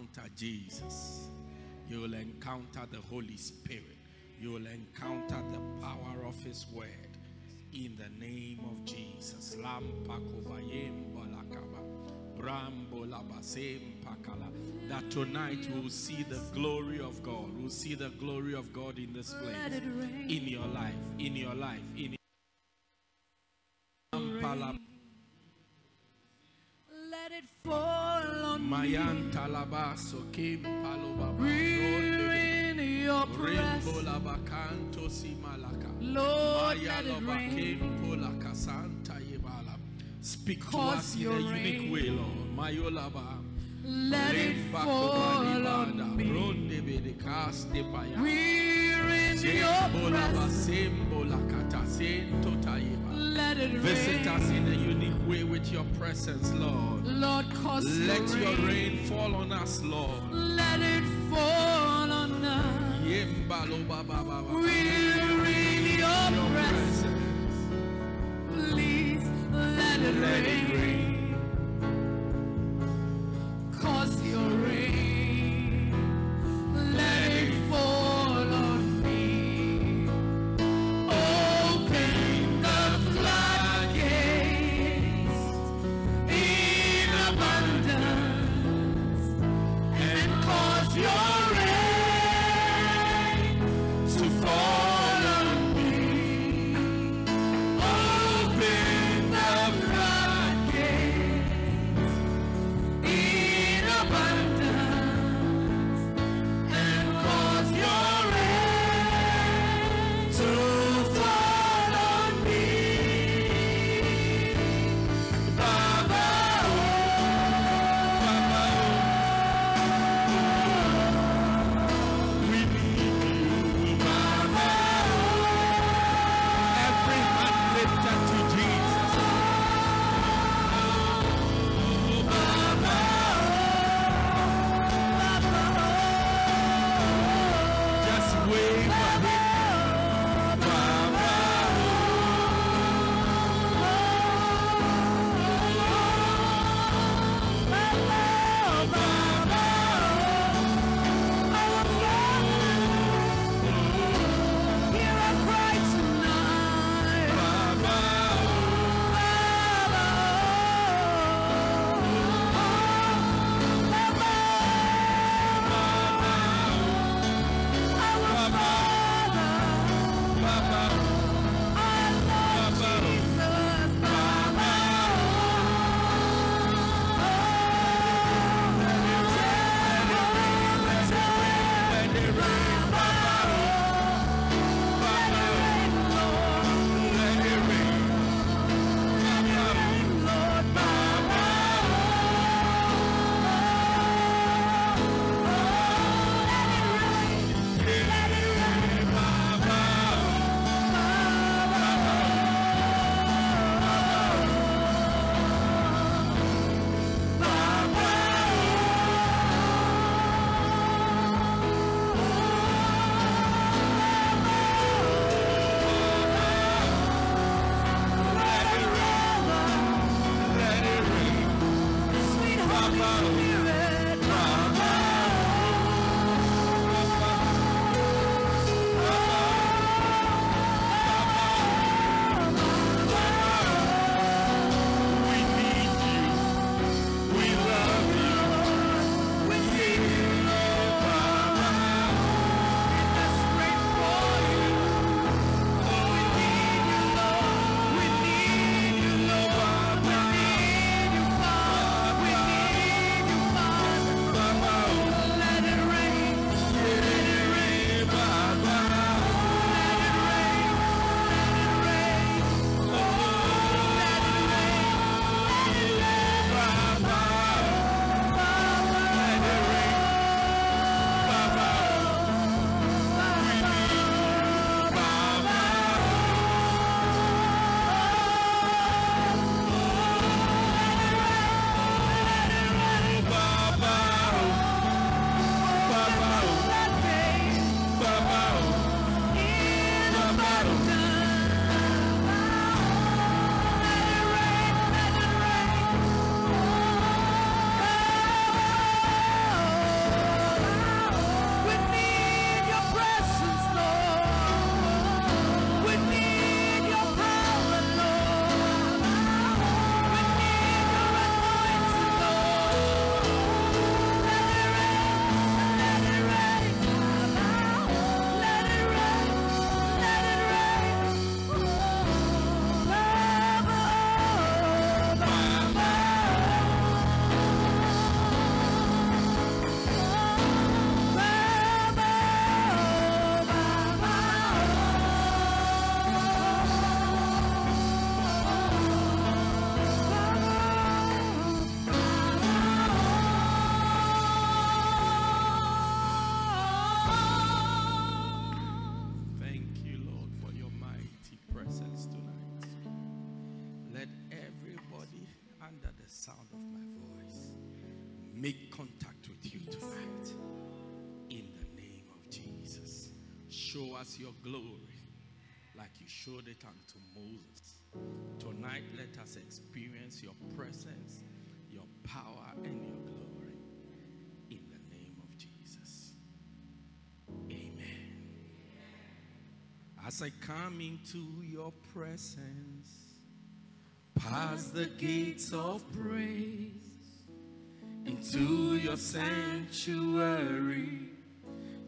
encounter Jesus, you will encounter the Holy Spirit, you will encounter the power of His Word in the name of Jesus. Lampakobayem balakaba. Brambolabasem pakala. That tonight we will see the glory of God. We'll see the glory of God in this place. In your life. In your life. In Ampala- We're in your presence. Rainbow labakanto simalaka. Lord, let it rain. Speak to us in a your unique way, Lord. Let it fall on me. Ronde bede kaste paya. We're in your presence. basembola kata sento taiba. Let it rain. Visit us in a unique way with your presence, Lord. Lord, cause Let your your rain. rain fall on us, Lord. Let it fall on us. We're in your presence. Please Let it rain. Your glory like you showed it unto Moses. Tonight, let us experience your presence, your power, and your glory. In the name of Jesus. Amen. As I come into your presence, past the gates of praise, into your sanctuary,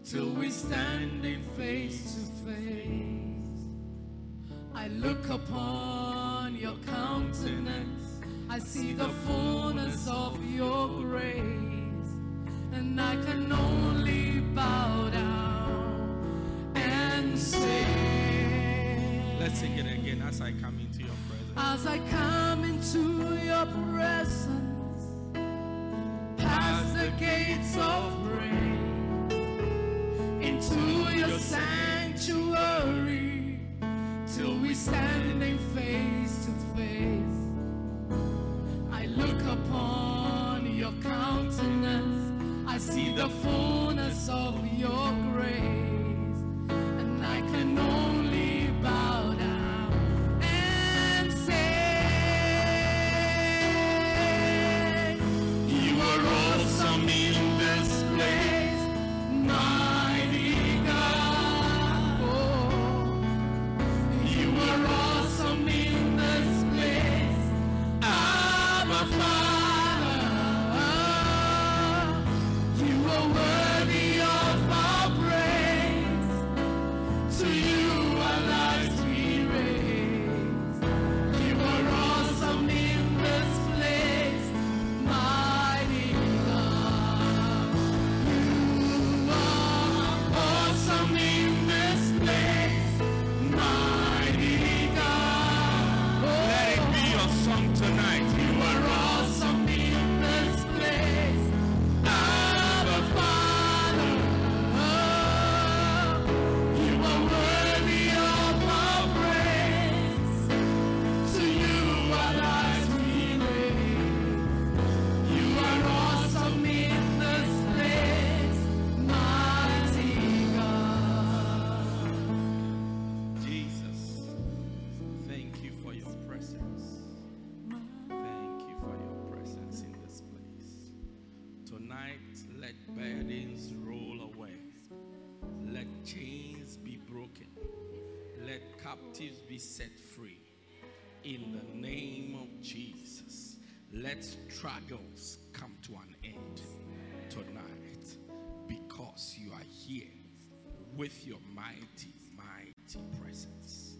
till we stand in face to face. I look upon your countenance. I see the fullness of your grace. And I can only bow down and say, Let's sing it again as I come into your presence. As I come into your presence, past the gates of praise, into your sanctuary, till we standing face to face. I look upon your countenance, I see the fullness of your grace, In the name of Jesus, let struggles come to an end tonight because you are here with your mighty, mighty presence.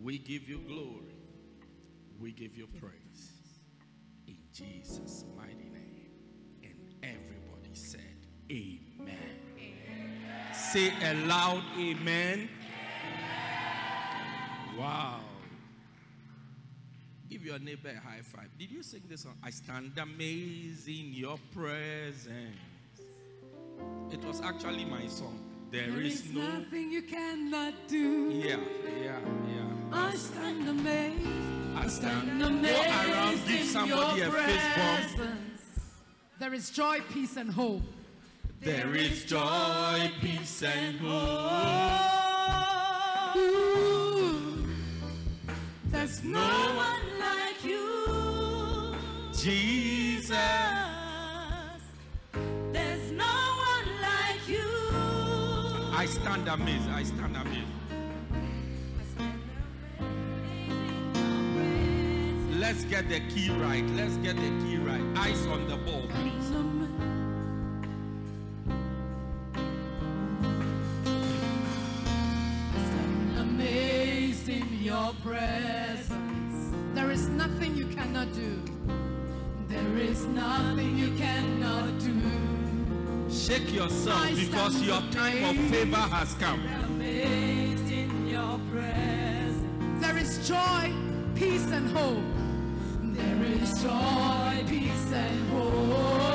We give you glory. We give you praise. In Jesus' mighty name. And everybody said, Amen. Say a loud amen. Wow. Give your neighbor a high five. Did you sing this song? I stand amazed in your presence. It was actually my song. There is nothing you cannot do. Yeah, yeah, yeah. I stand amazed. I stand. Stand Go amazed around, give somebody a fist bump. There is joy, peace, and hope. There is joy, peace, and hope. Ooh, there's no one like you. Jesus. There's no one like you. I stand amazed. I stand amazed. Let's get the key right. Let's get the key right. Eyes on the ball, please. Your presence. There is nothing you cannot do. There is nothing you cannot do. Shake yourself I because your time of favor has come. Amazed in your presence. There is joy, peace, and hope. There is joy, peace, and hope.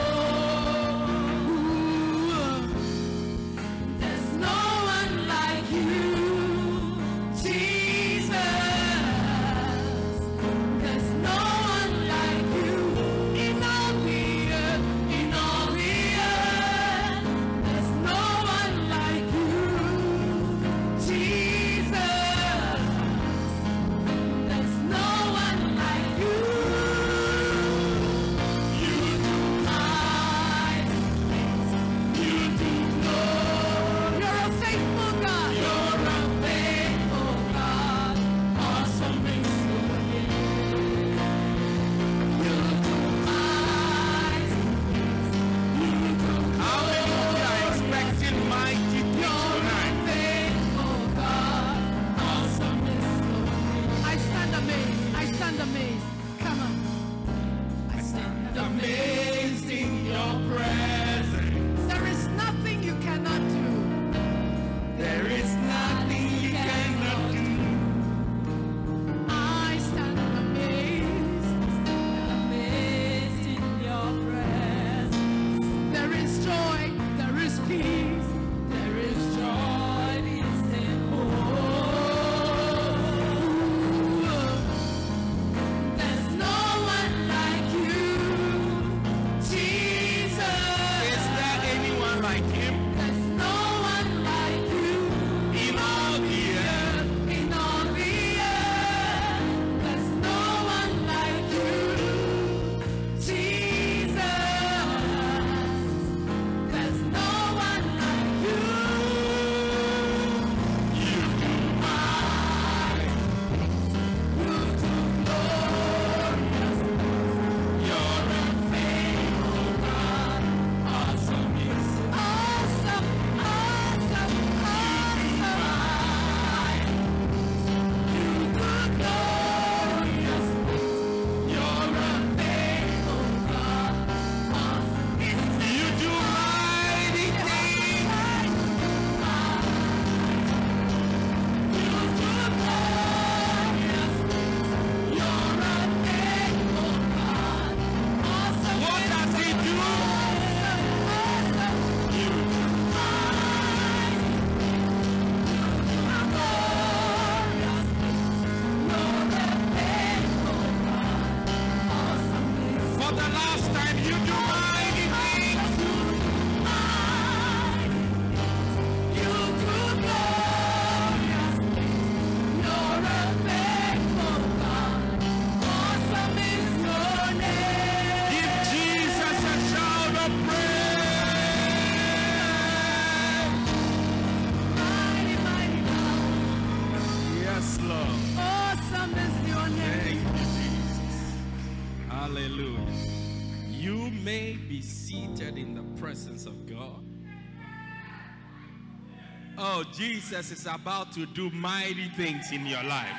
Oh, Jesus is about to do mighty things in your life,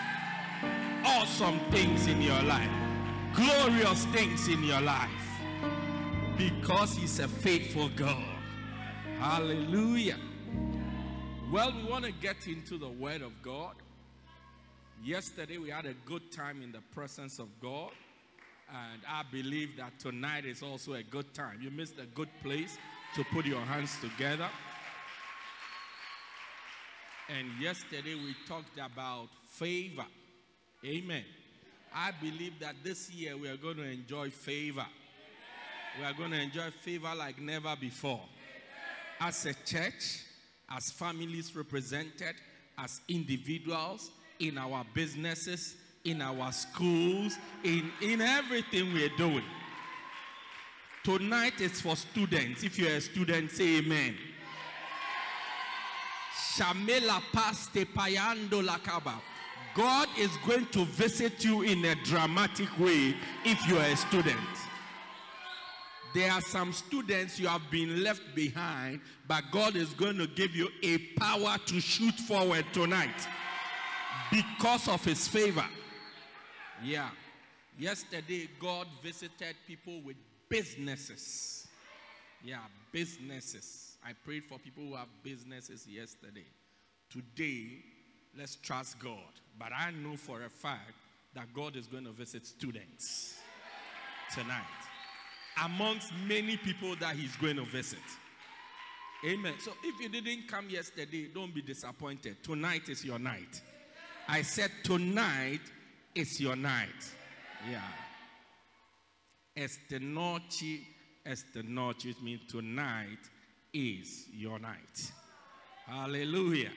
awesome things in your life, glorious things in your life because He's a faithful God. Hallelujah. Well, we want to get into the Word of God. Yesterday, we had a good time in the presence of God. And I believe that tonight is also a good time. You missed a good place to put your hands together. And yesterday we talked about favor. Amen. I believe that this year we are going to enjoy favor. We are going to enjoy favor like never before. As a church, as families represented, as individuals, in our businesses, in our schools, in, in everything we're doing. Tonight is for students. If you're a student, say amen. Shamela. God is going to visit you in a dramatic way if you are a student. There are some students you have been left behind, but God is going to give you a power to shoot forward tonight because of his favor. Yeah. Yesterday, God visited people with businesses. Yeah, businesses. I prayed for people who have businesses yesterday. Today, let's trust God. But I know for a fact that God is going to visit students tonight. Amongst many people that He's going to visit. Amen. So if you didn't come yesterday, don't be disappointed. Tonight is your night. I said, tonight is your night. Yeah. Esta noche, esta noche, means tonight is your night. Hallelujah.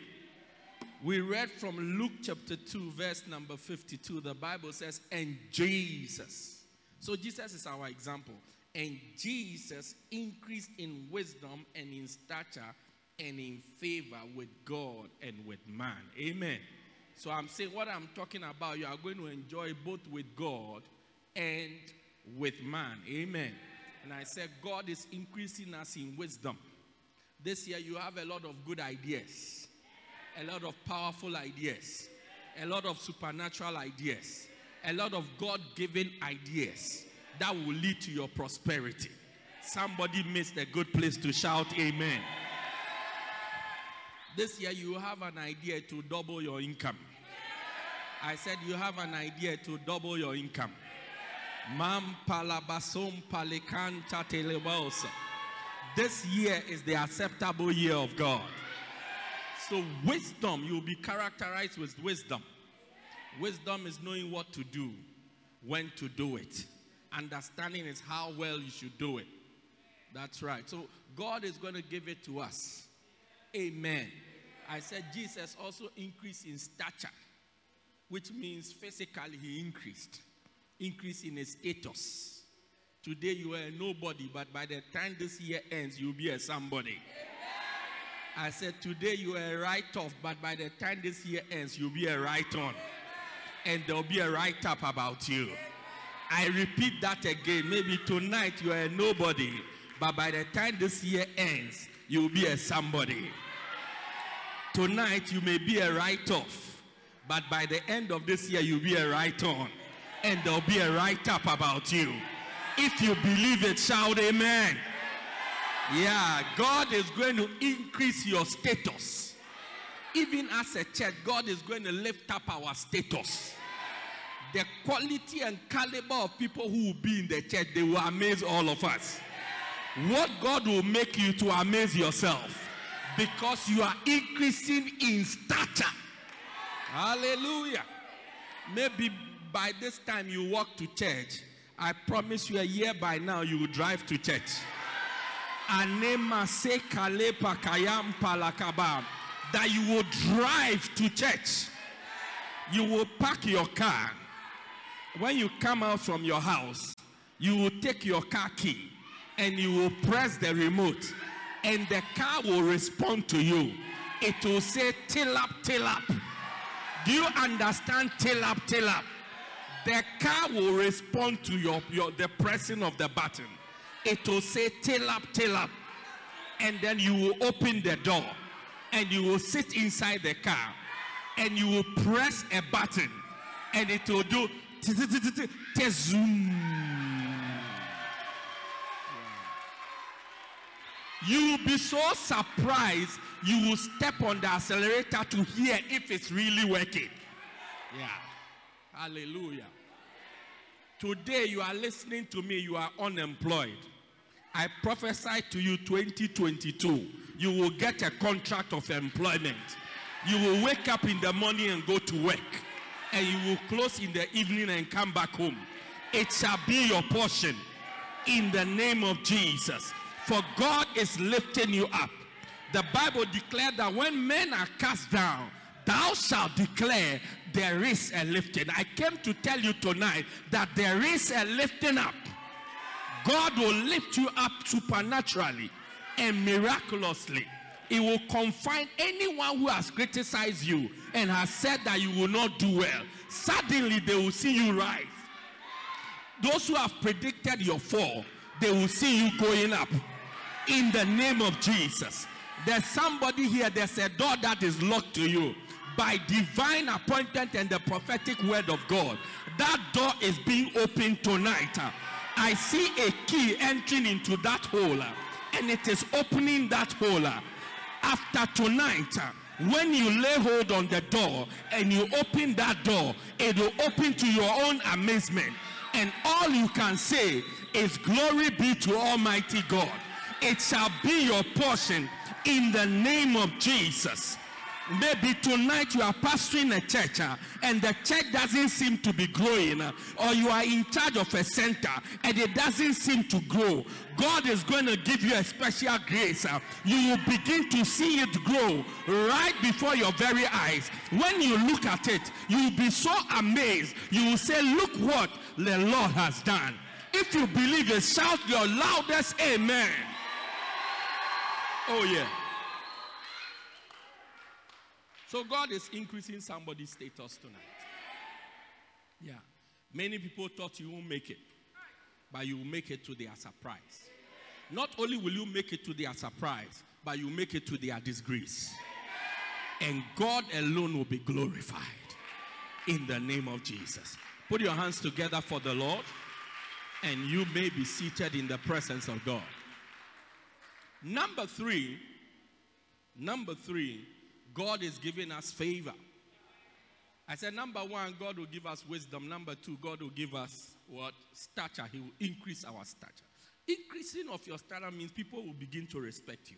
We read from Luke chapter 2, verse number 52. The Bible says, and Jesus. So Jesus is our example. And Jesus increased in wisdom and in stature and in favor with God and with man. Amen. So I'm saying what I'm talking about, you are going to enjoy both with God and with man. Amen. And I said, God is increasing us in wisdom. This year, you have a lot of good ideas, a lot of powerful ideas, a lot of supernatural ideas, a lot of God given ideas that will lead to your prosperity. Somebody missed a good place to shout, Amen. This year, you have an idea to double your income. I said, You have an idea to double your income. Mam palabasum palikan chatelebos. This year is the acceptable year of God. So, wisdom, you'll be characterized with wisdom. Wisdom is knowing what to do, when to do it. Understanding is how well you should do it. That's right. So, God is going to give it to us. Amen. I said Jesus also increased in stature, which means physically he increased, increase in his status. Today you are a nobody, but by the time this year ends, you'll be a somebody. I said today you are a write off, but by the time this year ends, you'll be a write on. And there'll be a write up about you. I repeat that again. Maybe tonight you are a nobody, but by the time this year ends, you'll be a somebody. Tonight you may be a write off, but by the end of this year, you'll be a write on. And there'll be a write up about you. If you believe it, shout amen. Yeah, God is going to increase your status. Even as a church, God is going to lift up our status. The quality and caliber of people who will be in the church, they will amaze all of us. What God will make you to amaze yourself because you are increasing in stature. Hallelujah. Maybe by this time you walk to church. I promise you a year by now you will drive to church. That you will drive to church. You will park your car. When you come out from your house, you will take your car key and you will press the remote and the car will respond to you. It will say, till up, till up. Do you understand till up, till up? The car will respond to your, your the pressing of the button. It will say tail up, tail up. And then you will open the door and you will sit inside the car and you will press a button and it will do zoom. You will be so surprised you will step on the accelerator to hear if it's really working. Yeah. Hallelujah. Today you are listening to me, you are unemployed. I prophesy to you 2022, you will get a contract of employment. You will wake up in the morning and go to work, and you will close in the evening and come back home. It shall be your portion in the name of Jesus. For God is lifting you up. The Bible declared that when men are cast down, thou shalt declare there is a lifting. I came to tell you tonight that there is a lifting up. God will lift you up supernaturally and miraculously. It will confine anyone who has criticized you and has said that you will not do well. Suddenly, they will see you rise. Those who have predicted your fall, they will see you going up in the name of Jesus. There's somebody here, there's a door that is locked to you by divine appointment and the prophetic word of God. That door is being opened tonight. I see a key entering into that hole and it is opening that hole. After tonight, when you lay hold on the door and you open that door, it will open to your own amazement. And all you can say is, Glory be to Almighty God. It shall be your portion in the name of Jesus. Maybe tonight you are pastoring a church uh, and the church doesn't seem to be growing, uh, or you are in charge of a center and it doesn't seem to grow. God is going to give you a special grace. uh, you will begin to see it grow right before your very eyes. When you look at it, you will be so amazed. You will say, Look what the Lord has done. If you believe it, shout your loudest amen. Oh, yeah. So God is increasing somebody's status tonight. Yeah. Many people thought you won't make it, but you will make it to their surprise. Not only will you make it to their surprise, but you make it to their disgrace. And God alone will be glorified in the name of Jesus. Put your hands together for the Lord, and you may be seated in the presence of God. Number three, number three, God is giving us favor. I said, number one, God will give us wisdom. Number two, God will give us what? Stature. He will increase our stature. Increasing of your stature means people will begin to respect you.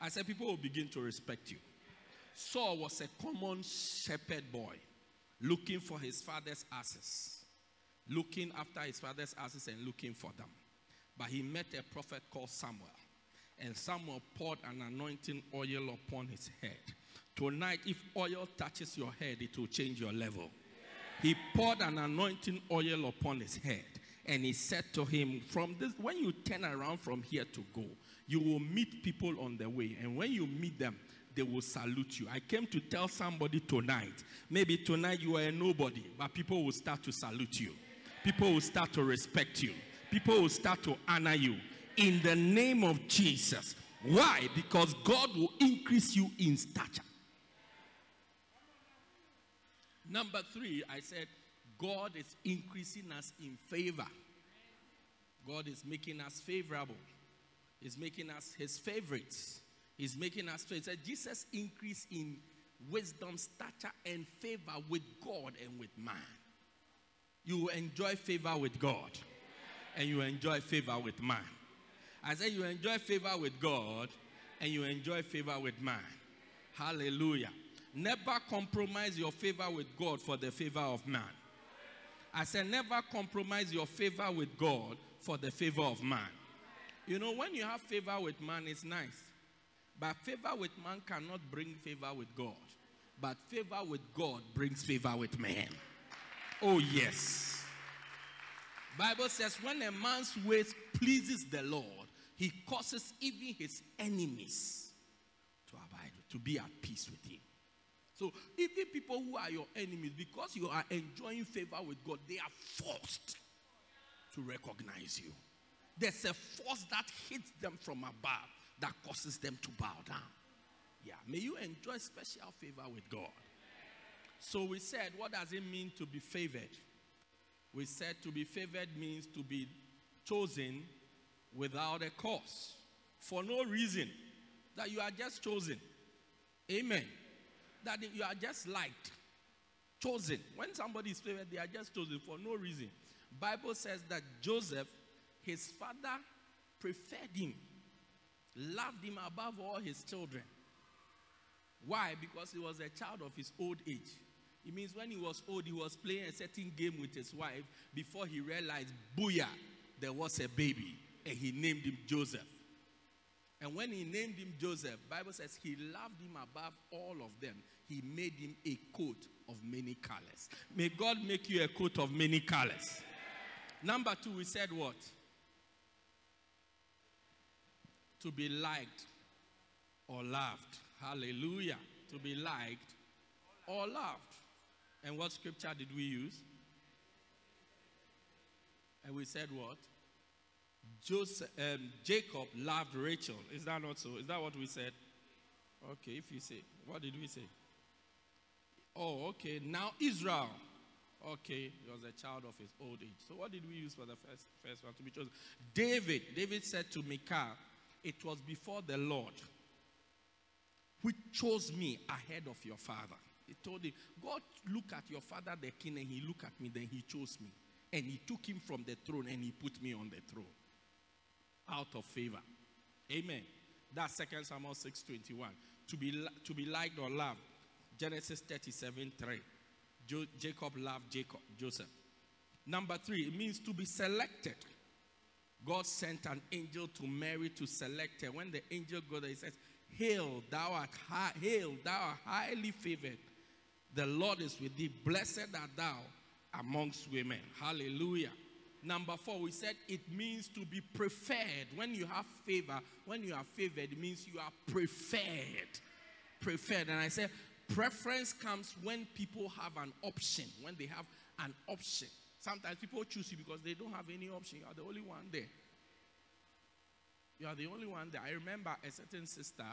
I said, people will begin to respect you. Saul was a common shepherd boy looking for his father's asses, looking after his father's asses and looking for them. But he met a prophet called Samuel and Samuel poured an anointing oil upon his head. Tonight, if oil touches your head, it will change your level. He poured an anointing oil upon his head, and he said to him, From this, when you turn around from here to go, you will meet people on the way, and when you meet them, they will salute you. I came to tell somebody tonight, maybe tonight you are a nobody, but people will start to salute you. People will start to respect you. People will start to honor you in the name of Jesus. Why? Because God will increase you in stature. Number three, I said, God is increasing us in favor. God is making us favorable. He's making us his favorites. He's making us. Said Jesus increased in wisdom, stature, and favor with God and with man. You enjoy favor with God, and you enjoy favor with man. I said you enjoy favor with God and you enjoy favor with man. Hallelujah. Never compromise your favor with God for the favor of man. I said never compromise your favor with God for the favor of man. You know, when you have favor with man, it's nice. But favor with man cannot bring favor with God. But favor with God brings favor with man. Oh, yes. Bible says when a man's ways pleases the Lord, he causes even his enemies to abide, to be at peace with him. So even people who are your enemies, because you are enjoying favor with God, they are forced to recognize you. There's a force that hits them from above that causes them to bow down. Yeah, may you enjoy special favor with God. So we said, what does it mean to be favored? We said to be favored means to be chosen without a cause, for no reason, that you are just chosen. Amen. That you are just liked, chosen. When somebody is favored, they are just chosen for no reason. Bible says that Joseph, his father, preferred him, loved him above all his children. Why? Because he was a child of his old age. It means when he was old, he was playing a certain game with his wife before he realized, booyah, there was a baby. And he named him Joseph. And when he named him Joseph, Bible says he loved him above all of them. He made him a coat of many colors. May God make you a coat of many colors. Number two, we said what? To be liked or loved. Hallelujah. To be liked or loved. And what scripture did we use? And we said what? Joseph, um, Jacob loved Rachel. Is that not so? Is that what we said? Okay, if you say, what did we say? Oh, okay. Now Israel. Okay, he was a child of his old age. So what did we use for the first, first one to be chosen? David. David said to Michal, It was before the Lord which chose me ahead of your father. He told him, God look at your father the king and he looked at me, then he chose me. And he took him from the throne and he put me on the throne. Out of favor. Amen. That's 2 Samuel 6:21. To be to be liked or loved. Genesis 37, 3. Jo- Jacob loved Jacob, Joseph. Number three, it means to be selected. God sent an angel to Mary to select her. When the angel got there, he says, Hail, thou art high, hail, thou art highly favored. The Lord is with thee. Blessed art thou amongst women. Hallelujah. Number four, we said it means to be preferred. When you have favor, when you are favored, it means you are preferred. Preferred. And I said, preference comes when people have an option, when they have an option. Sometimes people choose you because they don't have any option. You are the only one there. You are the only one there. I remember a certain sister.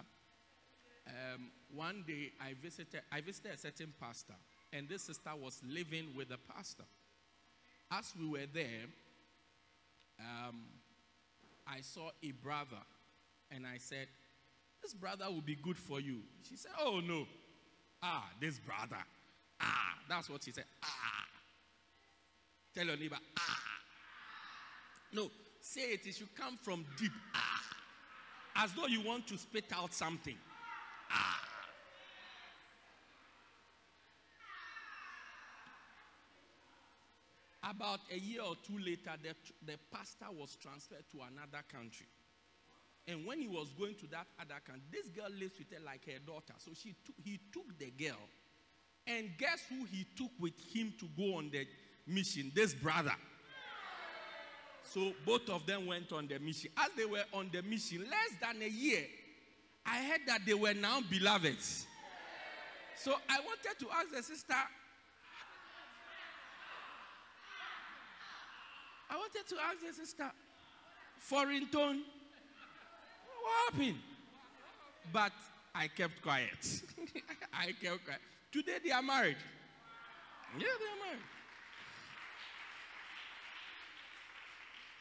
Um, one day I visited, I visited a certain pastor, and this sister was living with the pastor. As we were there, um, I saw a brother, and I said, "This brother will be good for you." She said, "Oh no, ah, this brother, ah." That's what she said. Ah. Tell your neighbor, ah. No, say it. It should come from deep. Ah. As though you want to spit out something. Ah. About a year or two later, the, the pastor was transferred to another country. And when he was going to that other country, this girl lives with her like her daughter. So she he took the girl. And guess who he took with him to go on the mission? This brother. So both of them went on the mission. As they were on the mission, less than a year, I heard that they were now beloveds. So I wanted to ask the sister. I wanted to ask the sister, foreign tone, what happened? But I kept quiet. I kept quiet. Today they are married. Yeah, they are married.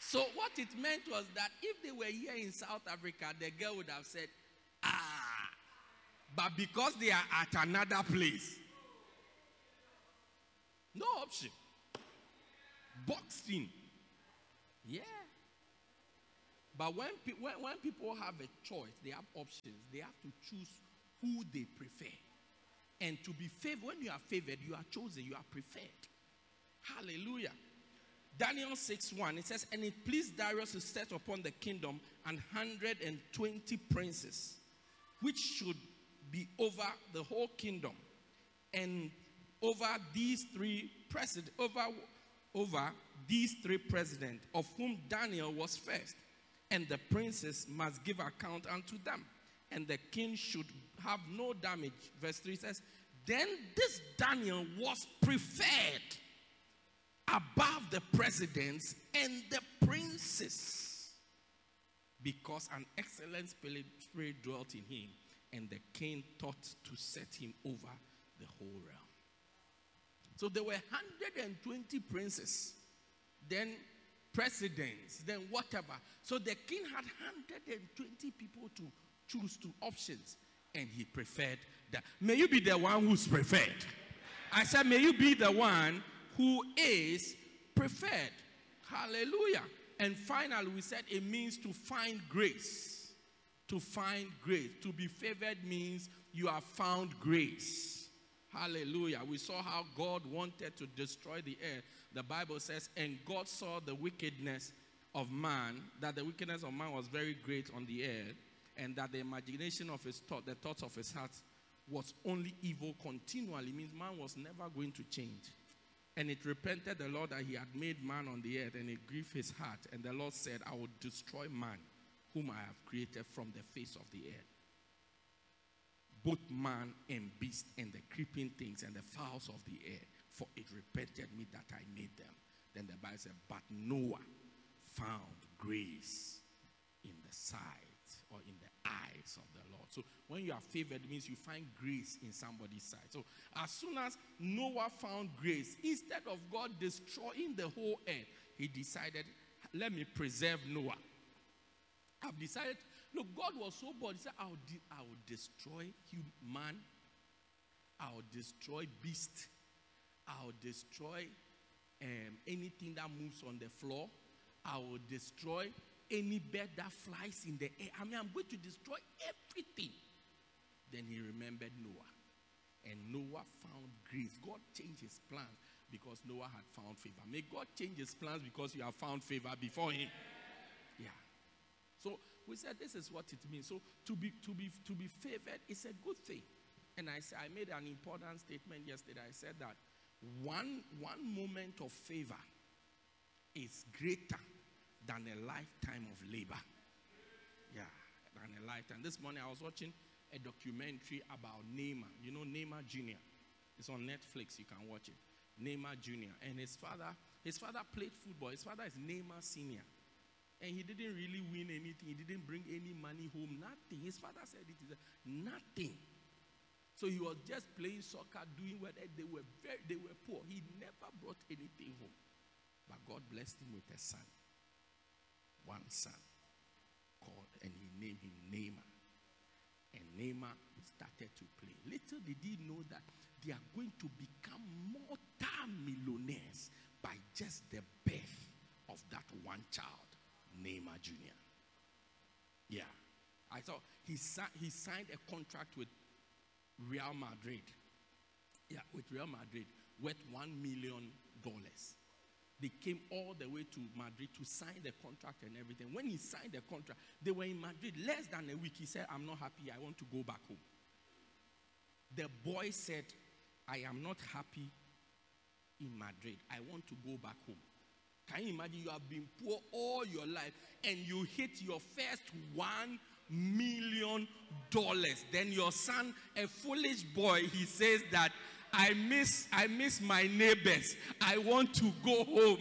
So what it meant was that if they were here in South Africa, the girl would have said, ah. But because they are at another place, no option. Boxed in. Yeah. But when, pe- when, when people have a choice, they have options, they have to choose who they prefer. And to be favored, when you are favored, you are chosen, you are preferred. Hallelujah. Daniel 6 1, it says, And it pleased Darius to set upon the kingdom an hundred and twenty princes, which should be over the whole kingdom, and over these three president, over, over these three presidents, of whom Daniel was first. And the princes must give account unto them. And the king should have no damage. Verse 3 says, Then this Daniel was preferred above the presidents and the princes because an excellent spirit dwelt in him, and the king thought to set him over the whole realm. So there were 120 princes, then presidents, then whatever. So the king had 120 people to choose two options, and he preferred that. May you be the one who's preferred. I said, may you be the one who is preferred. Hallelujah. And finally, we said it means to find grace. To find grace. To be favored means you have found grace. Hallelujah. We saw how God wanted to destroy the earth. The Bible says, and God saw the wickedness of man, that the wickedness of man was very great on the earth, and that the imagination of his thought, the thoughts of his heart, was only evil continually. Means man was never going to change. And it repented the Lord that he had made man on the earth, and it grieved his heart. And the Lord said, I will destroy man, whom I have created from the face of the earth. Both man and beast, and the creeping things, and the fowls of the air, for it repented me that I made them. Then the Bible said, But Noah found grace in the sight or in the eyes of the Lord. So when you are favored, means you find grace in somebody's sight. So as soon as Noah found grace, instead of God destroying the whole earth, he decided, let me preserve Noah. I've decided, look, God was so bored. He said, I'll, de- I will destroy human, I'll destroy beast, I'll destroy um, anything that moves on the floor, I will destroy any bird that flies in the air. I mean, I'm going to destroy everything. Then he remembered Noah. And Noah found grace. God changed his plans because Noah had found favor. May God change his plans because you have found favor before him. Yeah. So we said this is what it means. So to be to be to be favored is a good thing. And I said I made an important statement yesterday. I said that one one moment of favor is greater than a lifetime of labor. Yeah, than a lifetime. This morning I was watching a documentary about Neymar. You know Neymar Jr. It's on Netflix. You can watch it. Neymar Jr. and his father. His father played football. His father is Neymar Senior, and he didn't really win anything. He didn't bring any money home. Nothing. His father said it is nothing. So he was just playing soccer, doing what they were very, they were poor. He never brought anything home. But God blessed him with a son. One son called, and he named him Neymar. And Neymar started to play. Little did he know that they are going to become multi-millionaires by just the birth of that one child, Neymar Jr. Yeah. I saw he, he signed a contract with Real Madrid. Yeah, with Real Madrid worth one million dollars. They came all the way to Madrid to sign the contract and everything. When he signed the contract, they were in Madrid less than a week. He said, I'm not happy. I want to go back home. The boy said, I am not happy in Madrid. I want to go back home. Can you imagine you have been poor all your life and you hit your first one million dollars? Then your son, a foolish boy, he says that I miss I miss my neighbors. I want to go home.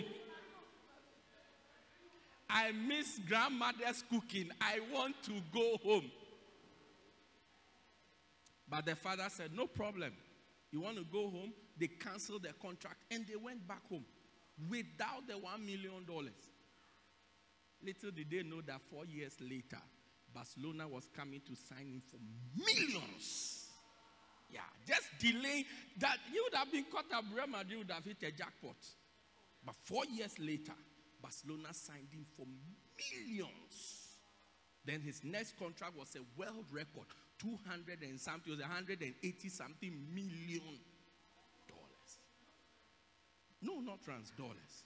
I miss grandmother's cooking. I want to go home. But the father said, No problem. You want to go home? They canceled the contract and they went back home without the one million dollars. Little did they know that four years later, Barcelona was coming to sign him for millions. Yeah, just delay that. You would have been caught up. Real Madrid would have hit a jackpot. But four years later, Barcelona signed him for millions. Then his next contract was a world record 200 and something, it was 180 something million. No, not trans dollars.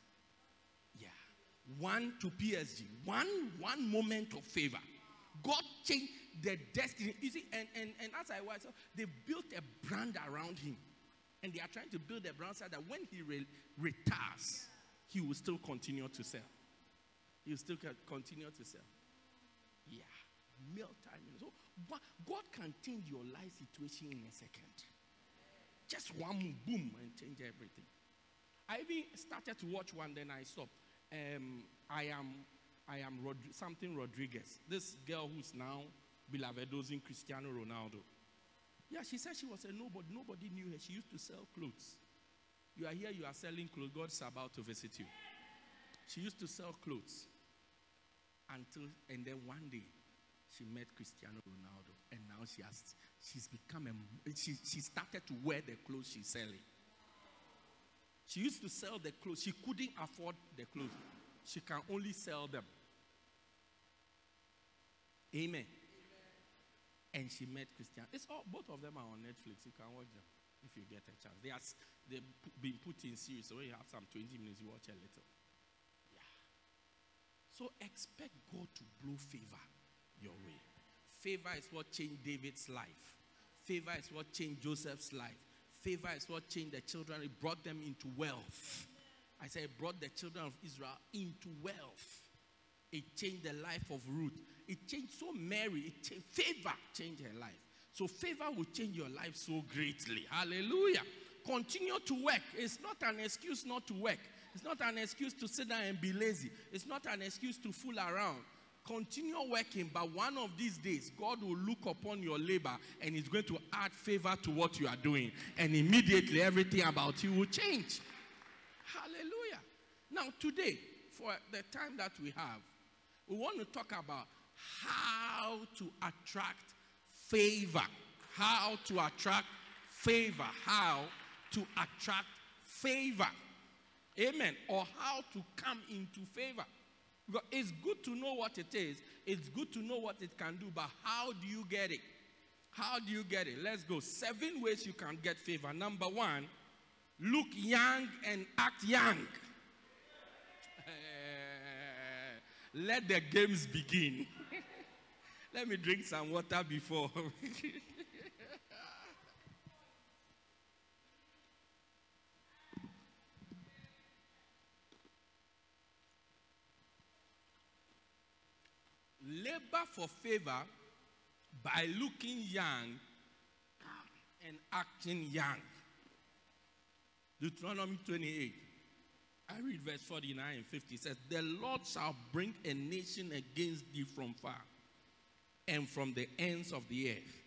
Yeah. One to PSG. One one moment of favor. God changed the destiny. You see, and, and, and as I was, they built a brand around him. And they are trying to build a brand so that when he re- retires, he will still continue to sell. He will still continue to sell. Yeah. Meal time. So God can change your life situation in a second. Just one boom, and change everything. I even started to watch one, then I stopped. Um, I am, I am Rod- something Rodriguez. This girl who's now beloved dosing Cristiano Ronaldo. Yeah, she said she was a nobody. Nobody knew her. She used to sell clothes. You are here, you are selling clothes. God's about to visit you. She used to sell clothes until, and then one day she met Cristiano Ronaldo, and now she has, she's become a, she, she started to wear the clothes she's selling. She used to sell the clothes. She couldn't afford the clothes. She can only sell them. Amen. And she met Christian. It's all both of them are on Netflix. You can watch them if you get a chance. They are they've been put in series. So when you have some 20 minutes, you watch a little. Yeah. So expect God to blow favor your way. Favor is what changed David's life. Favor is what changed Joseph's life. Favor is what changed the children. It brought them into wealth. I said, it brought the children of Israel into wealth. It changed the life of Ruth. It changed so Mary. It changed, favor changed her life. So favor will change your life so greatly. Hallelujah. Continue to work. It's not an excuse not to work. It's not an excuse to sit down and be lazy. It's not an excuse to fool around. Continue working, but one of these days, God will look upon your labor and He's going to add favor to what you are doing. And immediately, everything about you will change. Hallelujah. Now, today, for the time that we have, we want to talk about how to attract favor. How to attract favor. How to attract favor. Amen. Or how to come into favor. It's good to know what it is, it's good to know what it can do, but how do you get it? How do you get it? Let's go. Seven ways you can get favor. Number one, look young and act young. Let the games begin. Let me drink some water before. Labor for favor by looking young and acting young. Deuteronomy 28. I read verse 49 and 50. It says, The Lord shall bring a nation against thee from far and from the ends of the earth,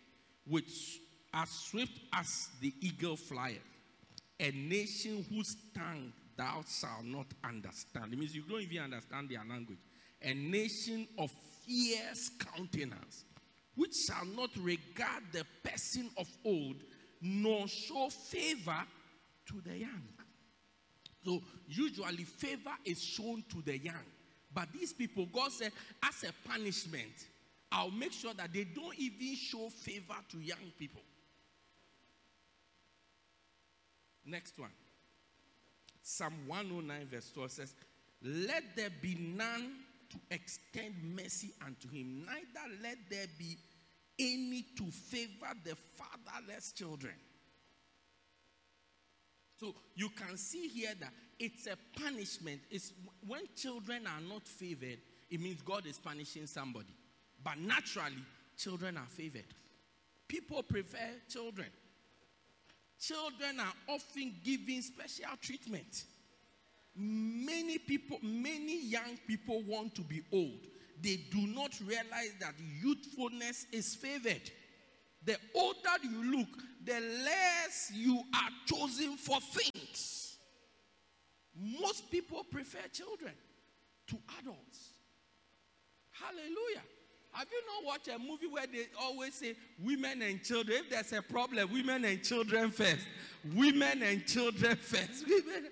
which as swift as the eagle flieth, a nation whose tongue thou shalt not understand. It means you don't even understand their language. A nation of fierce countenance, which shall not regard the person of old, nor show favor to the young. So usually favor is shown to the young. But these people, God said, as a punishment, I'll make sure that they don't even show favor to young people. Next one. Psalm 109, verse 12 says, Let there be none to extend mercy unto him, neither let there be any to favor the fatherless children. So you can see here that it's a punishment. It's when children are not favored, it means God is punishing somebody. But naturally, children are favored. People prefer children. Children are often given special treatment. Many people, many young people want to be old. They do not realize that youthfulness is favored. The older you look, the less you are chosen for things. Most people prefer children to adults. Hallelujah. Have you not watched a movie where they always say women and children? If there's a problem, women and children first. Women and children first. Women.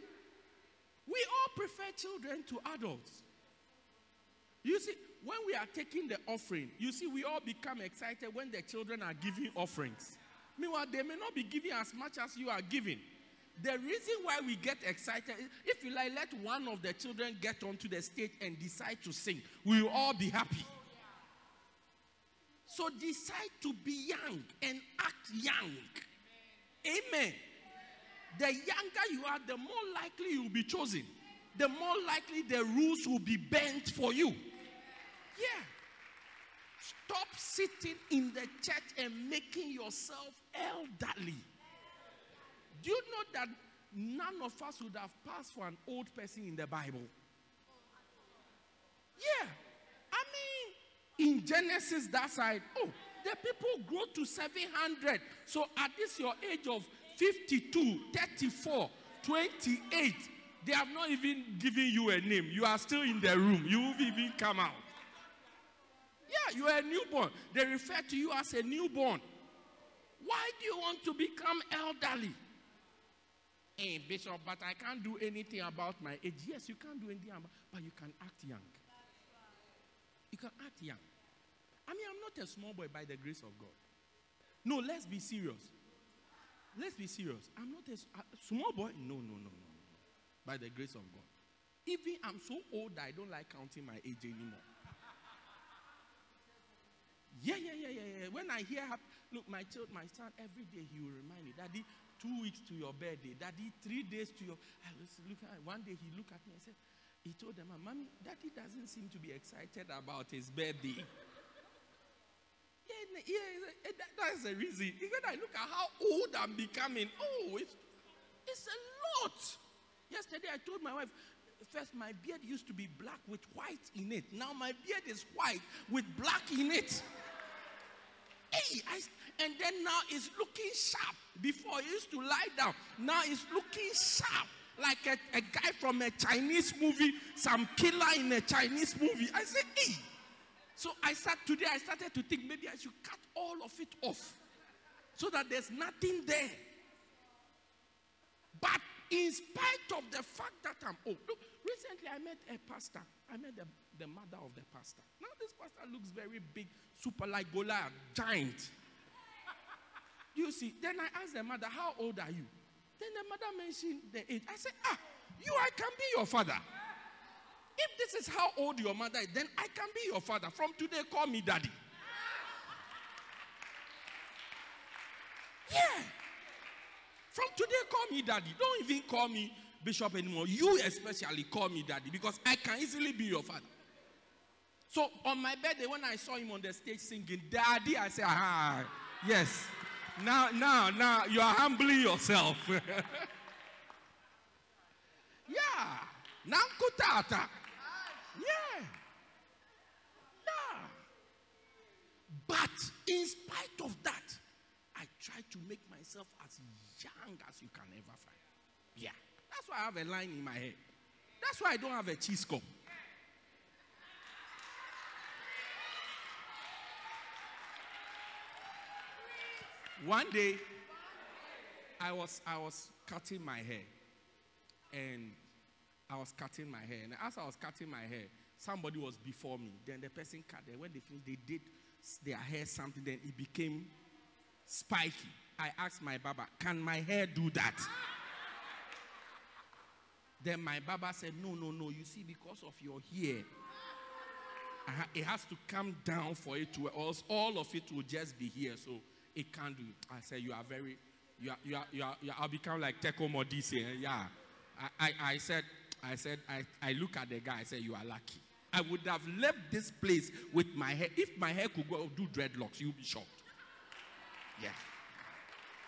We all prefer children to adults. You see, when we are taking the offering, you see, we all become excited when the children are giving offerings. Meanwhile, they may not be giving as much as you are giving. The reason why we get excited, if you like, let one of the children get onto the stage and decide to sing, we will all be happy. So decide to be young and act young. Amen. The younger you are, the more likely you will be chosen. The more likely the rules will be bent for you. Yeah. Stop sitting in the church and making yourself elderly. Do you know that none of us would have passed for an old person in the Bible? Yeah. I mean, in Genesis, that side, oh, the people grow to 700. So at this your age of 52, 34, 28, they have not even given you a name. You are still in the room. You will even come out. Yeah, you are a newborn. They refer to you as a newborn. Why do you want to become elderly? Hey, Bishop, but I can't do anything about my age. Yes, you can't do anything about, but you can act young. You can act young. I mean, I'm not a small boy by the grace of God. No, let's be serious. Let's be serious. I'm not a, small boy. No, no, no, no. By the grace of God. Even I'm so old that I don't like counting my age anymore. Yeah, yeah, yeah, yeah, yeah. When I hear, look, my child, my son, every day he will remind me, Daddy, two weeks to your birthday, Daddy, three days to your. I was looking one day he looked at me and said, he told them, Mommy, Daddy doesn't seem to be excited about his birthday. yeah, yeah, that's the reason. Even I look at how old I'm becoming. Oh, it's, it's a lot. Yesterday I told my wife, first my beard used to be black with white in it. Now my beard is white with black in it. Hey, I, and then now it's looking sharp. Before it used to lie down. Now it's looking sharp. Like a, a guy from a Chinese movie, some killer in a Chinese movie. I said, hey. So I start today, I started to think maybe I should cut all of it off. So that there's nothing there. But in spite of the fact that I'm old, look, recently I met a pastor. I met the, the mother of the pastor. Now this pastor looks very big, super like Goliath, giant. you see, then I asked the mother, How old are you? Then the mother mentioned the age. I said, Ah, you, I can be your father. If this is how old your mother is, then I can be your father. From today, call me daddy. Yeah. From today, call me daddy. Don't even call me bishop anymore. You especially call me daddy because I can easily be your father. So on my birthday, when I saw him on the stage singing, Daddy, I said, Ah, yes. Now, now, now, you are humbling yourself. yeah. Nankutata. Yeah. Yeah. But in spite of that, I try to make myself as young as you can ever find. Yeah. That's why I have a line in my head. That's why I don't have a cheese cup. One day, I was I was cutting my hair, and I was cutting my hair, and as I was cutting my hair, somebody was before me. Then the person cut it. When they finished, they did their hair something. Then it became spiky. I asked my baba, "Can my hair do that?" Then my baba said, No, no, no. You see, because of your hair, uh, it has to come down for it to, else all of it will just be here. So it can't do it. I said, You are very, you are, you are, you are, you are I'll become like Teko Modise. Yeah. I, I, I said, I said, I, I look at the guy, I said, You are lucky. I would have left this place with my hair. If my hair could go do dreadlocks, you'll be shocked. Yeah.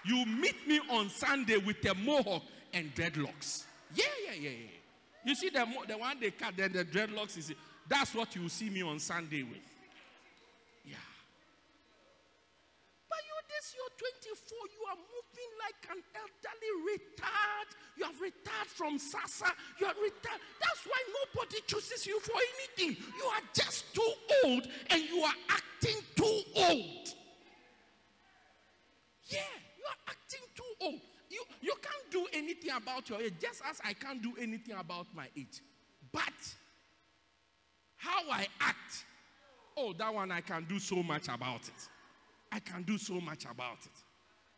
You meet me on Sunday with a mohawk and dreadlocks. Yeah, yeah, yeah, yeah. You see the, the one they cut, then the dreadlocks is that's what you see me on Sunday with. Yeah. But you this, you're 24, you are moving like an elderly retard. You have retired from SASSA. You are retired. That's why nobody chooses you for anything. You are just too old and you are acting too old. Yeah, you are acting too old. You, you can't do anything about your age, just as I can't do anything about my age. But how I act, oh, that one I can do so much about it. I can do so much about it.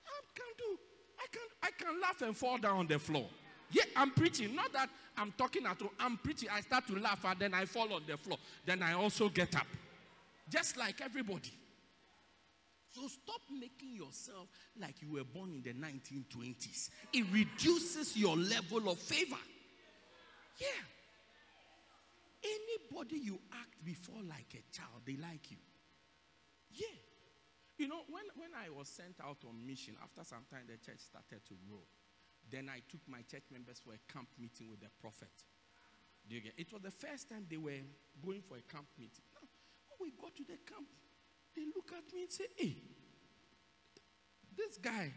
I can do. I can. I can laugh and fall down on the floor. Yeah, I'm preaching. Not that I'm talking at all. I'm preaching. I start to laugh and then I fall on the floor. Then I also get up, just like everybody. So stop making yourself like you were born in the 1920s. It reduces your level of favor. Yeah. Anybody you act before like a child, they like you. Yeah. You know, when, when I was sent out on mission, after some time the church started to grow, Then I took my church members for a camp meeting with the prophet. Do you get? It was the first time they were going for a camp meeting. Now, when we got to the camp, they look at me and say, "Hey, this guy,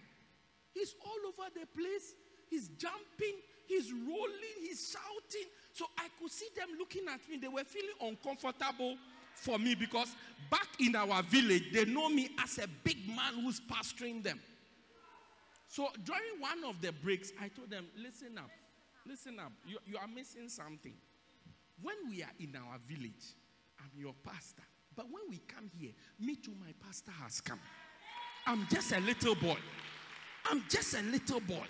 he's all over the place. He's jumping, he's rolling, he's shouting." So I could see them looking at me. They were feeling uncomfortable for me because back in our village, they know me as a big man who's pastoring them. So during one of the breaks, I told them, listen up, listen up. You, you are missing something. When we are in our village, I'm your pastor. But when we come here, me too, my pastor has come. I'm just a little boy. I'm just a little boy.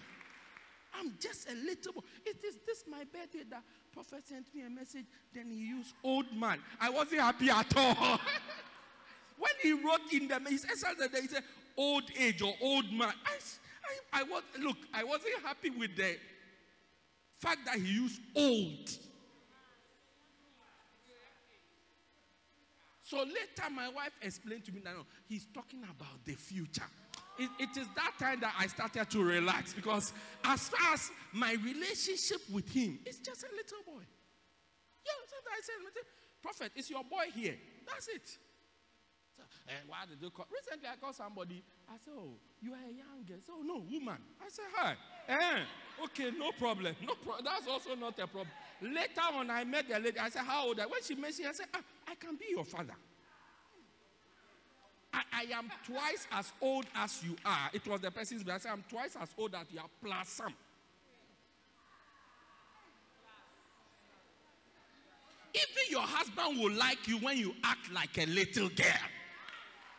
I'm just a little boy. It is this my birthday that prophet sent me a message. Then he used old man. I wasn't happy at all. when he wrote in the he said, he said old age or old man. I, I, I was look, I wasn't happy with the fact that he used old. So later, my wife explained to me that no, he's talking about the future. It, it is that time that I started to relax because, as far as my relationship with him, it's just a little boy. Yeah, so I said, Prophet, is your boy here? That's it. So, and why did call? Recently, I called somebody. I said, Oh, you are a young girl. So, no, woman. I said, Hi. Eh, okay, no problem. No pro- That's also not a problem. Later on, I met the lady. I said, How old are you? When she mentioned, I said, ah, I can be your father. I, I, am twice as old as you are. It was the person's, but I said, I'm twice as old as you are, plus some. Even your husband will like you when you act like a little girl.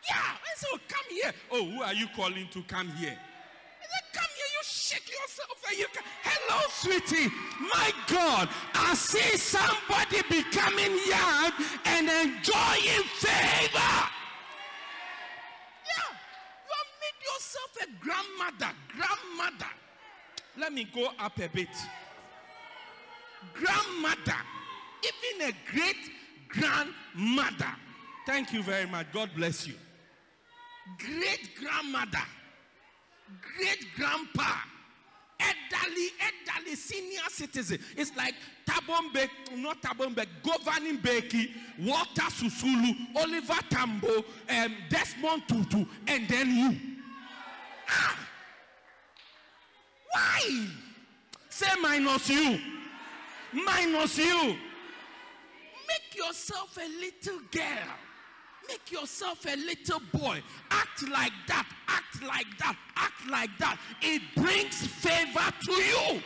Yeah, I said, oh, come here. Oh, who are you calling to come here? I said, come here, you shake yourself and you come. Hello, sweetie. My God, I see somebody becoming young and enjoying favor. Yeah, you have made yourself a grandmother. Grandmother. Let me go up a bit. Grandmother. Even a great grandmother. Thank you very much. God bless you great grandmother, great grandpa, elderly, elderly senior citizen. It's like Tabombe, not Tabombe, Govan Mbeki, Walter Sisulu, Oliver Tambo, um, Desmond Tutu, and then you. Why? Say minus you. Minus you. Make yourself a little girl. Make yourself a little boy. Act like that. Act like that. Act like that. It brings favor to you.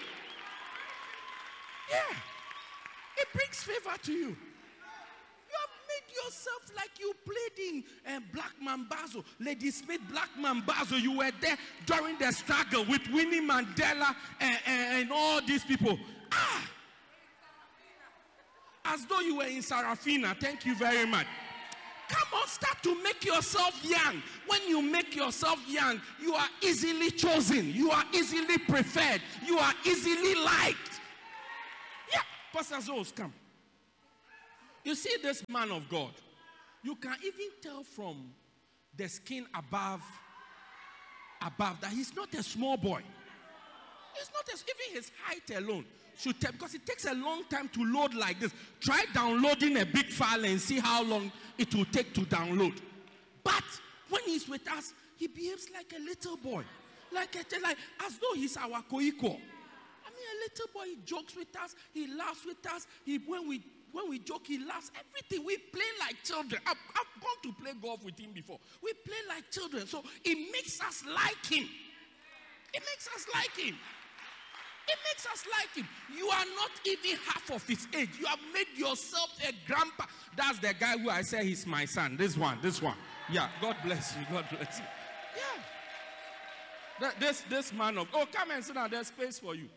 Yeah. It brings favor to you. Yourself like you played in uh, Black Mambazo. Ladysmith, Black Mambazo. You were there during the struggle with Winnie Mandela and, and, and all these people. Ah! As though you were in Sarafina. Thank you very much. Come on, start to make yourself young. When you make yourself young, you are easily chosen, you are easily preferred, you are easily liked. Yeah, Pastor Zos, come. You see this man of God, you can even tell from the skin above above that he's not a small boy. He's not a, even his height alone should tell because it takes a long time to load like this. Try downloading a big file and see how long it will take to download. But when he's with us, he behaves like a little boy, like a, like as though he's our co-equal. I mean, a little boy. He jokes with us. He laughs with us. He when we when we joke, he laughs. Everything we play like children. I've, I've gone to play golf with him before. We play like children, so it makes us like him. It makes us like him. It makes us like him. You are not even half of his age. You have made yourself a grandpa. That's the guy who I say he's my son. This one, this one. Yeah, God bless you. God bless you. Yeah. This, this man of Oh, come and sit down. There's space for you.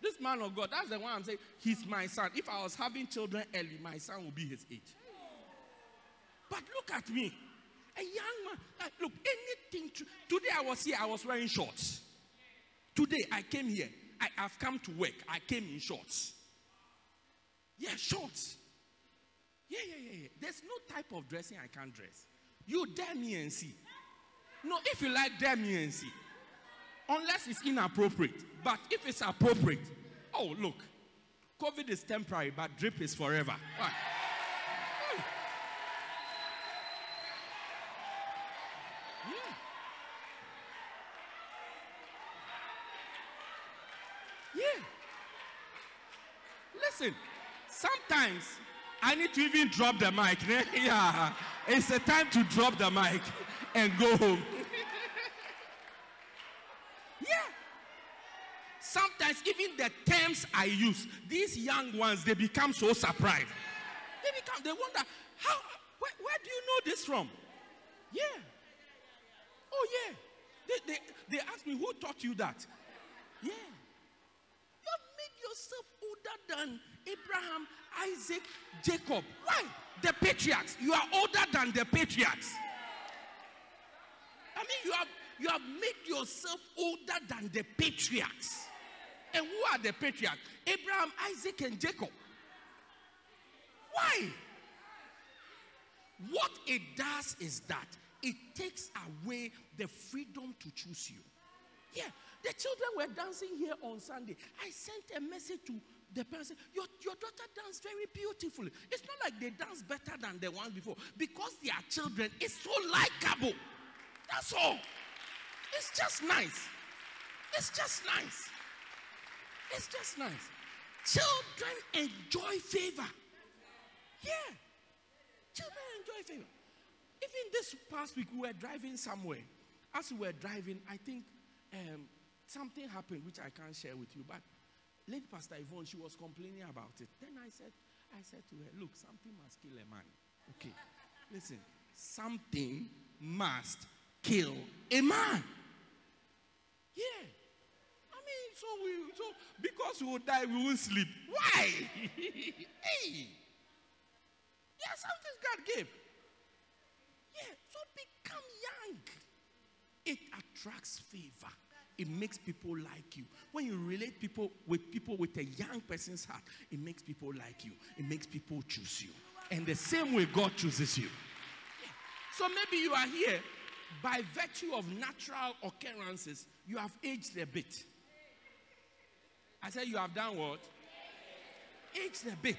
This man of God, that's the one I'm saying, he's my son. If I was having children early, my son would be his age. But look at me. A young man. Like, look, anything. To, today I was here, I was wearing shorts. Today I came here. I have come to work. I came in shorts. Yeah, shorts. Yeah, yeah, yeah, yeah. There's no type of dressing I can't dress. You dare me and see. No, if you like, dare me and see. Unless it's inappropriate. But if it's appropriate, oh, look, COVID is temporary, but drip is forever. Why? Yeah. Yeah. Listen, sometimes I need to even drop the mic. yeah, it's a time to drop the mic and go home. yeah. Sometimes even the terms I use, these young ones, they become so surprised. They become, they wonder, how, where, where do you know this from? Yeah. Oh yeah. They, they, they ask me, who taught you that? Yeah. You have made yourself older than Abraham, Isaac, Jacob. Why? The patriarchs. You are older than the patriarchs. I mean, you have you have made yourself older than the patriarchs. And who are the patriarchs? Abraham, Isaac, and Jacob. Why? What it does is that it takes away the freedom to choose you. Yeah, the children were dancing here on Sunday. I sent a message to the parents. your, your daughter danced very beautifully. It's not like they dance better than the ones before because they are children. It's so likable. That's all. It's just nice. It's just nice. It's just nice. Children enjoy favor. Yeah. Children enjoy favor. Even this past week, we were driving somewhere. As we were driving, I think um, something happened which I can't share with you. But lady Pastor Yvonne, she was complaining about it. Then I said, I said to her, look, something must kill a man. Okay. Listen, something must kill a man. Yeah. So we so because we will die, we won't sleep. Why? hey. Yeah, something God gave. Yeah, so become young. It attracts favor. It makes people like you. When you relate people with people with a young person's heart, it makes people like you. It makes people choose you. And the same way God chooses you. Yeah. So maybe you are here by virtue of natural occurrences, you have aged a bit. I said you have done what? Aged a bit.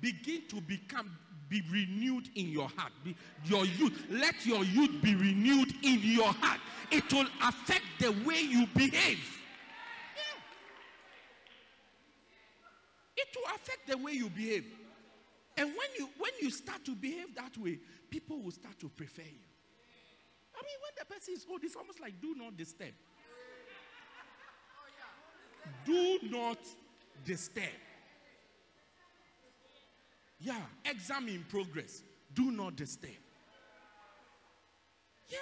Begin to become be renewed in your heart. Be, your youth, let your youth be renewed in your heart. It will affect the way you behave. Yeah. It will affect the way you behave. And when you when you start to behave that way, people will start to prefer you. I mean, when the person is old, it's almost like do not disturb. Do not disturb. Yeah, exam in progress. Do not disturb. Yeah.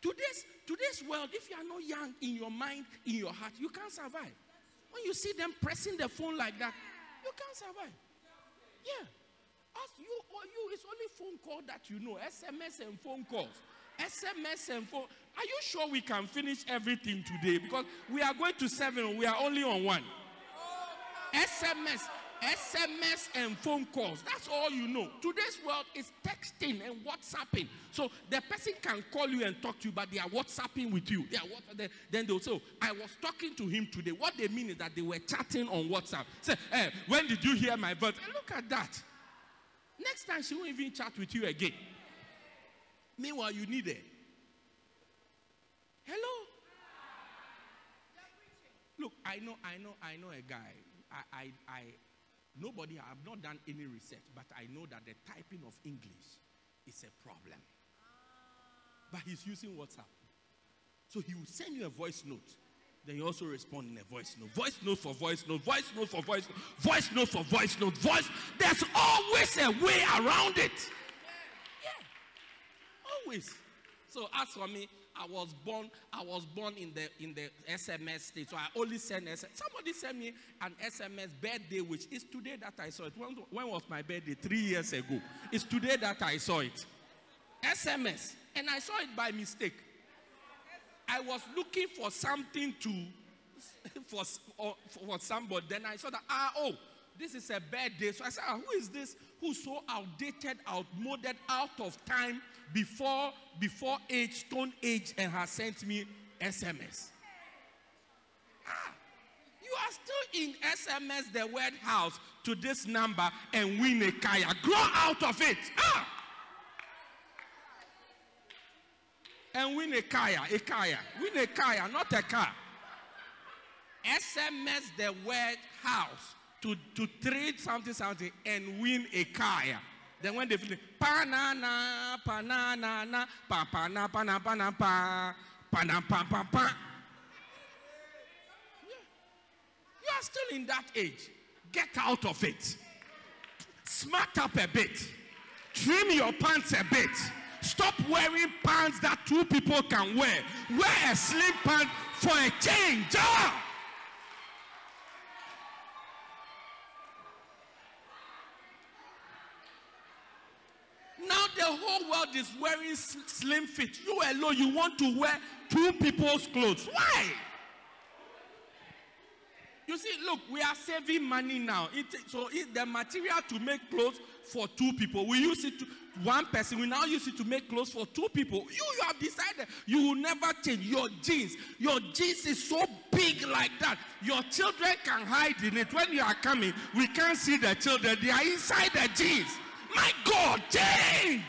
Today's today's world, if you are not young in your mind, in your heart, you can't survive. When you see them pressing the phone like that, you can't survive. Yeah. As you or you, it's only phone call that you know. SMS and phone calls. SMS and phone. Are you sure we can finish everything today? Because we are going to seven, we are only on one. SMS, SMS and phone calls. That's all you know. Today's world is texting and WhatsApping. So the person can call you and talk to you, but they are WhatsApping with you. They are what, then they'll say, oh, I was talking to him today. What they mean is that they were chatting on WhatsApp. Say, hey, when did you hear my voice? And look at that. Next time she won't even chat with you again. Meanwhile, you need it. Hello? Look, I know, I know, I know a guy. I, I, I, nobody, I have not done any research, but I know that the typing of English is a problem. But he's using WhatsApp. So he will send you a voice note. Then you also respond in a voice note. Voice note for voice note, voice note for voice note, voice note for voice note, voice. There's always a way around it. Always. So as for me, I was born, I was born in the in the SMS state. So I only send SMS. Somebody sent me an SMS birthday, which is today that I saw it. When, when was my birthday? Three years ago. It's today that I saw it. SMS. And I saw it by mistake. I was looking for something to for, for somebody. Then I saw that ah oh this is a birthday. So I said, ah, who is this who's so outdated, outmoded, out of time, before before age, stone age, and has sent me SMS? Ah, you are still in SMS the word house to this number and win a kaya. Grow out of it. Ah! And win a kaya, a kaya. Win a kaya, not a car. SMS the word house to, to trade something, something, and win a kaya. Then when they finish, pa na na, pa, pana, pana, pana, pa, pana, pa, pa, pa. Pa na pa pa pa. You are still in that age. Get out of it. Smart up a bit. Trim your pants a bit. Stop wearing pants that two people can wear. Wear a slim pant for a change. Ah! Now the whole world is wearing slim fit. You alone, you want to wear two people's clothes. Why? You see, look, we are saving money now. It, so it, the material to make clothes for two people, we use it to one person. We now use it to make clothes for two people. You, you have decided you will never change your jeans. Your jeans is so big like that. Your children can hide in it. When you are coming, we can't see the children. They are inside the jeans. My God, change!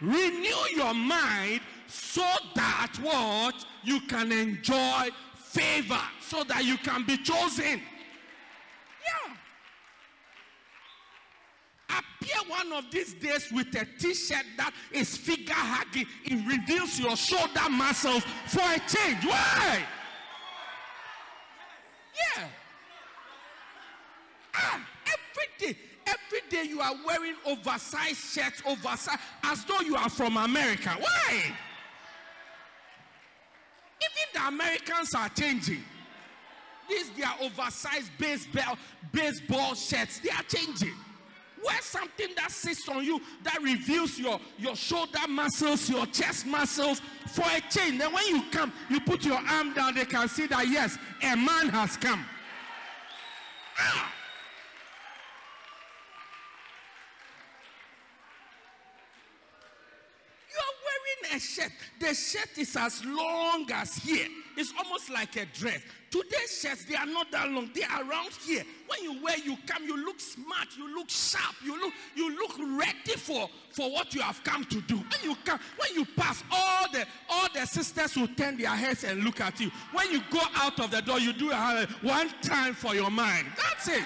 Renew your mind so that what you can enjoy favor, so that you can be chosen. Yeah. Appear one of these days with a t-shirt that is figure hugging. It reveals your shoulder muscles for a change. Why? Yeah. Ah, every day, every day you are wearing oversized shirts, oversized, as though you are from America. Why? Even the Americans are changing. These their oversized baseball baseball shirts. They are changing. Wear something that sits on you that reveals your, your shoulder muscles, your chest muscles for a change. Then when you come, you put your arm down, they can see that yes, a man has come. Ah! You are wearing a shirt. The shirt is as long as here. It's almost like a dress. Today's shirts, they are not that long. They are around here. When you wear, you come, you look smart, you look sharp, you look, you look ready for, for what you have come to do. When you come, when you pass, all the all the sisters will turn their heads and look at you. When you go out of the door, you do a one time for your mind. That's it.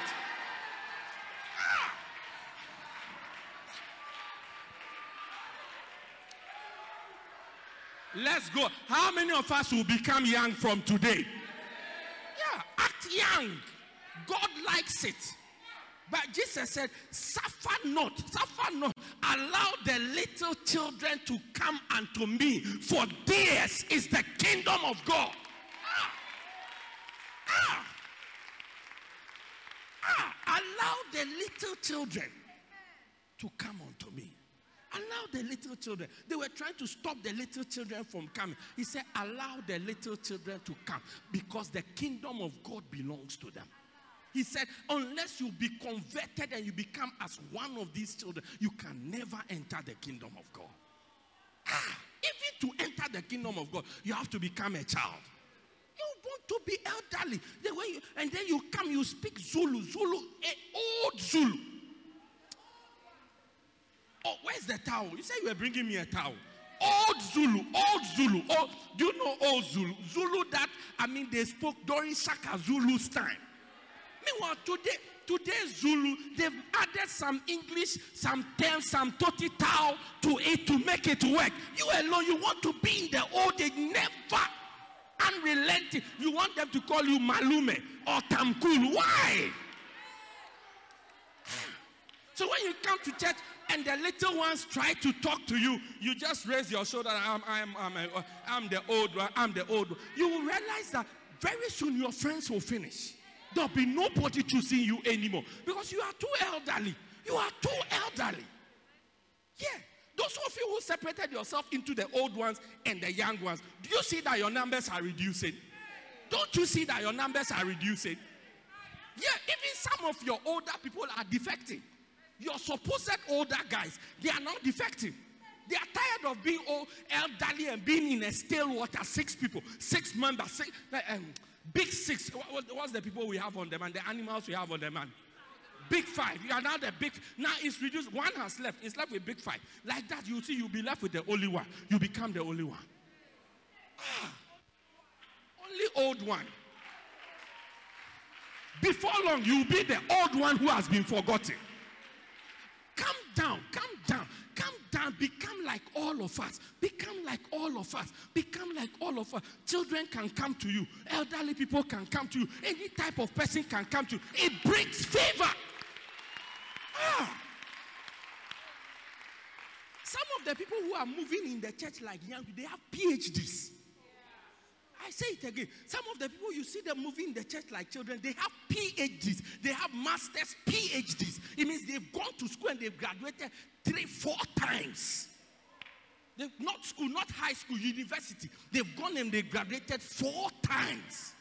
Let's go. How many of us will become young from today? Yeah, act young. God likes it. But Jesus said, Suffer not, suffer not. Allow the little children to come unto me, for theirs is the kingdom of God. Ah. Ah. Ah. Allow the little children to come unto me. Allow the little children. They were trying to stop the little children from coming. He said, Allow the little children to come because the kingdom of God belongs to them. He said, Unless you be converted and you become as one of these children, you can never enter the kingdom of God. Ah, even to enter the kingdom of God, you have to become a child. You want to be elderly. The way you, and then you come, you speak Zulu, Zulu, old Zulu. Oh, where's the towel? You said you were bringing me a towel. Old Zulu, old Zulu. Oh, do you know old Zulu? Zulu that, I mean, they spoke during Shaka Zulu's time. Meanwhile, today, today Zulu, they've added some English, some terms, some toti towel to it to make it work. You alone, you want to be in the old age, never unrelenting. You want them to call you Malume or Tamkulu. Why? So when you come to church and the little ones try to talk to you, you just raise your shoulder. I'm, I'm, I'm, a, I'm the old one. I'm the old one. You will realize that very soon your friends will finish. There'll be nobody choosing you anymore because you are too elderly. You are too elderly. Yeah. Those of you who separated yourself into the old ones and the young ones, do you see that your numbers are reducing? Don't you see that your numbers are reducing? Yeah, even some of your older people are defecting. Your supposed older guys, they are not defective. They are tired of being old, elderly and being in a stale water. Six people, six members, six, um, big six. what's the people we have on them and the animals we have on them? And big five. You are now the big. Now it's reduced. One has left. It's left with big five. Like that, you see, you'll be left with the only one. You become the only one. Ah, only old one. Before long, you'll be the old one who has been forgotten. Come down, come down, come down. Become like all of us. Become like all of us. Become like all of us. Children can come to you. Elderly people can come to you. Any type of person can come to you. It brings favor. Ah. Some of the people who are moving in the church like young, they have PhDs. I say it again. Some of the people you see them moving in the church like children, they have PhDs. They have masters, PhDs. It means they've gone to school and they've graduated three, four times. They've not school, not high school, university. They've gone and they graduated four times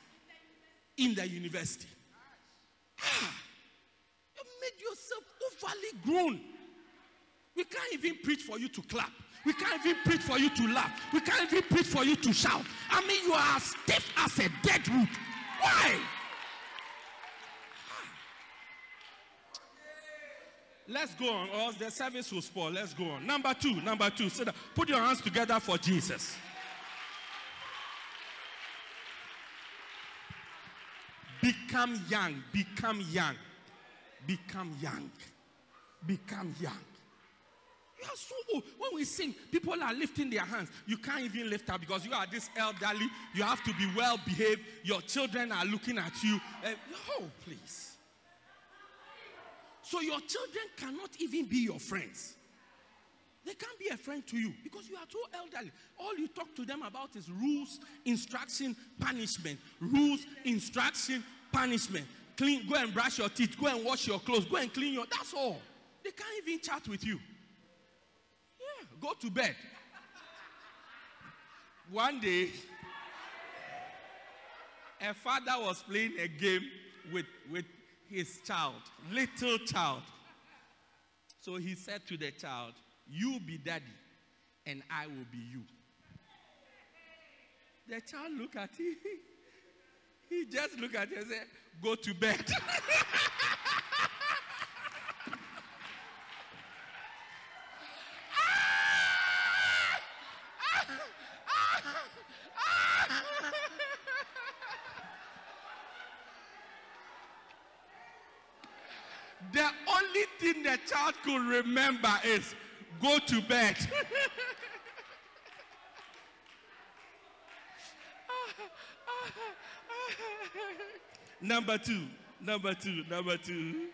in the university. Ah, you made yourself overly grown. We can't even preach for you to clap. We can't even preach for you to laugh. We can't even preach for you to shout. I mean, you are as stiff as a dead root. Why? Ah. Let's go on, or the service will spoil. Let's go on. Number two, number two. So that, put your hands together for Jesus. Become young, become young, become young, become young. You are so old. When we sing, people are lifting their hands. You can't even lift up because you are this elderly. You have to be well behaved. Your children are looking at you. Uh, oh, please. So your children cannot even be your friends. They can't be a friend to you because you are too elderly. All you talk to them about is rules, instruction, punishment. Rules, instruction, punishment. Clean, go and brush your teeth, go and wash your clothes, go and clean your. That's all. They can't even chat with you. Go to bed. One day, a father was playing a game with, with his child, little child. So he said to the child, You be daddy, and I will be you. The child looked at him. He just looked at him and said, Go to bed. The only thing the child could remember is go to bed. number two, number two, number two,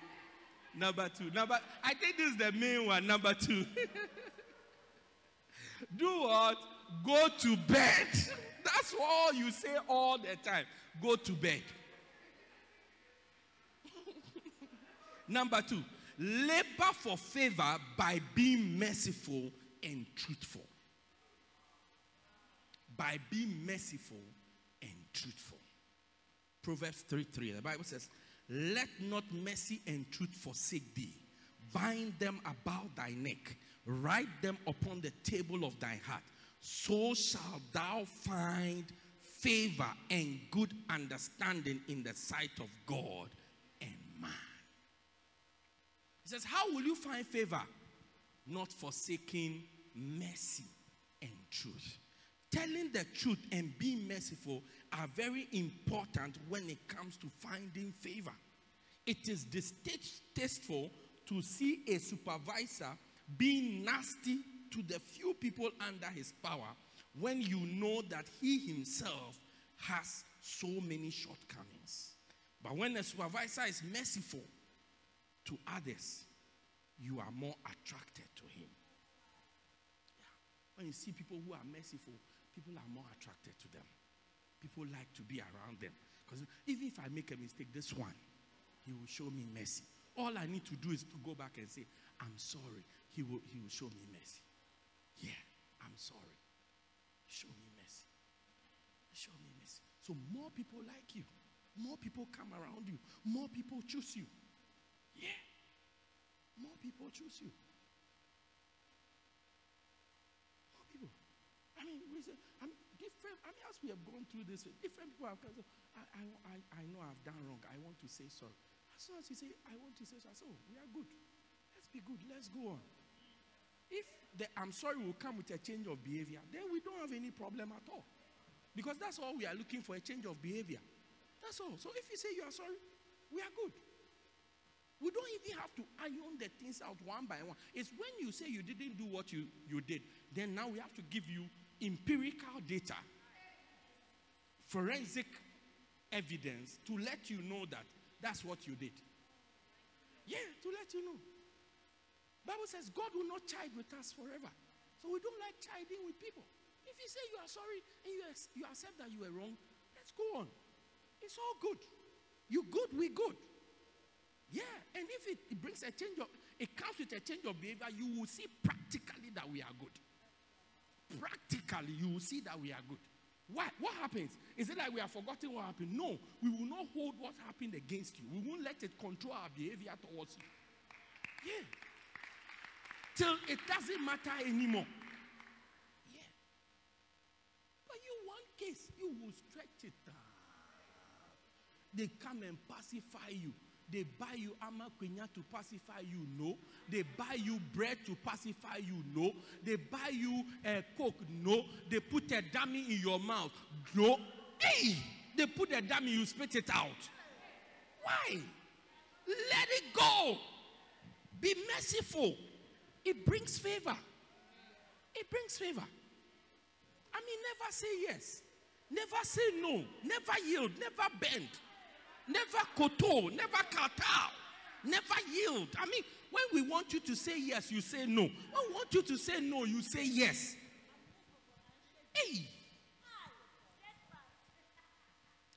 number two, number. I think this is the main one. Number two. Do what? Go to bed. That's all you say all the time. Go to bed. Number two, labor for favor by being merciful and truthful. By being merciful and truthful. Proverbs 3 3. The Bible says, Let not mercy and truth forsake thee. Bind them about thy neck, write them upon the table of thy heart. So shalt thou find favor and good understanding in the sight of God he says, How will you find favor? Not forsaking mercy and truth. Telling the truth and being merciful are very important when it comes to finding favor. It is distasteful to see a supervisor being nasty to the few people under his power when you know that he himself has so many shortcomings. But when a supervisor is merciful, to others, you are more attracted to him. Yeah. When you see people who are merciful, people are more attracted to them. People like to be around them. Because even if I make a mistake, this one, he will show me mercy. All I need to do is to go back and say, I'm sorry. He will, he will show me mercy. Yeah, I'm sorry. Show me mercy. Show me mercy. So more people like you. More people come around you. More people choose you. More people choose you. probably say, I mean, different, I mean, as we have gone through this, different people have come, I, I, I, I know I've done wrong. I want to say sorry. As soon as you say, I want to say sorry, I oh, we are good. Let's be good. Let's go on. If the I'm sorry will come with a change of behavior, then we don't have any problem at all. Because that's all we are looking for a change of behavior. That's all. So if you say you are sorry, we are good. We don't even have to iron the things out one by one. It's when you say you didn't do what you, you did, then now we have to give you empirical data, forensic evidence to let you know that that's what you did. Yeah, to let you know. Bible says God will not chide with us forever. So we don't like chiding with people. If you say you are sorry and you, you accept that you were wrong, let's go on. It's all good. You good, we good. Yeah, and if it, brings a change of, it comes with a change of behavior, you will see practically that we are good. Practically, you will see that we are good. Why? What happens? Is it like we have forgotten what happened? No, we will not hold what happened against you. We won't let it control our behavior towards you. Yeah. Till it doesn't matter anymore. Yeah. But you, one case, you will stretch it down. They come and pacify you. They buy you amakwenya to pacify you, no. They buy you bread to pacify you, no. They buy you a uh, coke, no. They put a dummy in your mouth, no. Hey, they put a dummy, you spit it out. Why? Let it go. Be merciful. It brings favor. It brings favor. I mean, never say yes, never say no, never yield, never bend. Never koto, never kata, never yield. I mean, when we want you to say yes, you say no. When we want you to say no, you say yes. Hey.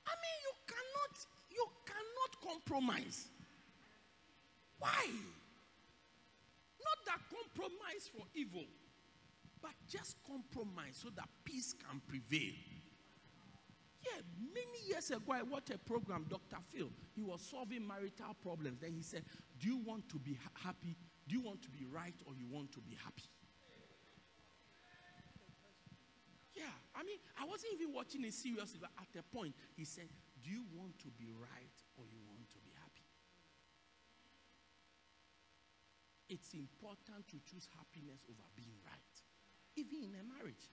I mean, you cannot, you cannot compromise. Why? Not that compromise for evil, but just compromise so that peace can prevail. Yeah, many years ago, I watched a program, Dr. Phil. He was solving marital problems. Then he said, Do you want to be ha- happy? Do you want to be right or you want to be happy? Yeah, I mean, I wasn't even watching it seriously, but at a point, he said, Do you want to be right or you want to be happy? It's important to choose happiness over being right, even in a marriage.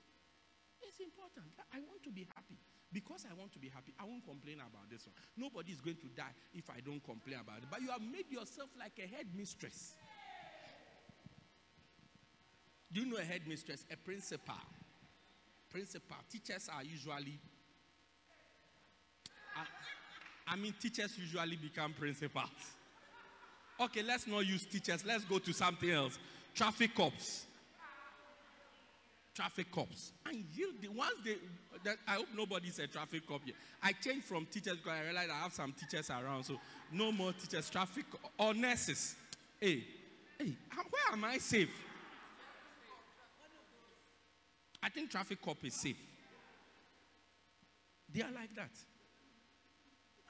It's important. I want to be happy. Because I want to be happy, I won't complain about this one. Nobody is going to die if I don't complain about it. But you have made yourself like a headmistress. Do you know a headmistress? A principal. Principal. Teachers are usually. I, I mean, teachers usually become principals. Okay, let's not use teachers. Let's go to something else. Traffic cops traffic cops. And you, ones they, that, I hope nobody's a traffic cop here. I changed from teachers because I realized I have some teachers around, so no more teachers, traffic or nurses. Hey, hey, where am I safe? I think traffic cop is safe. They are like that.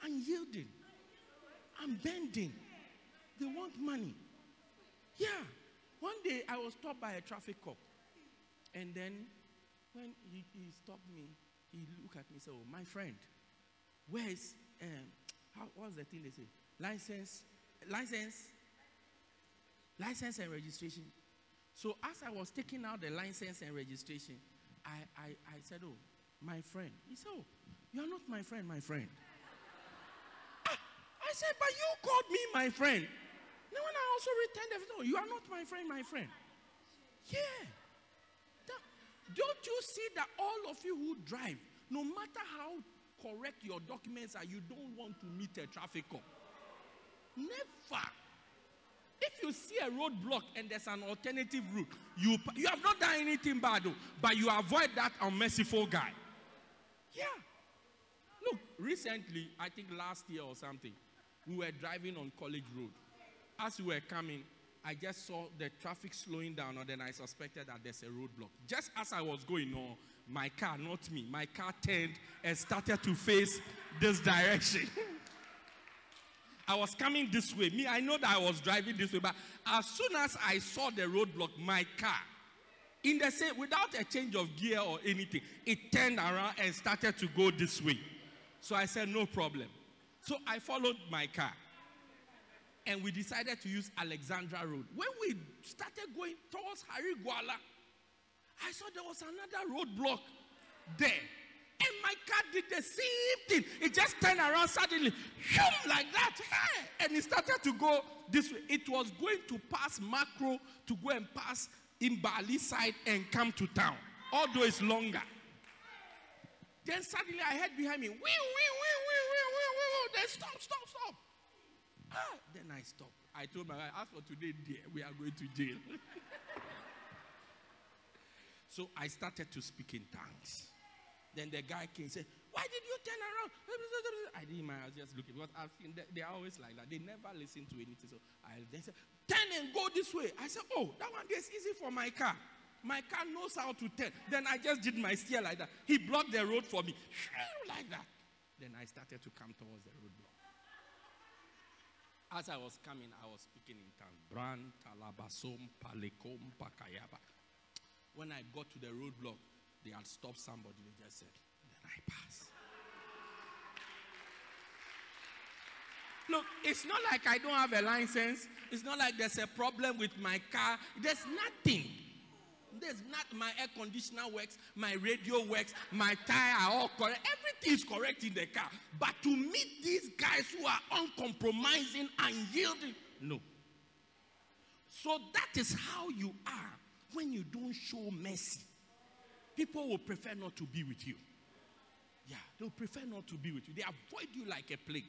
Unyielding. bending. They want money. Yeah. One day I was stopped by a traffic cop. And then when he, he stopped me, he looked at me and said, Oh, my friend, where is, um, how, what's the thing they say? License, license, license and registration. So as I was taking out the license and registration, I, I, I said, Oh, my friend. He said, Oh, you are not my friend, my friend. ah, I said, But you called me my friend. Then when I also returned oh, you are not my friend, my friend. Yeah. Don't you see that all of you who drive, no matter how correct your documents are, you don't want to meet a traffic cop? Never. If you see a roadblock and there's an alternative route, you, you have not done anything bad, though, but you avoid that unmerciful guy. Yeah. Look, recently, I think last year or something, we were driving on College Road. As we were coming, I just saw the traffic slowing down, and then I suspected that there's a roadblock. Just as I was going on, my car, not me, my car turned and started to face this direction. I was coming this way. Me, I know that I was driving this way, but as soon as I saw the roadblock, my car In the same, without a change of gear or anything, it turned around and started to go this way. So I said, no problem. So I followed my car. And we decided to use Alexandra Road. When we started going towards Harigwala, I saw there was another roadblock there. And my car did the same thing. It just turned around suddenly, like that. Hey! And it started to go this way. It was going to pass Makro to go and pass in Bali side and come to town, although it's longer. Then suddenly I heard behind me, wee, wee, wee, wee, wee, wee, wee. Then stop, stop, stop. Ah, then I stopped. I told my wife, as for today, dear, we are going to jail. so I started to speak in tongues. Then the guy came and said, Why did you turn around? I didn't mind, I was just looking. Because I've seen they, are always like that. They never listen to anything. So I then said, Turn and go this way. I said, Oh, that one is easy for my car. My car knows how to turn. Then I just did my steer like that. He blocked the road for me. Like that. Then I started to come towards the roadblock. As I was coming, I was speaking in tongues. Talabasom, pakayaba. When I got to the roadblock, they had stopped somebody. They just said, then I pass. Look, it's not like I don't have a license. It's not like there's a problem with my car. There's nothing. There's not my air conditioner works, my radio works, my tire are all correct. Everything is correct in the car. But to meet these guys who are uncompromising and yielding, no. So that is how you are when you don't show mercy people will prefer not to be with you. Yeah, they'll prefer not to be with you. They avoid you like a plague.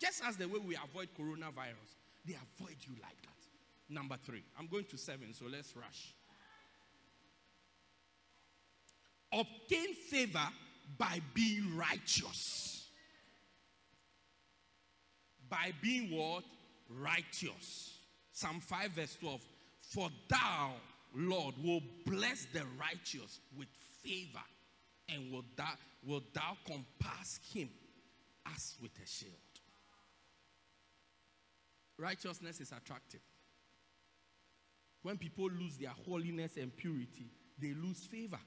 Just as the way we avoid coronavirus, they avoid you like that. Number three, I'm going to seven, so let's rush. Obtain favor by being righteous. By being what? Righteous. Psalm 5, verse 12. For thou, Lord, will bless the righteous with favor, and will thou, will thou compass him as with a shield. Righteousness is attractive. When people lose their holiness and purity, they lose favor.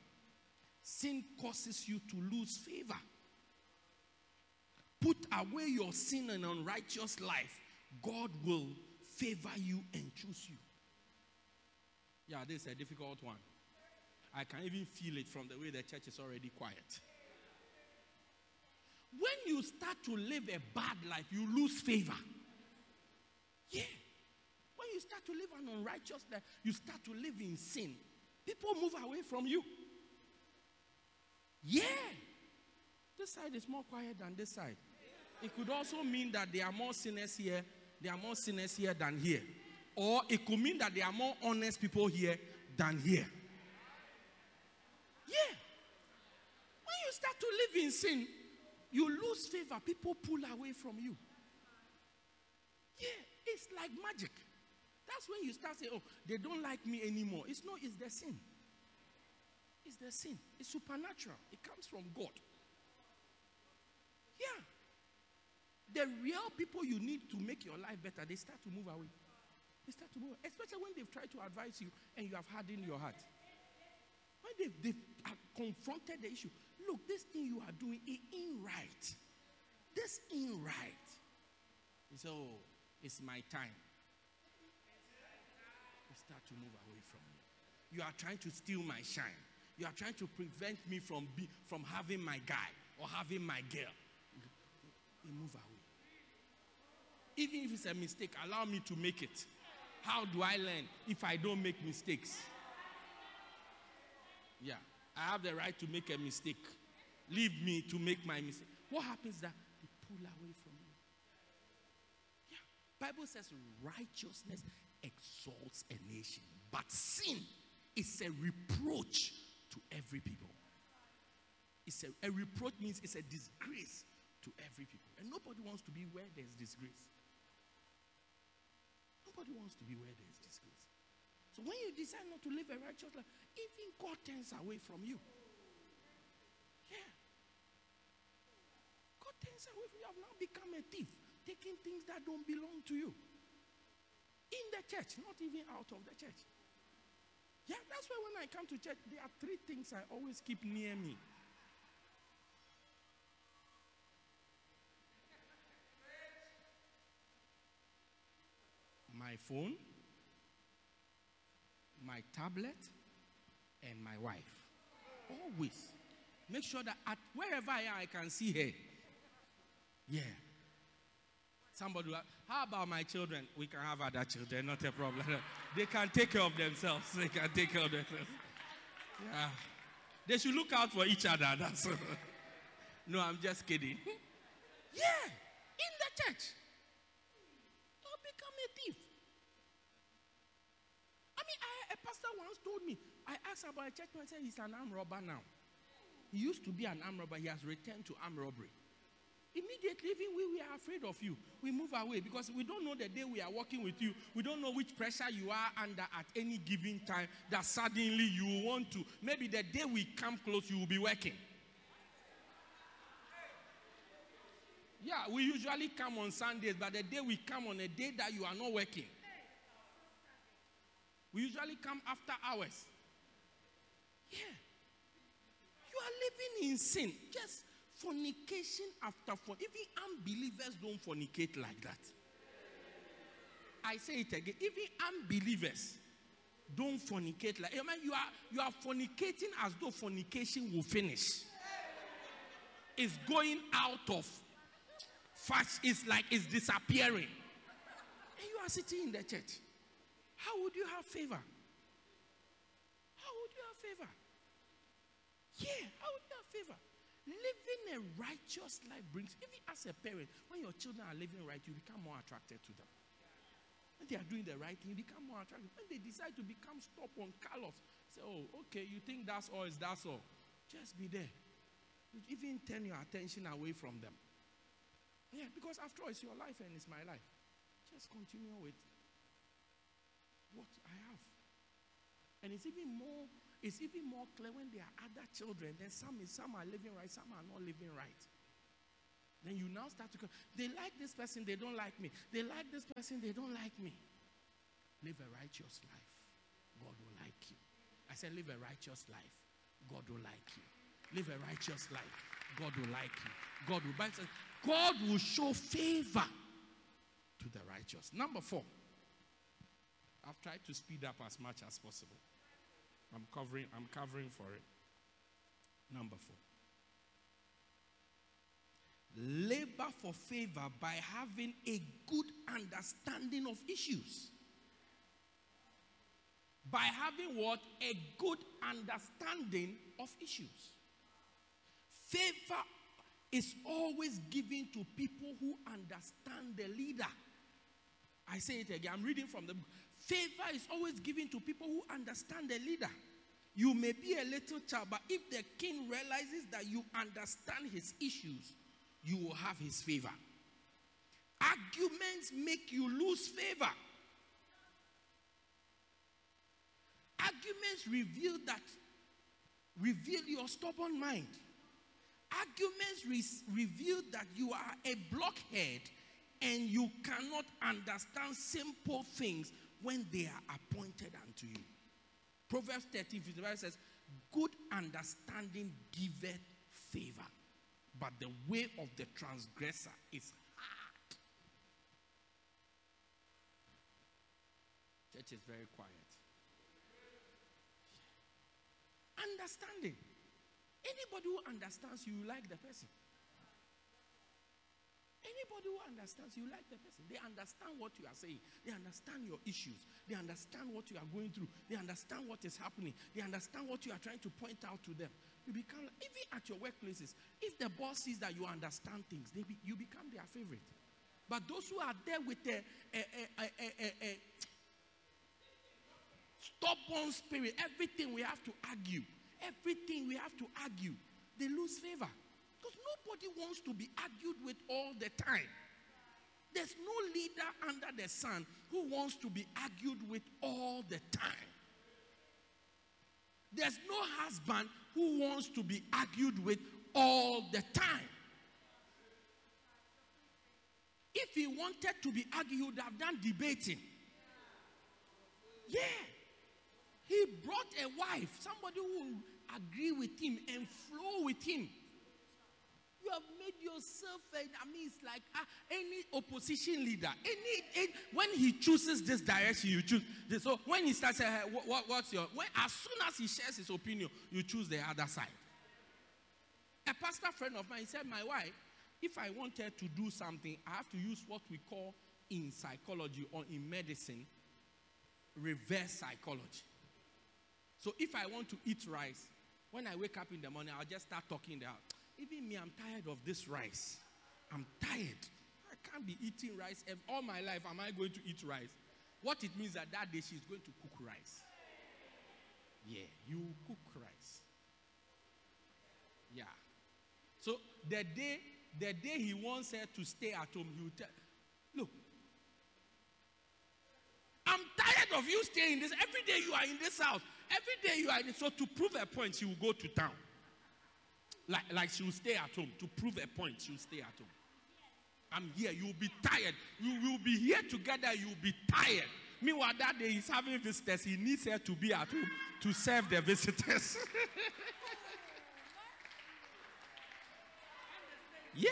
Sin causes you to lose favor. Put away your sin and unrighteous life. God will favor you and choose you. Yeah, this is a difficult one. I can even feel it from the way the church is already quiet. When you start to live a bad life, you lose favor. Yeah. When you start to live an unrighteous life, you start to live in sin. People move away from you. Yeah. This side is more quiet than this side. It could also mean that there are more sinners here, there are more sinners here than here. Or it could mean that there are more honest people here than here. Yeah. When you start to live in sin, you lose favor. People pull away from you. Yeah, it's like magic. That's when you start saying, oh, they don't like me anymore. It's not, it's the sin. It's the sin. It's supernatural. It comes from God. Yeah. The real people you need to make your life better, they start to move away. They start to move, especially when they've tried to advise you and you have hardened your heart. When they've, they've uh, confronted the issue, look, this thing you are doing is in right. This in right. You say, oh, it's my time. You start to move away from me. You are trying to steal my shine. You are trying to prevent me from, be, from having my guy or having my girl. You move away. Even if it's a mistake, allow me to make it. How do I learn if I don't make mistakes? Yeah, I have the right to make a mistake. Leave me to make my mistake. What happens that they pull away from you? Yeah, Bible says righteousness exalts a nation, but sin is a reproach to every people. It's a, a reproach means it's a disgrace to every people. And nobody wants to be where there's disgrace. Nobody wants to be where there's disgrace. So when you decide not to live a righteous life, even God turns away from you. Yeah. God turns away from you. You have now become a thief, taking things that don't belong to you. In the church, not even out of the church. Yeah, that's why when I come to church, there are three things I always keep near me. My phone, my tablet, and my wife. Always. Make sure that at wherever I am, I can see her. Yeah. Somebody, will, how about my children? We can have other children, not a problem. they can take care of themselves. They can take care of themselves. Yeah. They should look out for each other. That's no, I'm just kidding. yeah, in the church. Don't become a thief. I mean, I, a pastor once told me, I asked about a church man, said he's an armed robber now. He used to be an armed robber, he has returned to armed robbery. Immediately, even we, we are afraid of you. We move away because we don't know the day we are working with you. We don't know which pressure you are under at any given time that suddenly you want to. Maybe the day we come close, you will be working. Yeah, we usually come on Sundays, but the day we come on a day that you are not working, we usually come after hours. Yeah. You are living in sin. Just fornication after for Even unbelievers don't fornicate like that. I say it again. Even unbelievers don't fornicate like I mean, you are you are fornicating as though fornication will finish. It's going out of fast. It's like it's disappearing. And you are sitting in the church. How would you have favor? How would you have favor? Yeah, how would you have favor? Living a righteous life brings, even as a parent, when your children are living right, you become more attracted to them. When they are doing the right thing, you become more attracted. When they decide to become stubborn, callous, say, oh, okay, you think that's all, is that's all. Just be there. Even turn your attention away from them. Yeah, because after all, it's your life and it's my life. Just continue with what I have. And it's even more, it's even more clear when there are other children. Then some some are living right, some are not living right. Then you now start to go, they like this person, they don't like me. They like this person, they don't like me. Live a righteous life. God will like you. I said, live a righteous life. God will like you. Live a righteous life. God will like you. God will God will show favor to the righteous. Number four. I've tried to speed up as much as possible. I'm covering, I'm covering for it. Number four. Labor for favor by having a good understanding of issues. By having what? A good understanding of issues. Favor is always given to people who understand the leader. I say it again. I'm reading from the book. Favor is always given to people who understand the leader. You may be a little child, but if the king realizes that you understand his issues, you will have his favor. Arguments make you lose favor. Arguments reveal that, reveal your stubborn mind. Arguments re- reveal that you are a blockhead and you cannot understand simple things when they are appointed unto you. Proverbs 13, 55 says, Good understanding giveth favor, but the way of the transgressor is hard. Church is very quiet. Understanding. Anybody who understands you, you like the person. Anybody who understands you, like the person. They understand what you are saying. They understand your issues. They understand what you are going through. They understand what is happening. They understand what you are trying to point out to them. You become, even at your workplaces, if the boss sees that you understand things, they be, you become their favorite. But those who are there with a, a, a, a, stubborn spirit, everything we have to argue, everything we have to argue, they lose favor. Nobody wants to be argued with all the time. There's no leader under the sun who wants to be argued with all the time. There's no husband who wants to be argued with all the time. If he wanted to be argued, he would have done debating. Yeah. He brought a wife, somebody who agree with him and flow with him. You have made yourself, a, I mean, it's like uh, any opposition leader. Any, any, when he chooses this direction, you choose. This. So when he starts, what, what, what's your? When, as soon as he shares his opinion, you choose the other side. A pastor friend of mine said, "My wife, if I want her to do something, I have to use what we call in psychology or in medicine, reverse psychology. So if I want to eat rice, when I wake up in the morning, I'll just start talking there. Even me, I'm tired of this rice. I'm tired. I can't be eating rice all my life. Am I going to eat rice? What it means that that day she's going to cook rice. Yeah, you cook rice. Yeah. So the day, the day he wants her to stay at home, he will tell, look, I'm tired of you staying in this. Every day you are in this house. Every day you are in this. So to prove a point, she will go to town. Like, like she will stay at home. To prove a point, she will stay at home. I'm here. You will be tired. You will be here together. You will be tired. Meanwhile, that day he's having visitors. He needs her to be at home to serve the visitors. yeah.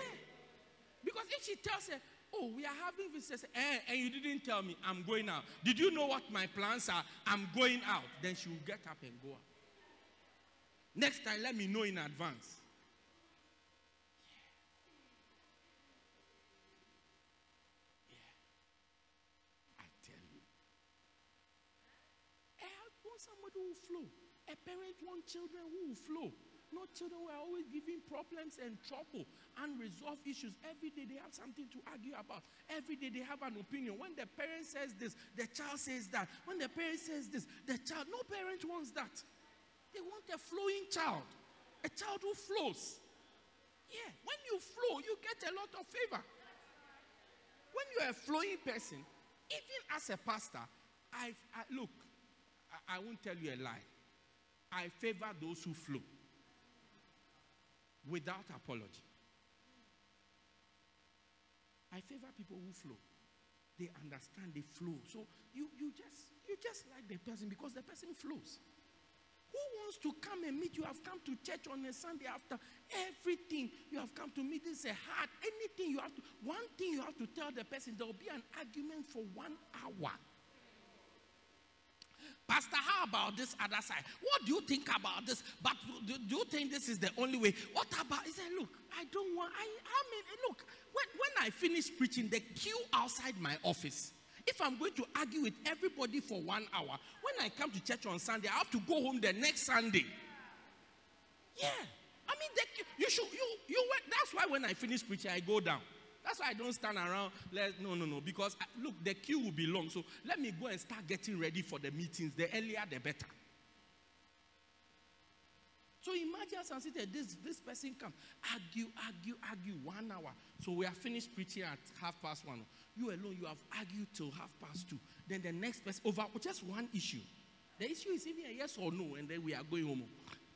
Because if she tells her, Oh, we are having visitors. Eh, and you didn't tell me I'm going out. Did you know what my plans are? I'm going out. Then she will get up and go out. Next time, let me know in advance. Yeah. yeah. I tell you. I want somebody who will flow. A parent wants children who will flow. Not children who are always giving problems and trouble, unresolved issues. Every day they have something to argue about. Every day they have an opinion. When the parent says this, the child says that. When the parent says this, the child, no parent wants that. They want a flowing child, a child who flows. Yeah, when you flow, you get a lot of favor. When you're a flowing person, even as a pastor, I, I look, I, won't tell you a lie. I favor those who flow without apology. I favor people who flow. They understand, they flow. So you, you just you just like the person because the person flows. Who wants to come and meet you? I've come to church on a Sunday after everything you have come to meet. Is a hard anything you have to. One thing you have to tell the person. There will be an argument for one hour. Pastor, how about this other side? What do you think about this? But do, do you think this is the only way? What about? He said, Look, I don't want. I, I mean, look, when, when I finish preaching, the queue outside my office. If I'm going to argue with everybody for one hour, when I come to church on Sunday, I have to go home the next Sunday. Yeah. I mean, the, you should, you, you, that's why when I finish preaching, I go down. That's why I don't stand around. Let, no, no, no. Because I, uh, look, the queue will be long. So let me go and start getting ready for the meetings. The earlier, the better. So imagine as this, this person come, argue, argue, argue, one hour. So we are finished preaching at half past one. You alone, you have argued till half past two. Then the next person, over just one issue. The issue is even a yes or no, and then we are going home.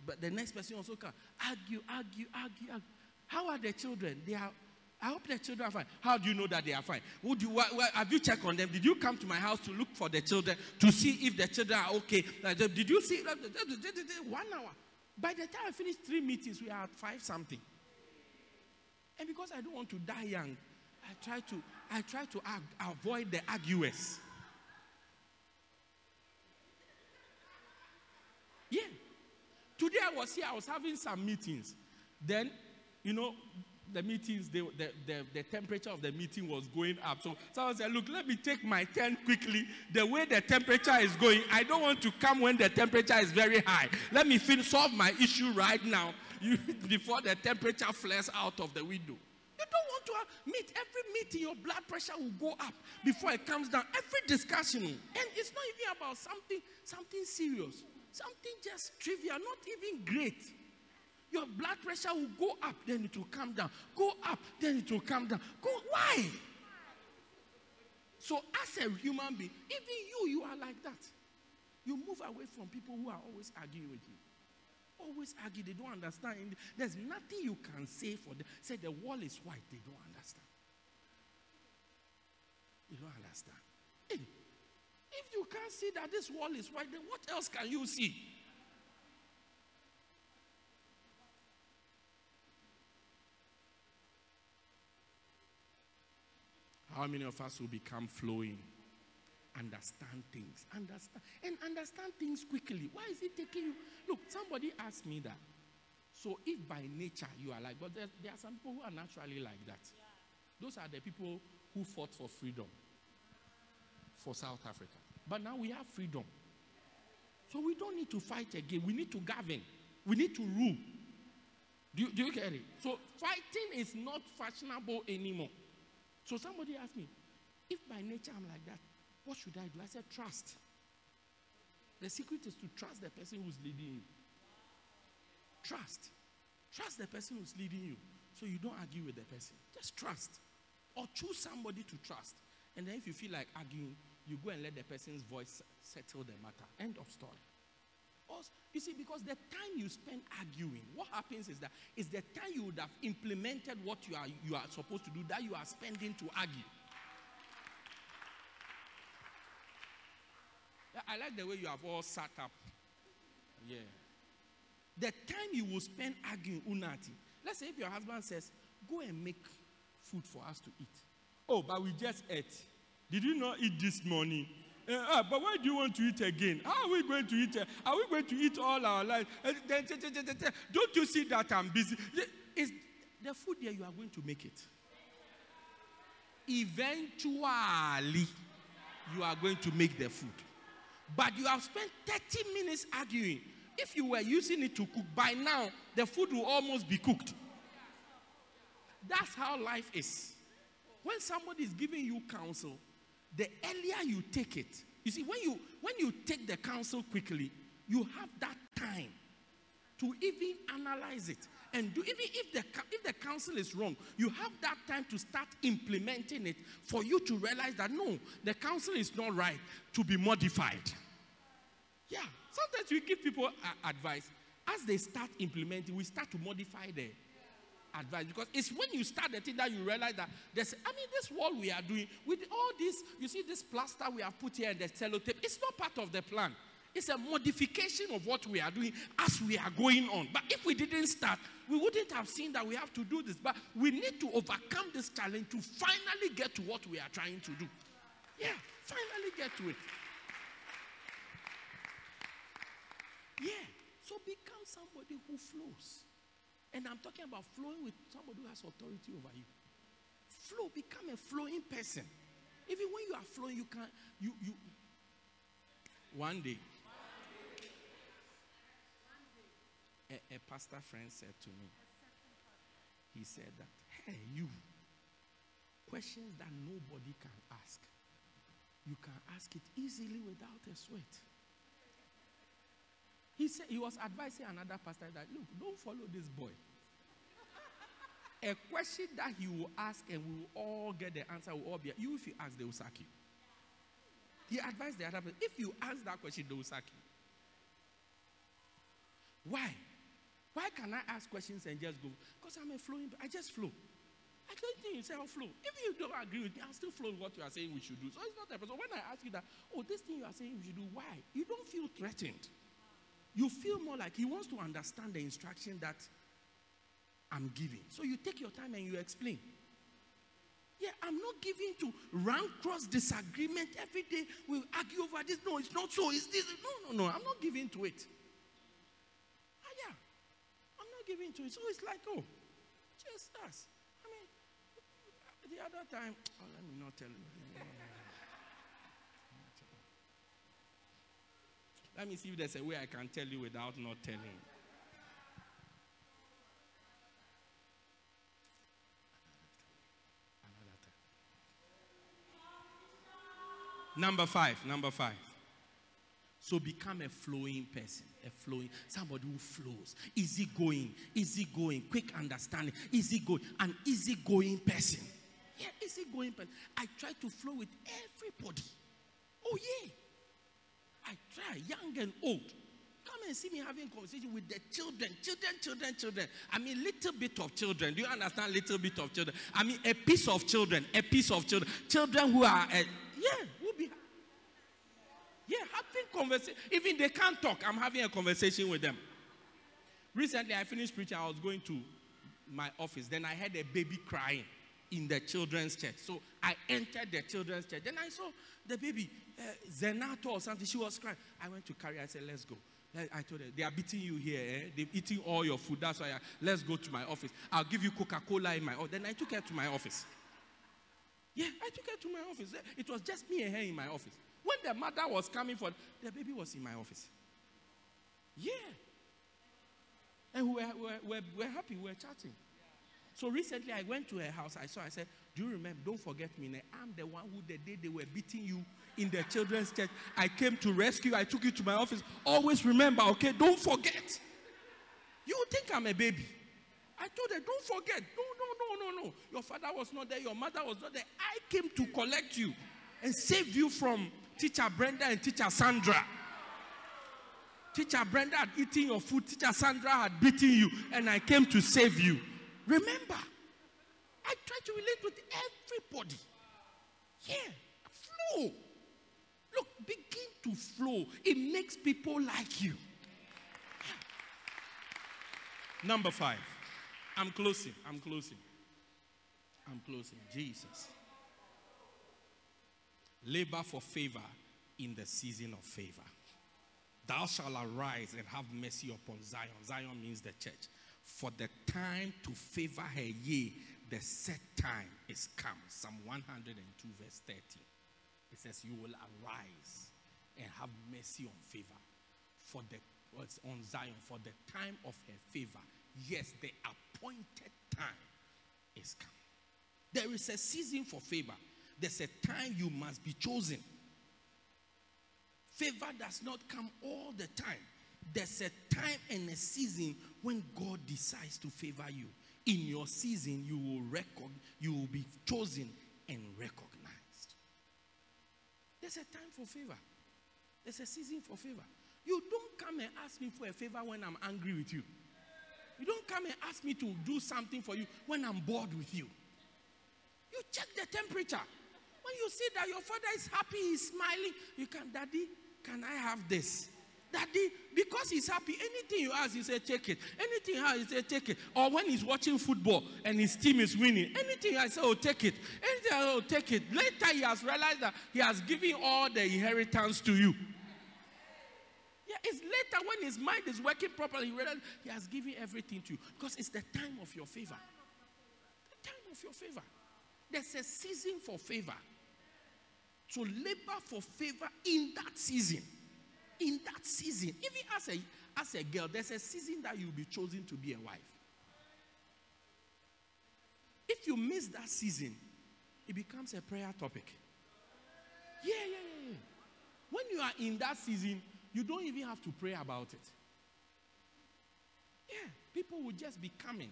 But the next person also come, argue, argue, argue, argue. How are the children? They are I hope the children are fine. How do you know that they are fine? Would you, have you checked on them? Did you come to my house to look for the children to see if the children are okay? Uh, did you see? Uh, one hour. By the time I finished three meetings, we had five something. And because I don't want to die young, I try to I try to avoid the arguers. Yeah. Today I was here, I was having some meetings. Then, you know, the meetings, the, the, the, the, temperature of the meeting was going up. So someone said, Look, let me take my turn quickly. The way the temperature is going, I don't want to come when the temperature is very high. Let me solve my issue right now you, before the temperature flares out of the window. You don't want to have, meet every meeting, your blood pressure will go up before it comes down. Every discussion, and it's not even about something, something serious, something just trivial, not even great. Your blood pressure will go up, then it will come down. Go up, then it will come down. Go why? So as a human being, even you, you are like that. You move away from people who are always arguing with you. Always argue, they don't understand. There's nothing you can say for them. Say the wall is white, they don't understand. They don't understand. Hey, if you can't see that this wall is white, then what else can you see? How many of us will become flowing? Understand things. Understand and understand things quickly. Why is it taking you? Look, somebody asked me that. So if by nature you are like, but there, there are some people who are naturally like that. Those are the people who fought for freedom for South Africa. But now we have freedom. So we don't need to fight again. We need to govern. We need to rule. Do do you get it? So fighting is not fashionable anymore. So somebody asked me, if by nature I'm like that, what should I do? I said, trust. The secret is to trust the person who's leading you. Trust. Trust the person who's leading you. So you don't argue with the person. Just trust. Or choose somebody to trust. And then if you feel like arguing, you go and let the person's voice settle the matter. End of story. Also, you see, because the time you spend arguing, what happens is that is the time you would have implemented what you are you are supposed to do that you are spending to argue. I like the way you have all sat up. Yeah. The time you will spend arguing unati. Let's say if your husband says, "Go and make food for us to eat." Oh, but we just ate. Did you not eat this morning? Uh, but why do you want to eat again? How are we going to eat? uh, Are we going to eat all our life? Uh, then, don't you see that I'm busy? Is the food there? You are going to make it. Eventually, you are going to make the food. But you have spent 30 minutes arguing. If you were using it to cook, by now the food will almost be cooked. That's how life is. When somebody is giving you counsel, the earlier you take it, you see, when you when you take the counsel quickly, you have that time to even analyze it and do even if the if the counsel is wrong, you have that time to start implementing it for you to realize that no, the counsel is not right to be modified. Yeah, sometimes we give people a- advice as they start implementing, we start to modify the advice. Because it's when you start the thing that you realize that there's I mean this wall we are doing with all this you see this plaster we have put here and the sellotape it's not part of the plan. It's a modification of what we are doing as we are going on. But if we didn't start we wouldn't have seen that we have to do this. But we need to overcome this challenge to finally get to what we are trying to do. Yeah finally get to it. Yeah so become somebody who flows and I'm talking about flowing with somebody who has authority over you. Flow, become a flowing person. Even when you are flowing, you can you you one day. A, a pastor friend said to me, he said that, hey, you, questions that nobody can ask, you can ask it easily without a sweat. He said he was advising another pastor that look, don't follow this boy. A question that he will ask and we will all get the answer will all be you if you ask, they will sack you. He advised the other person, if you ask that question, they will sack you. Why? Why can I ask questions and just go? Because I'm a flowing, I just flow. I don't think you say I'll flow. If you don't agree with me, I'll still flow what you are saying we should do. So it's not a person. When I ask you that, oh, this thing you are saying we should do, why? You don't feel threatened you feel more like he wants to understand the instruction that I'm giving. So you take your time and you explain. Yeah, I'm not giving to rank cross disagreement every day. We argue over this. No, it's not so. It's this. No, no, no. I'm not giving to it. Ah, yeah. I'm not giving to it. So it's like, oh, just us. I mean, the other time, oh, let me not tell you. Let me see if there's a way I can tell you without not telling. Number five, number five. So become a flowing person, a flowing, somebody who flows, easy going, easy going, quick understanding, easy going, an easy going person. Yeah, easy going person. I try to flow with everybody. Oh, yeah. I try, young and old. Come and see me having conversation with the children, children, children, children. I mean, little bit of children. Do you understand? Little bit of children. I mean, a piece of children, a piece of children. Children who are, uh, yeah, who be. conversation. Even they can't talk. I'm having a conversation with them. Recently, I finished preaching. I was going to my office. Then I heard a baby crying in the children's church. So I entered the children's church. Then I saw the baby, uh, Zenato or something. She was crying. I went to carry. I said, "Let's go." I told her, they are beating you here. Eh? They're eating all your food. That's why I, let's go to my office. I'll give you Coca Cola in my office. Then I took her to my office. Yeah, I took her to my office. It was just me and her in my office. When the mother was coming for, the baby was in my office. Yeah. And we were, we were, we were, happy, we were chatting. So recently I went to her house. I saw, I said, Do you remember? Don't forget me. I'm the one who, the day they were beating you in the children's church, I came to rescue. I took you to my office. Always remember, okay? Don't forget. You think I'm a baby. I told her, Don't forget. No, no, no, no, no. Your father was not there. Your mother was not there. I came to collect you and save you from teacher Brenda and teacher Sandra. Teacher Brenda had eaten your food. Teacher Sandra had beaten you. And I came to save you. Remember, I try to relate with everybody. Yeah, flow. Look, begin to flow. It makes people like you. Number five. I'm closing. I'm closing. I'm closing. Jesus. Labor for favor in the season of favor. Thou shalt arise and have mercy upon Zion. Zion means the church. For the time to favor her, yea, the set time is come. Psalm 102, verse 13. It says, You will arise and have mercy on favor. For the on Zion, for the time of her favor. Yes, the appointed time is come. There is a season for favor. There's a time you must be chosen. Favor does not come all the time. There's a time and a season when God decides to favor you. In your season, you will record, you will be chosen and recognized. There's a time for favor. There's a season for favor. You don't come and ask me for a favor when I'm angry with you. You don't come and ask me to do something for you when I'm bored with you. You check the temperature. When you see that your father is happy, he's smiling, you can, Daddy, can I have this? Daddy, because he's happy, anything you ask, he say, take it. Anything you ask, he say, take it. Or when he's watching football and his team is winning, anything I say, oh, take it. Anything I say, oh, take it. Later, he has realized that he has given all the inheritance to you. Yeah, it's later when his mind is working properly, he realizes he has given everything to you. Because it's the time of your favor. The time of your favor. There's a season for favor. So labor for favor in that season in that season, even as a, as a girl, there's a season that you'll be chosen to be a wife. If you miss that season, it becomes a prayer topic. Yeah, yeah, yeah. When you are in that season, you don't even have to pray about it. Yeah, people will just be coming.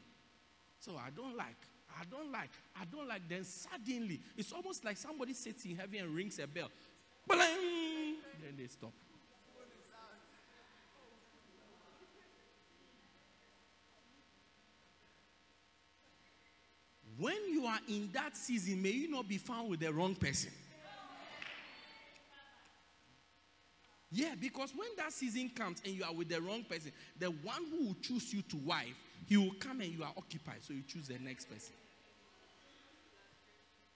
So I don't like, I don't like, I don't like. Then suddenly, it's almost like somebody sits in heaven and rings a bell. Then they stop. when you are in that season, may you not be found with the wrong person. Yeah, because when that season comes and you are with the wrong person, the one who will choose you to wife, he will come and you are occupied, so you choose the next person.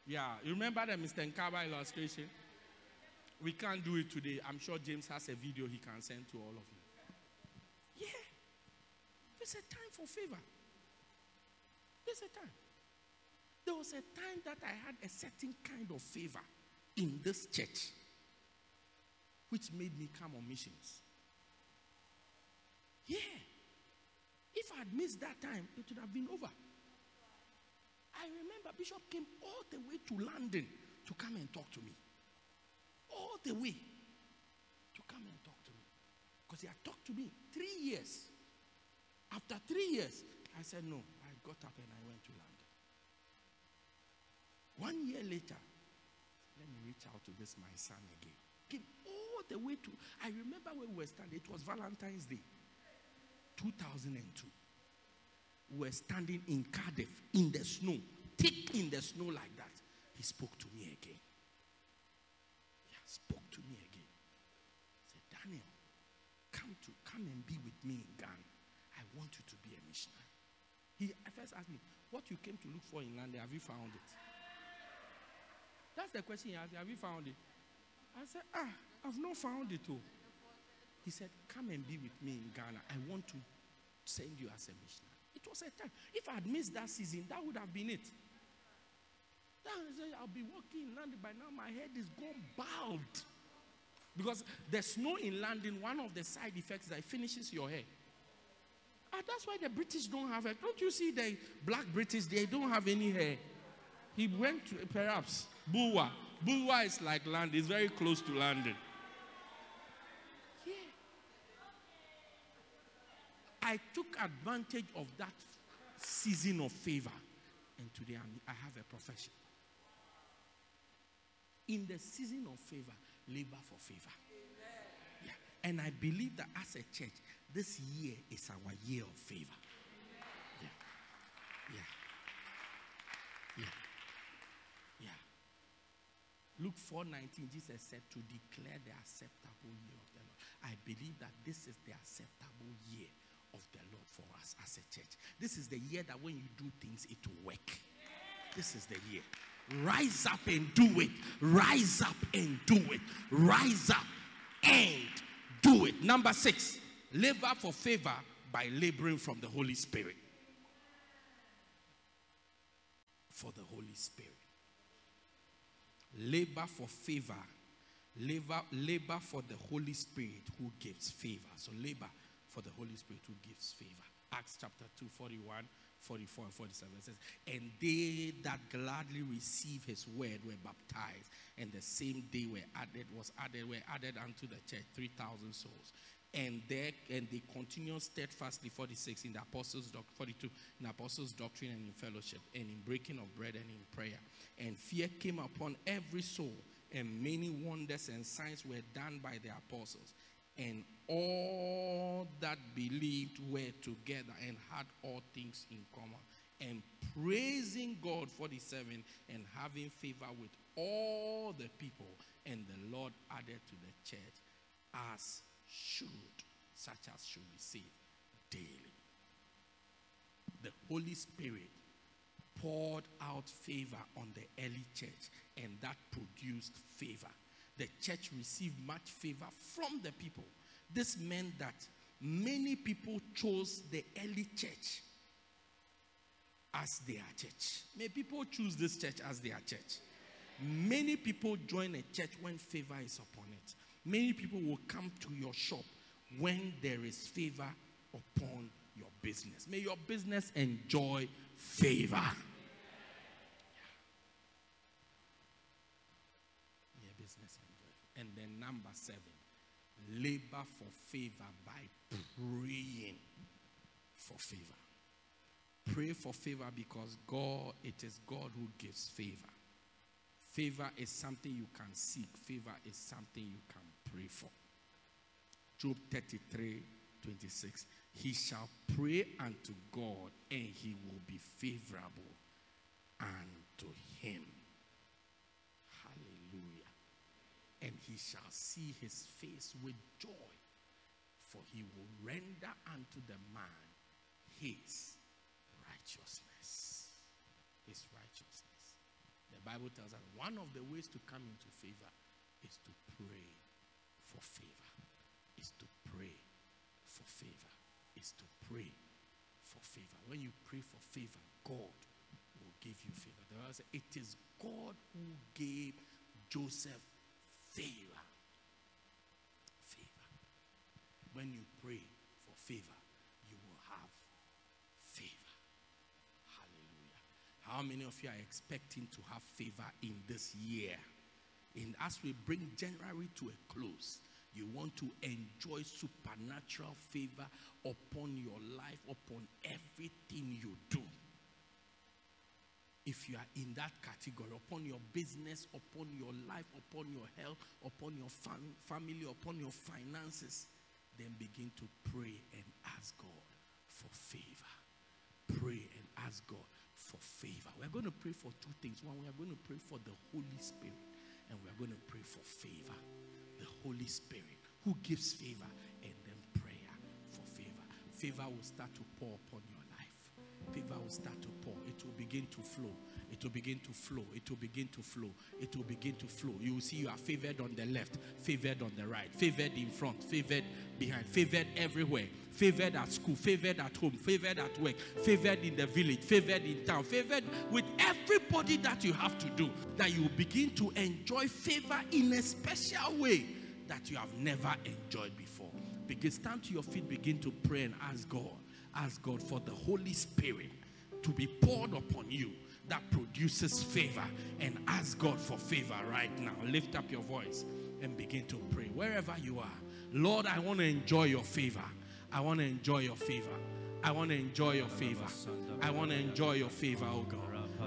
Yeah, you remember the Mr. Nkaba illustration? We can't do it today. I'm sure James has a video he can send to all of you. Yeah, there's a time for favor. There's a time. There was a time that I had a certain kind of favor in this church, which made me come on missions. Yeah. If I had missed that time, it would have been over. I remember Bishop came all the way to London to come and talk to me. All the way to come and talk to me. Because he had talked to me three years. After three years, I said, No, I got up and I went to London. One year later, let me reach out to this my son again. Came all the way to, I remember when we were standing, it was Valentine's Day, 2002. We were standing in Cardiff in the snow, thick in the snow like that. He spoke to me again. He spoke to me again. He said, Daniel, come to come and be with me in Ghana. I want you to be a missionary. He first asked me, What you came to look for in London, have you found it? That's the question he asked. Have you found it? I said, Ah, I've not found it. Oh. He said, Come and be with me in Ghana. I want to send you as a missionary. It was a time. If I had missed that season, that would have been it. I'll be walking in London by now. My head is gone bald. Because the snow in London, one of the side effects that finishes your hair. And that's why the British don't have it. Don't you see the black British? They don't have any hair. He went to perhaps Bulwer. Bulwer is like London, it's very close to London. Yeah. I took advantage of that season of favor. And today I'm, I have a profession. In the season of favor, labor for favor. Yeah. And I believe that as a church, this year is our year of favor. Yeah. Yeah. Yeah. Yeah. Luke 4:19, Jesus said to declare the acceptable year of the Lord. I believe that this is the acceptable year of the Lord for us as a church. This is the year that when you do things, it will work. This is the year. Rise up and do it. Rise up and do it. Rise up and do it. Number six, labor for favor by laboring from the Holy Spirit. For the Holy Spirit. Labor for favor. Labor, labor for the Holy Spirit who gives favor. So labor for the Holy Spirit who gives favor. Acts chapter 2, 41, 44, and 47 it says, And they that gladly receive his word were baptized, and the same day were added, was added, were added unto the church 3,000 souls. And they and they continued steadfastly 46 in the apostles' doctrine, 42 in apostles' doctrine and in fellowship, and in breaking of bread and in prayer. And fear came upon every soul, and many wonders and signs were done by the apostles and all that believed were together and had all things in common. And praising God for the 47 and having favor with all the people and the Lord added to the church as should such as should saved daily. The Holy Spirit poured out favor on the early church and that produced favor. The church received much favor from the people. This meant that many people chose the early church as their church. May people choose this church as their church. Many people join a church when favor is upon it. Many people will come to your shop when there is favor upon your business. May your business enjoy favor. Yeah, business enjoy. And then number seven, labor for favor by praying for favor. Pray for favor because God, it is God who gives favor. Favor is something you can seek, favor is something you can pray for. Job 33 26. He shall pray unto God, and he will be favorable unto him. And he shall see his face with joy, for he will render unto the man his righteousness. His righteousness. The Bible tells us one of the ways to come into favor is to pray for favor. Is to pray for favor. Is to pray for favor. When you pray for favor, God will give you favor. The Bible says it is God who gave Joseph favor. Favor. When you pray for favor, you will have favor. Hallelujah. How many of you are expecting to have favor in this year? And as we bring January to a close, you want to enjoy supernatural favor upon your life, upon everything you do if you are in that category, upon your business, upon your life, upon your health, upon your fam- family, upon your finances, then begin to pray and ask God for favor. Pray and ask God for favor. We're going to pray for two things. One, we are going to pray for the Holy Spirit, and we are going to pray for favor. The Holy Spirit who gives favor, and then prayer for favor Favor will start to pour upon life. Favor will start to pour. It will begin to flow. It will begin to flow. It will begin to flow. It will begin to flow. You will see you are favored on the left, favored on the right, favored in front, favored behind, favored everywhere. Favored at school, favored at home, favored at work, favored in the village, favored in town, favored with everybody that you have to do. That you begin to enjoy favor in a special way that you have never enjoyed before. Begin, stand to your feet, begin to pray and ask God. Ask God for the Holy Spirit to be poured upon you that produces favor. And ask God for favor right now. Lift up your voice and begin to pray. Wherever you are, Lord, I want to enjoy your favor. I want to enjoy your favor. I want to enjoy your favor. I want to enjoy your favor, oh God.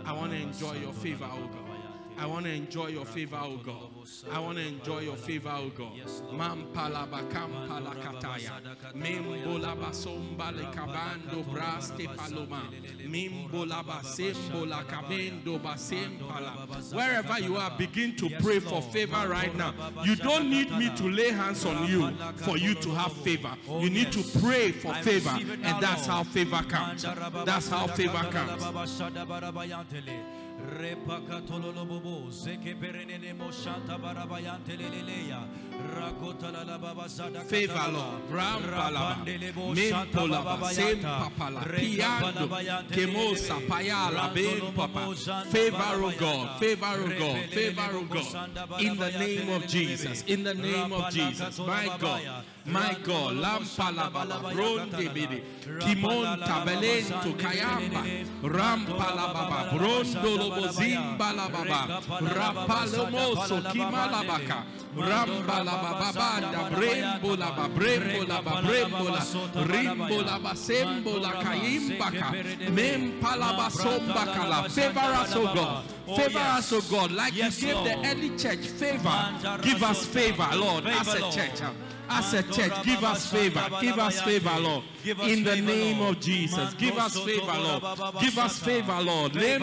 I want to enjoy your favor, oh God. I want to enjoy your favor, oh God. I want to enjoy your favor, oh God. Mampala bakampala kataya. Membola basomba le cabando braste paloma. Mimbola basembola cabendo basempala. Wherever you are, begin to pray for favor right now. You don't need me to lay hands on you for you to have favor. You need to pray for favor, and that's how favor comes. That's how favor comes. Repakatololobobo, zeke perenene moshanta barabayante leleleya, Favor, Lord. Shanta Mentolaba. bababayanta, Sempapala. Piando. Kemosa. Payala. Ben papa. Favor, barabayanta, God. Favor, oh God. Favor, zanda God. In the name of Jesus. In the name of Jesus. My God. My God. randolobobo zanda Lampalaba. balabaya Bronde katalala, bidi. rapala Kimon tabelento kayamba. Rampalababa. Brondolobo zimbalababa. Rapalomoso kimalabaka. Rambalabababanda. Brembolaba. Brembolaba. Brembola. Rimbolaba. Sembola kayimbaka. Mempalaba sombakala. Favor us, O God. Oh, Favor us, O God. Like you gave the early church favor. Give us favor, Lord, as a church. As a church, give us favor. Give us favor, Lord. In the name of Jesus. Give us favor, Lord. Give us favor, Lord. Pray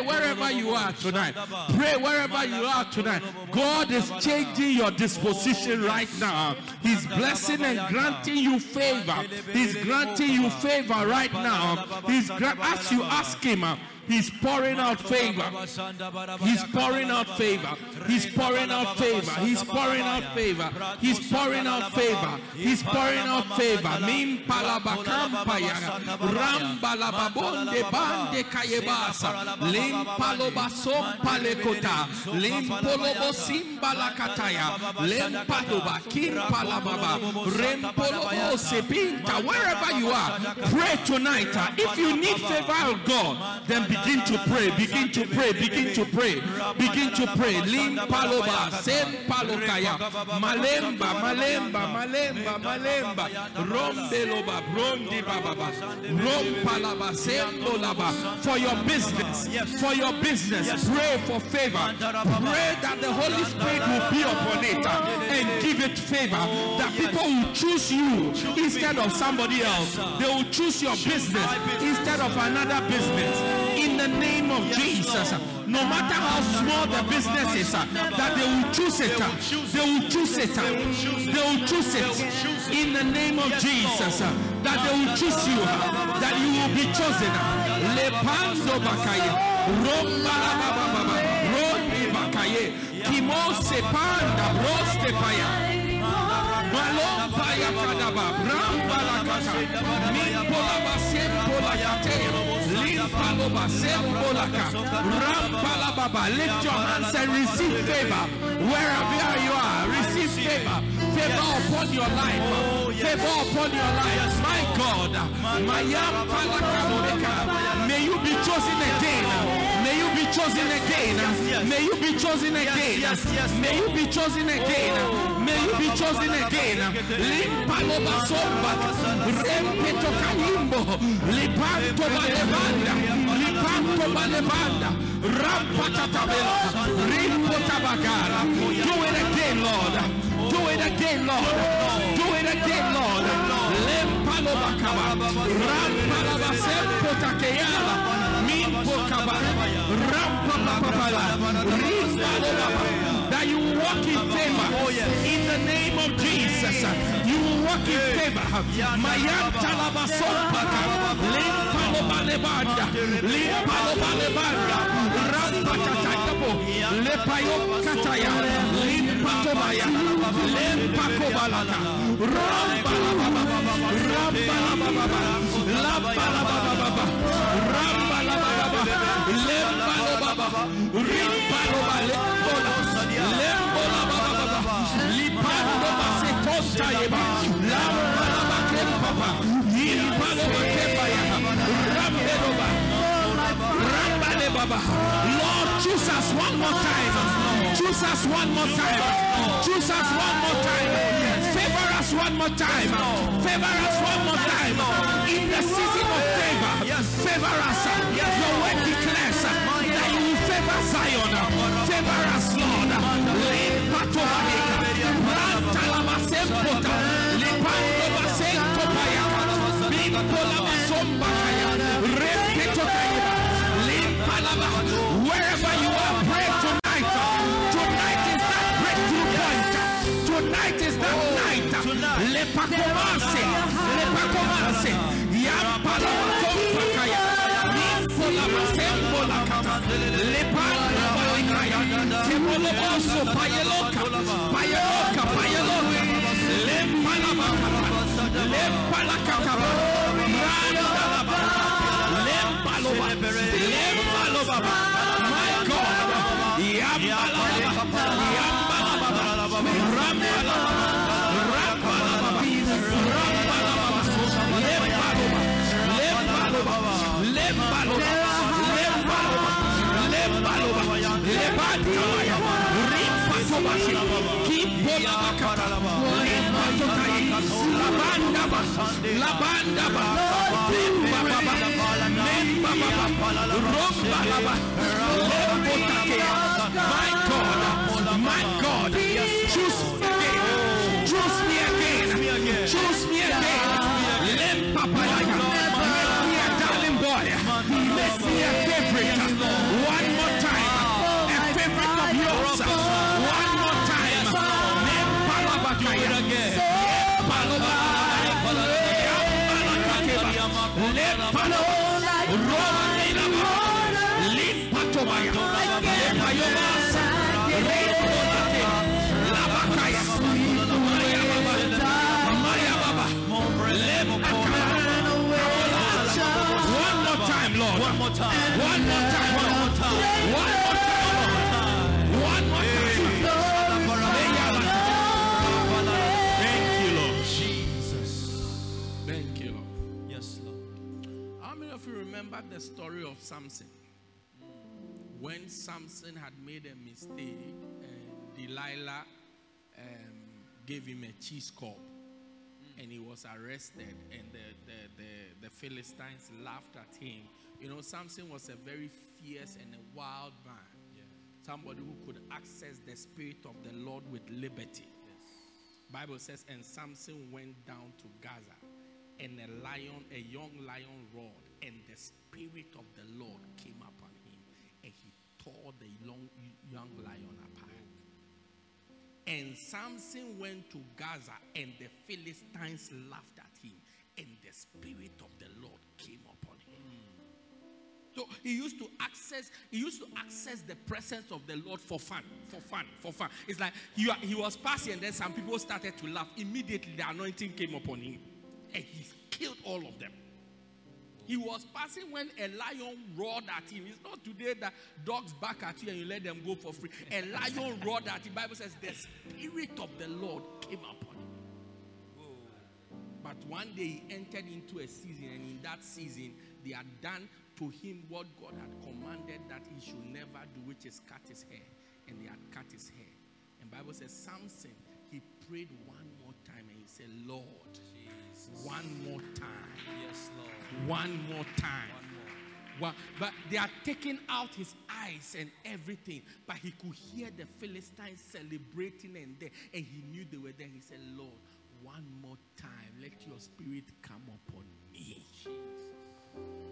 wherever you are tonight. Pray wherever you are tonight. God is changing your disposition right now. He's blessing and granting you favor. He's granting you favor right now. He's as you ask Him. He's pouring out favor. He's pouring out favor. He's pouring out favor. He's pouring out favor. He's pouring out favor. He's pouring out favor. Min palabakampaya. Rambalababonde bande kayebasa. Lim palobasom palekota. Lim polobo simbalakataya. Lim paloba kim palababa. Rem polobo sepinta. Wherever you are, pray tonight. uh, If you need favor of God, then begin to pray. Begin to pray. Begin to pray. Begin to pray. Lim paloba. Sem palokaya. Malemba. Malemba. Malemba. Malemba. Rombeloba. Brondi bababa. Rompalaba. Sembolaba. For your business. For your business. Pray for favor. Pray that the Holy Spirit will be upon it uh, and give it favor. That people will choose you instead of somebody else. They will choose your business instead of another business. In the name of Jesus. No matter how small the business is, uh, that they will choose it. uh, They will choose it. uh, They will choose it. In the name of Jesus. uh, That they will choose you. uh, That you will be chosen. Lepando bakaye. Romba la ba ba ba ba. Rondi bakaye. Kimo sepanda. Broste paya. Malompa ya kadaba. Bramba la kata. Lift your hands and receive favor. Wherever you are, receive favor. Favor upon your life. Favor upon your life. My God. May you be chosen again. May you be chosen again. May you be chosen again. May you be chosen again. May you be chosen again. Limpa lo basomba. Rempeto. Lipanto balebanda. Lipanto balebanda. Rampatatabela. Rimpo tabagara. Do it again, Lord. Do it again, Lord. Do it again, Lord. Limpa lo bakaba. Rampa la basempo takeyala. That you walk in favor. Oh, in the name of Jesus. You will walk in favor. Mayanta Lembalobaba. Rimpaloba. Lembola. Lembola baba. Lipando basetonta yeba. Lambalaba kempapa. Yipaloba kempaya. Rambeloba. Rambale baba. Lord, choose us one more time. Choose us one more time. Choose us one more time. Favor us one more time. Favor us one more time. In the season of favor, favor us. Zion. Favor us, Lord. Lepatobaleka. Rantalabasempota. Lepandobasentopaya. Bipolabasombakaya. Semoloboso. Payeloka. Payeloka. Payeloka. Lempalabakata. Lempalakataba. Randalaba. Lempaloba. Lempaloba. My God. Yambalaba. Yambalaba. Rambalaba. Rambalaba. Rambalaba. Lempaloba. Lempaloba. Lempaloba. Lempaloba. Lempaloba. Lepantalaya. Rimpatobasi. My God. My God. Choose me again. Choose me again. Choose me remember the story of Samson? When Samson had made a mistake and Delilah um, gave him a cheese cup and he was arrested and the, the, the, the Philistines laughed at him. You know, Samson was a very fierce and a wild man. Somebody who could access the spirit of the Lord with liberty. Bible says, and Samson went down to Gaza, and a lion, a young lion roared, and the spirit of the Lord came upon him, and he tore the long, young lion apart. And Samson went to Gaza, and the Philistines laughed at him, and the spirit of the Lord came upon him. So he used to access, he used to access the presence of the Lord for fun, for fun, for fun. It's like he, he was passing, and then some people started to laugh. Immediately the anointing came upon him, and he killed all of them. He was passing when a lion roared at him. It's not today that dogs bark at you and you let them go for free. A lion roared at him. The Bible says the spirit of the Lord came upon him. But one day he entered into a season, and in that season, they had done to him what God had commanded that he should never do, which is cut his hair. And they had cut his hair. And Bible says Samson, he prayed one more time and he said, Lord, one more time, Yes, Lord. one more time. One more. Well, but they are taking out his eyes and everything. But he could hear the Philistines celebrating and there, and he knew they were there. He said, Lord, one more time, let your spirit come upon me.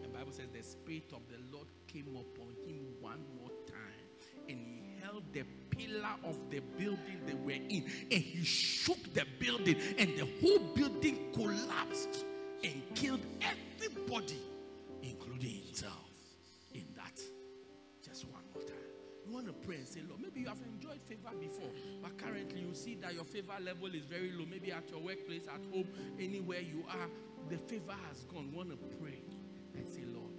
The Bible says the spirit of the Lord came upon him one more time, and he held the pillar of the building they were in and he shook the building and the whole building collapsed and killed everybody, including himself, in that. Just one more time. You want to pray and say, Lord, maybe you have enjoyed favor before, but currently you see that your favor level is very low. Maybe at your workplace, at home, anywhere you are, the favor has gone. Want to pray and say, Lord,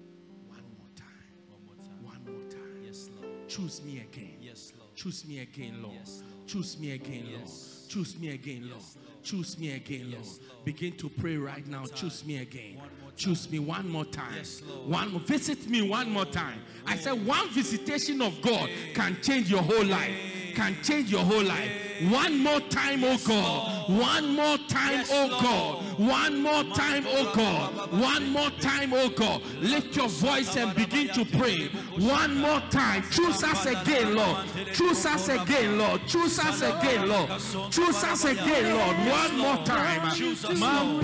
one more time, One more time. one more time. Yes, Lord. Choose me again. Yes, Lord. Choose me again, Lord. Yes, Lord. Choose me again, Lord. Yes. Choose me again, Lord. Lord. Choose me again, Lord. Lord. Begin to pray right now. Choose me again. One more time. Choose me one more time. Lord. One more. Visit me one more time. I said one visitation of God can change your whole life. Can change your whole life. One more time, oh, oh God. One more time, oh God. One more time, oh God. One more time, oh God. Lift your voice and begin to pray. One more time. Choose us again, Lord. Choose us again, Lord. Choose us again, Lord. Choose us again, Lord. One more time. Choose us, Lord.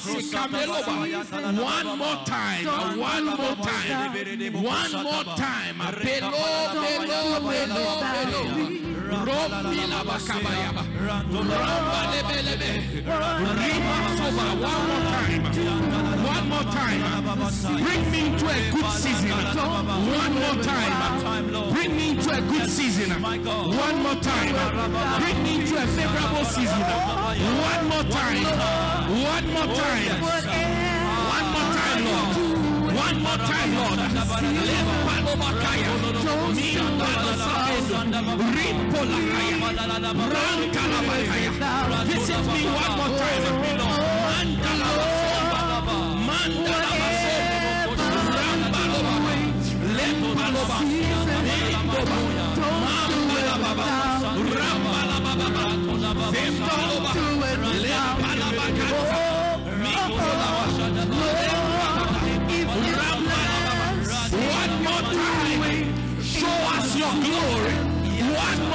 Sikameloba. One more time. One more time. One more time. Belo, belo, belo, belo. One more time. Bring me into a good season. One more time. Bring me into a good season. One more time. Bring me into a favorable season. One more time. One more time. One more time, Lord. Lepalobakaya. Visit me one more time. Mandalabasoba. Mandalabasoba. Rambaloba. Lepaloba. Mindoba.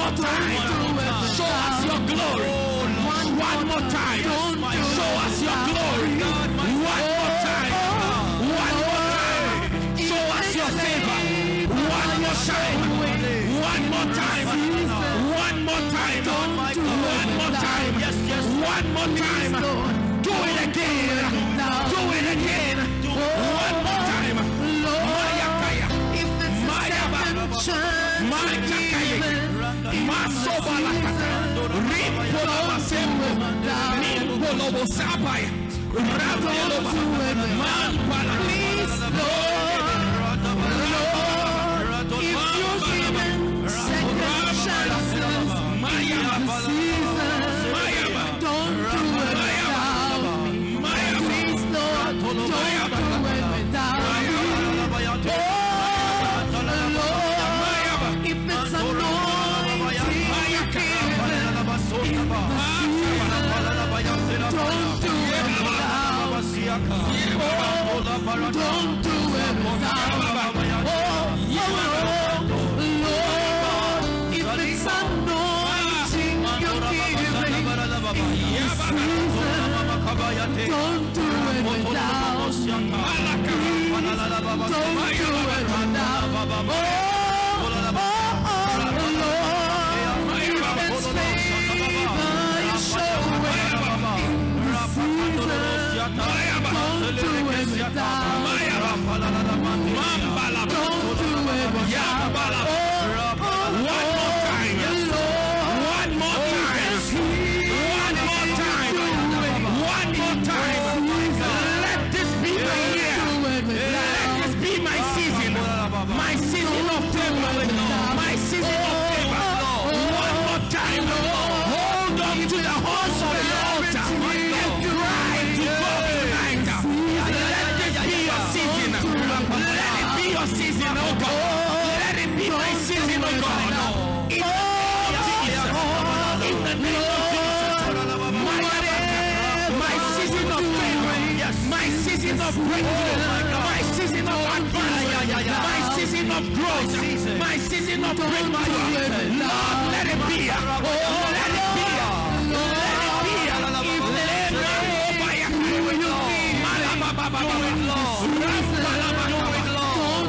One more time. Show us your glory. One more time. Show us your glory. One more time. One more time. Show us your favor. One more time. One more time. One more time. One more time. One more time. Masobalakata. Rimpolobasembo. Mimpolobosabaya. Rabeloba. Mampala. Mayaba. Season of breakthrough. My season of advancement. My season of growth. My season of breakthrough. Lord, let it be. Oh, let it be. Let it be. Let it be.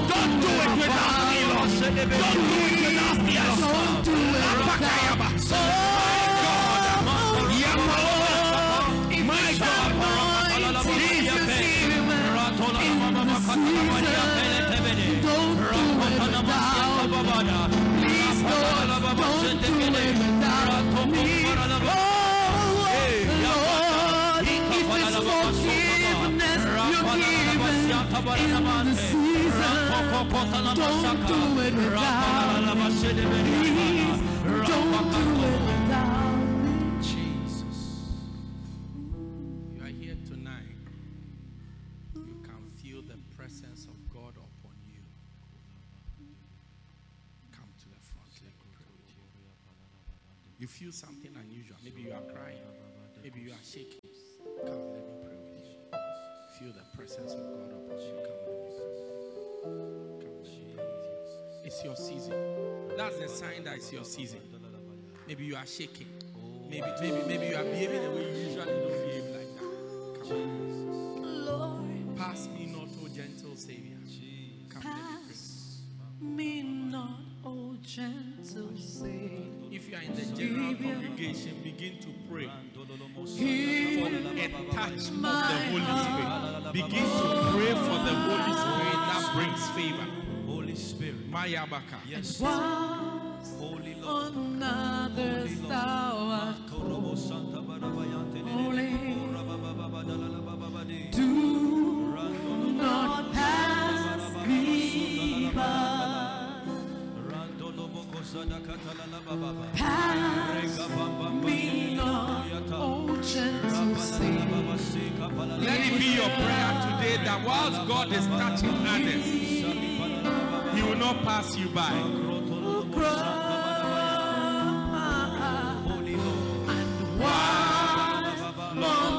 Don't do it without me, Lord. Don't do it Don't do it without Please, don't do it without Jesus. You are here tonight. You can feel the presence of God upon you. Come to the front. Let me you. You feel something unusual. Maybe you are crying. Maybe you are shaking. Come, let me pray with you. Feel the presence of God your season. That's the sign that it's your season. Maybe you are shaking. Maybe, maybe, maybe you are behaving the way you usually don't behave like that. Come on. Lord. Pass me not, O gentle Savior. Come, Pass me not, O gentle Savior. If you are in the general congregation, begin to pray for a touch of the Holy Spirit. Begin to pray for the Holy Spirit that brings favor. Holy Spirit. Maya Baka. Yes. was Holy Lord. on others thou art Korobo Santa Barabayante holy. Do not pass me by. Pass me not, O gentle Savior. Let it be your prayer today that whilst God is touching others, He will not pass you by. And while on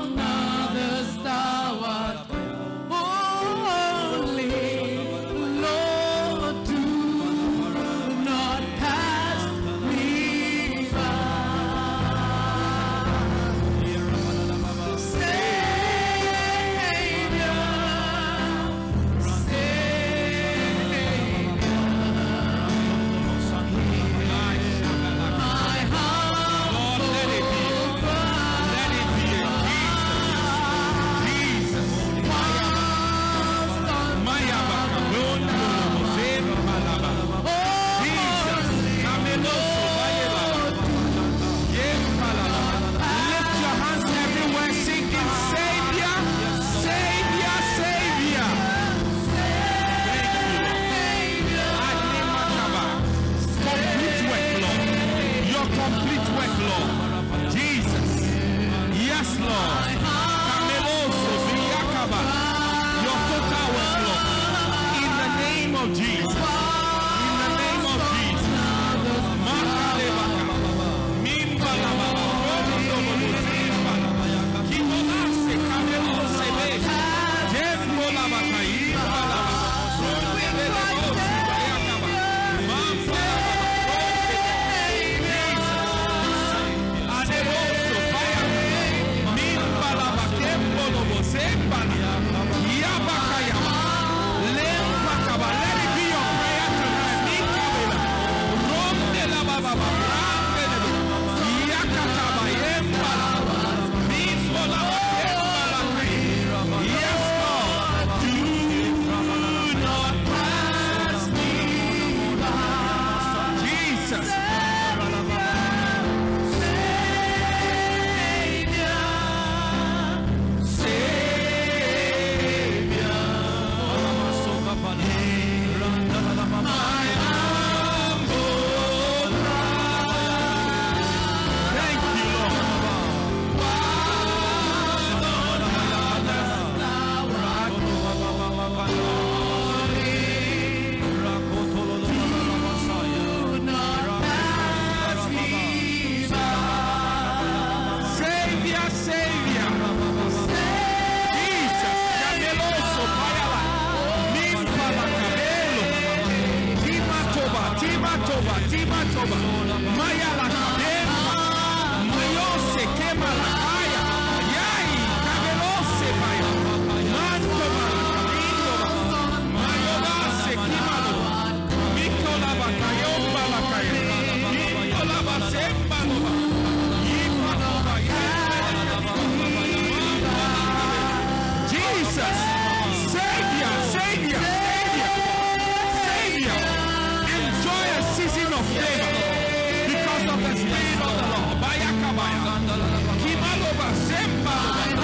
Simba!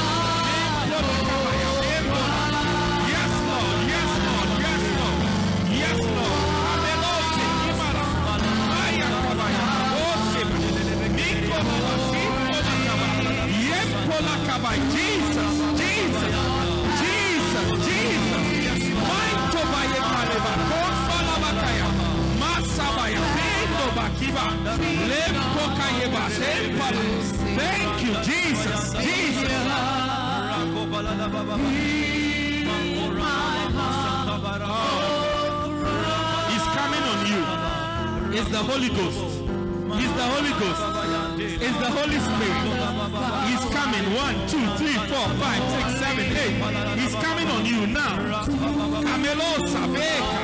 the Holy Ghost. He's the Holy Ghost. It's the Holy Spirit. He's coming. One, two, three, four, five, six, seven, eight. He's coming on you now. Camelosa,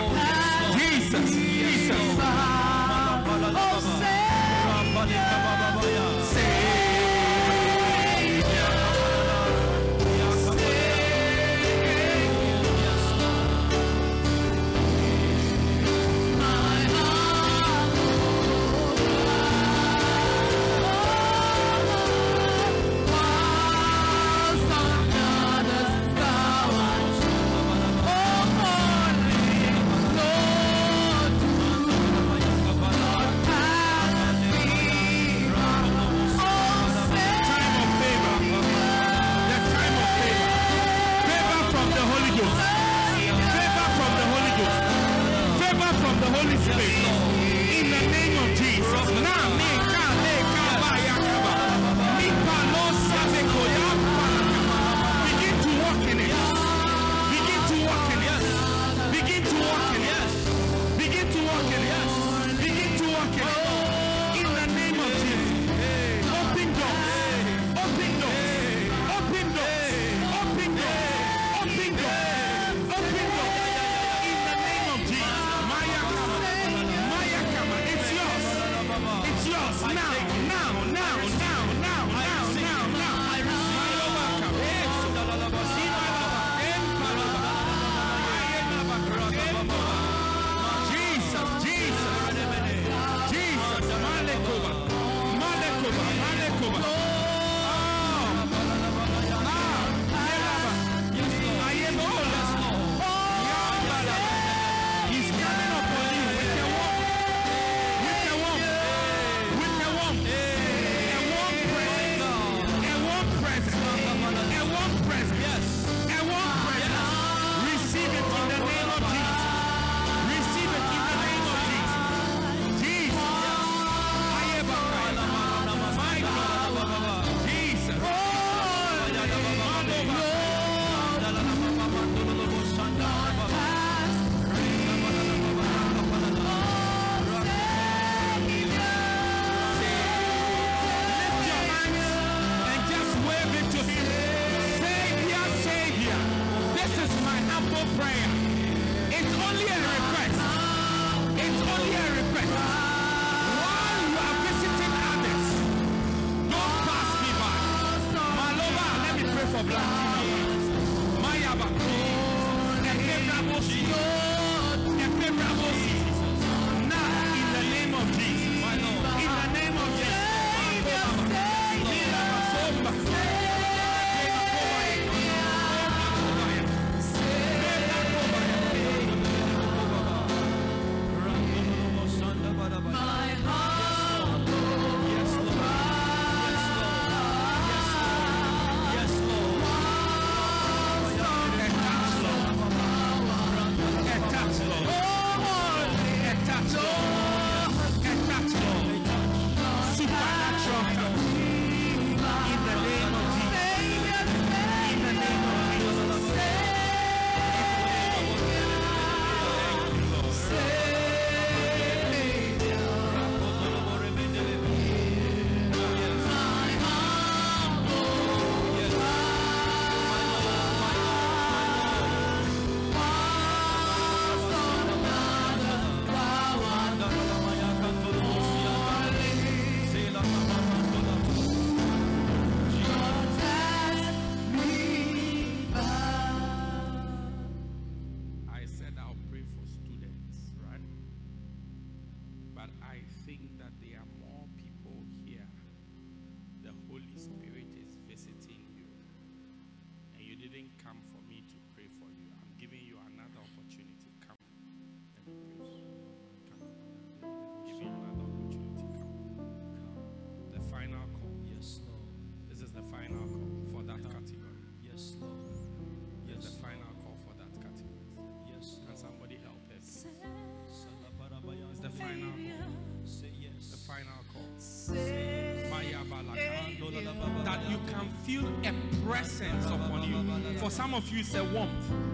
of you, it's a warmth.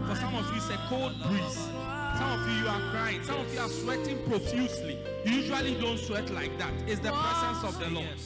For some of you, it's a cold breeze. Some of you, you are crying. Some of you are sweating profusely. You usually don't sweat like that. It's the presence of the Lord.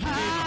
Ah!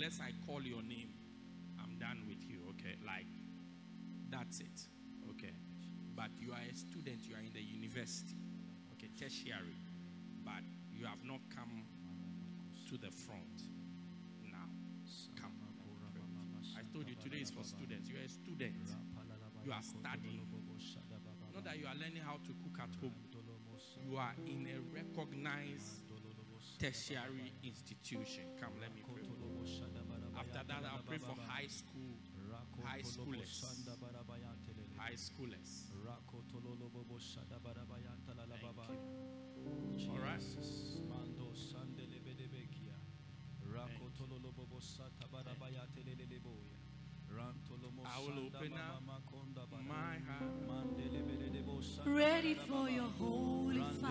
Unless I call your name, I'm done with you, okay? Like, that's it, okay? But you are a student, you are in the university, okay, tertiary, but you have not come to the front now. Come. I told you today is for students. You are a student. You are studying. Not that you are learning how to cook at home. You are in a recognized tertiary institution. Come, let me pray. For. After that, I'll pray for high school, high schoolers, high schoolers. All right. I will open up my heart. Ready for your holy fire.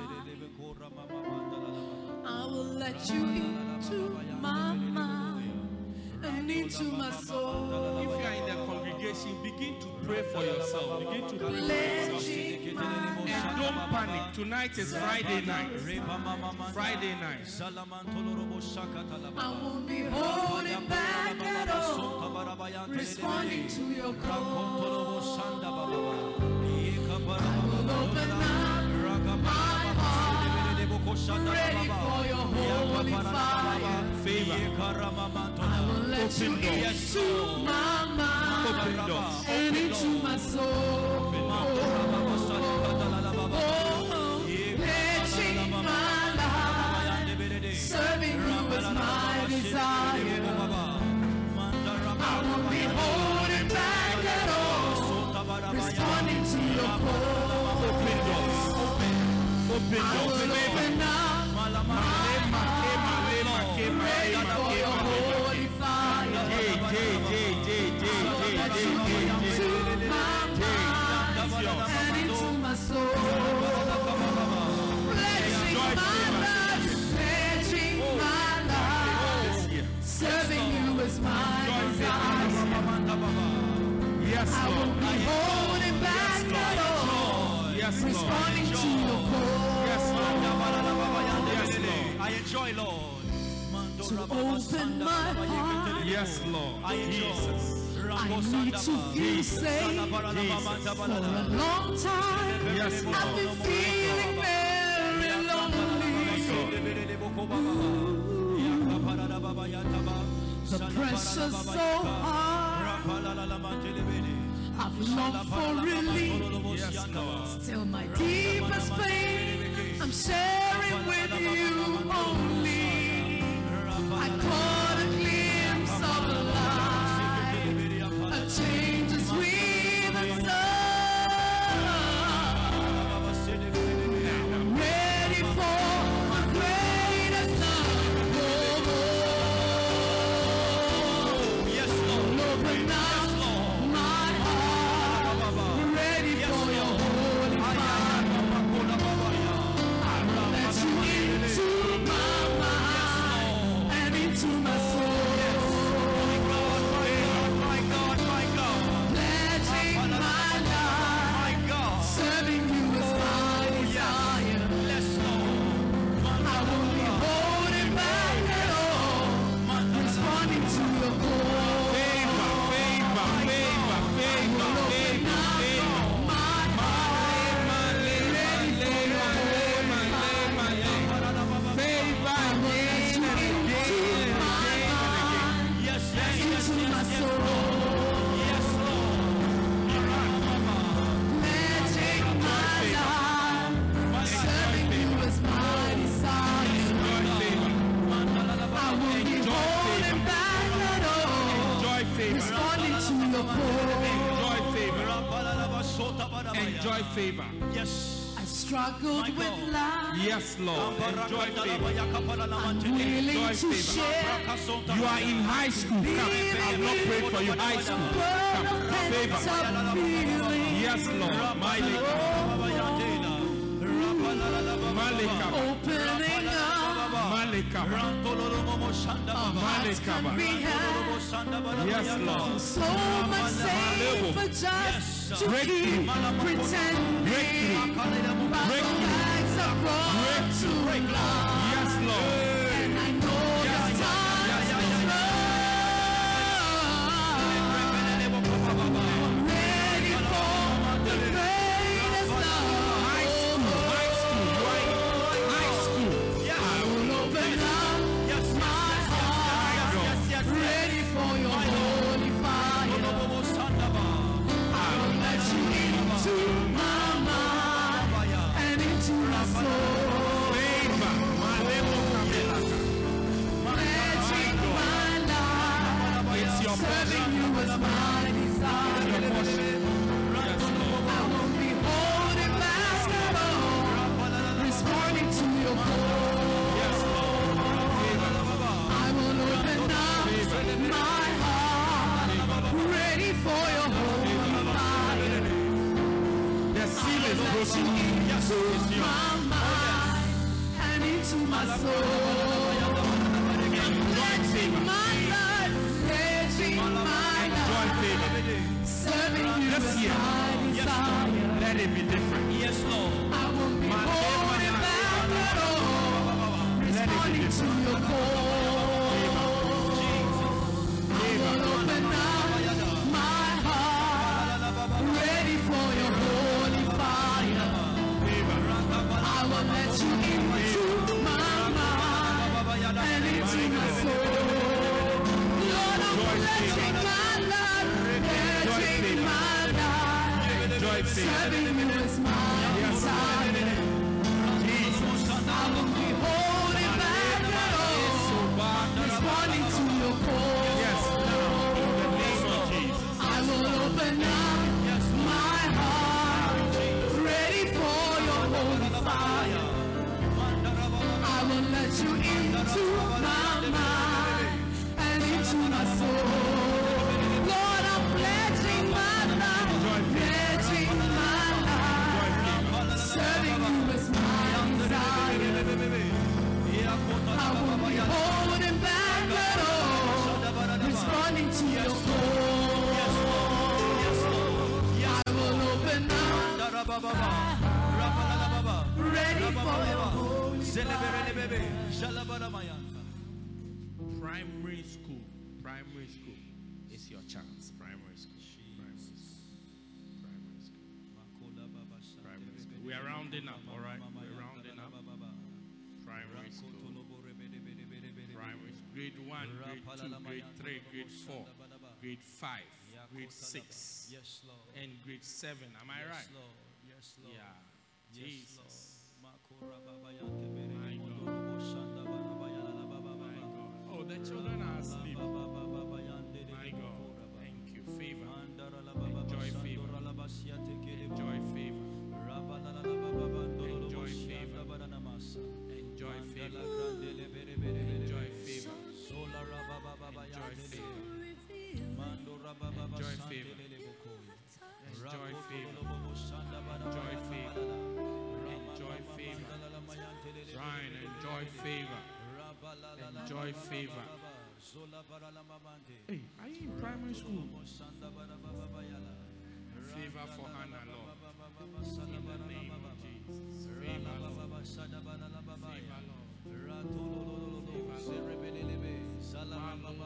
I will let you into my mind and into my soul. If you are in the congregation, begin to pray for yourself. Begin to pray for yourself. And don't panic. Tonight is Friday night. Friday night. I won't be holding back at all. Responding to your call. I will open up my heart. Ready for your holy fire. Favor. I will let you doors. into my mind Open doors. and into my soul. Oh, pitching my life, serving you is my desire. I won't be holding back at all, responding to your call. Open doors. Open I doors. will Favor. open up enjoy, Lord. To open my heart, Yes, Lord. I. Jesus. I need to feel safe. For a long time, Yes, I've been feeling very lonely. The pressure's so hard. I've longed for relief. Yes, Still, my deepest pain, I'm sharing with you only. I caught You are in high school. Come. I've not prayed for you. High school. Come. Favor. Yes, Lord. My Malika. Opening up. Malika. Malika. Yes, Lord. So much safe just to keep pretending. Yes, Lord. worship into my mind and into my soul. primary school, primary school is your chance. Primary school. Primary school. Primary school. We are rounding up, all right? We're rounding up. Primary school. Primary school. Grade 1, grade 2, grade 3, grade 4, grade 5, grade 6, and grade 7. Am I right? favor. Hey, are you in primary school? Favor for Hannah, Lord. In the name of Jesus. Favor, Lord. Favor, Lord.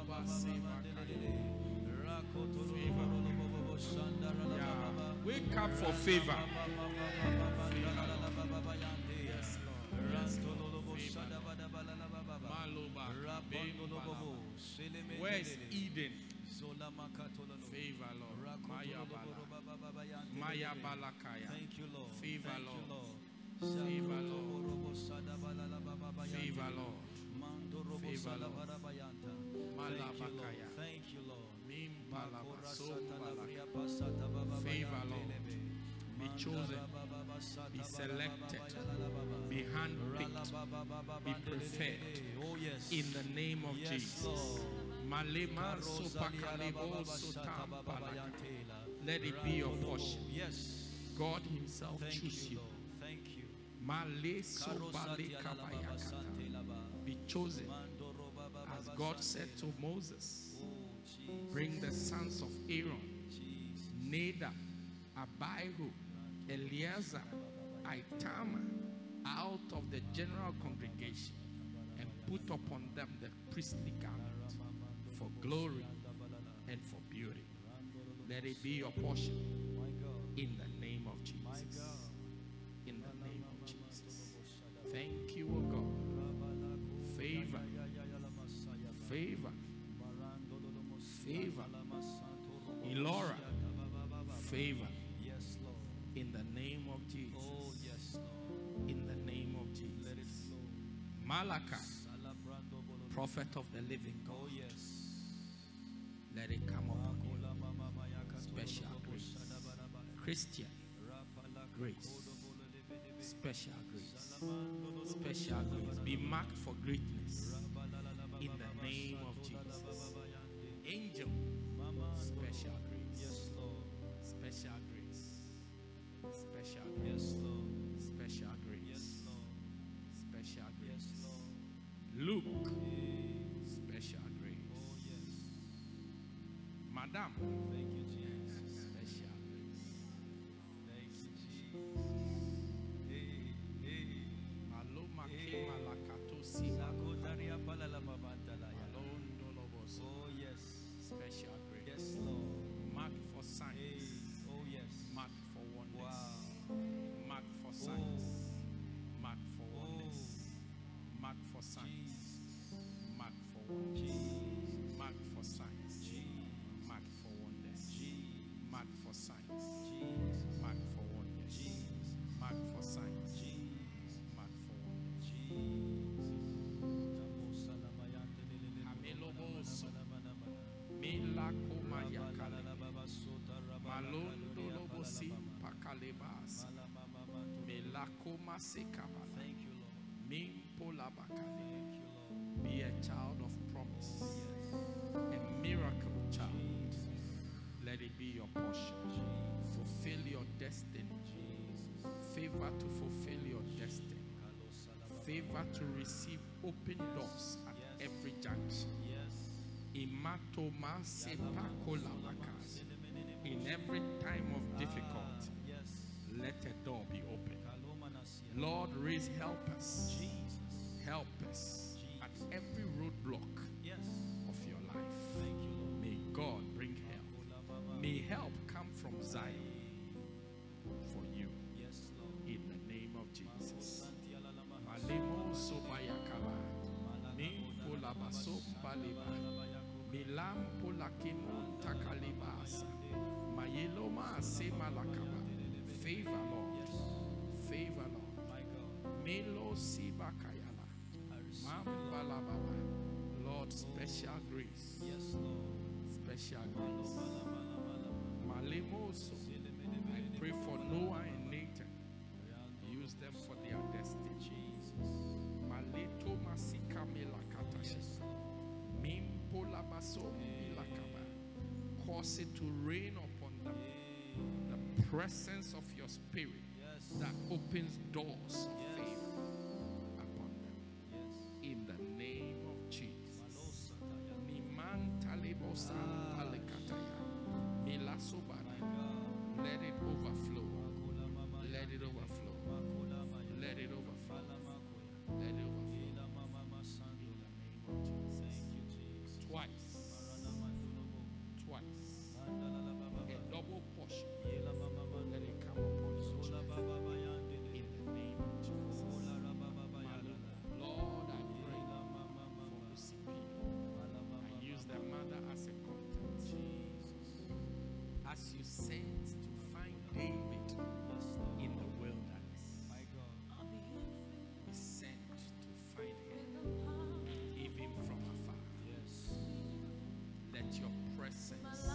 Favor. Favor. Yeah. Wake up for favor. Favor, Lord. Favor, Lord. Favor, Lord. Thank you, Lord. Favor, Lord be chosen, be selected, be handpicked, be preferred. Oh, yes. In the name of yes, Jesus. Lord. Let it be your portion. God Himself choose you. Be chosen. As God said to Moses, bring the sons of Aaron, Nadab, Abihu, Eleazar, Ithamar out of the general congregation and put upon them the priestly garment for glory and for beauty. Let it be your portion in the name of Jesus. Thank you, O God. Favor, favor, favor. Elora, favor. Yes, Lord. In the name of Jesus. Oh, yes, Lord. In the name of Jesus. Let it flow. Malachi, prophet of the living God. Oh, yes. Let it come upon you. Special grace. Christian, Grace. special Special grace. Be marked for greatness. In the name of Jesus. Angel, special grace. Yes, Lord. Special grace. Special grace. Yes, Lord. Special Yes, grace. Lord. Special Yes, grace. Lord. Luke, special Oh, grace. yes. Madam, Thank you, signs. Marked for wonders. Marked for signs. Marked for wonders. Marked for signs. Marked for wonders. Marked for signs. Marked for wonders. Ameloboso. Milako mayakale. Malondo lobosi pakalebas. Melako masekabala. Thank you, Favor to fulfill your destiny. Favor to receive open doors at Yes. every junction. Yes. Imatoma sepakola bakas. In every time of difficulty, Yes. let a door be open. Lord, raise helpers. Jesus. Help us at every roadblock of your life. Thank you, Lord. May God bring help. May help come from Zion Mimpola basombaleba. Milam polakimon takalibasa. Mayeloma semalakaba. Favor, Lord. Favor, Lord. Melo sibakayala. I receive it, Lord. Mambalababa. Lord, special grace. Yes, Lord. Special grace. Malemoso. I pray for Noah So, cause it to rain upon them. The presence of your spirit Yes. that opens doors of Yes. favor upon them. Yes. In the name of Jesus. presence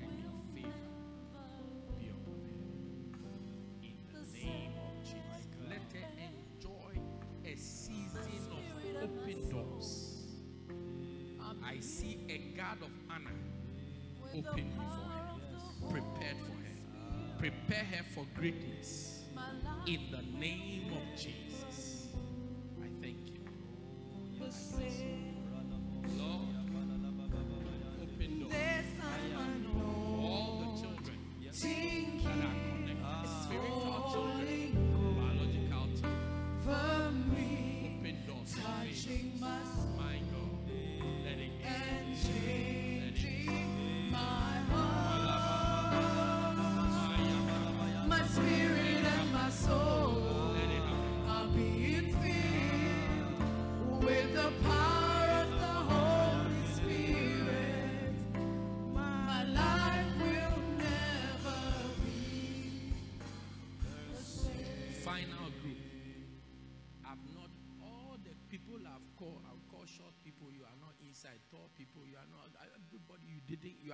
and your favor be upon them. In the name of Jesus, let her enjoy a season of open doors. I see a guard of honor open before her, prepared for her, prepare her for greatness in the name of Jesus.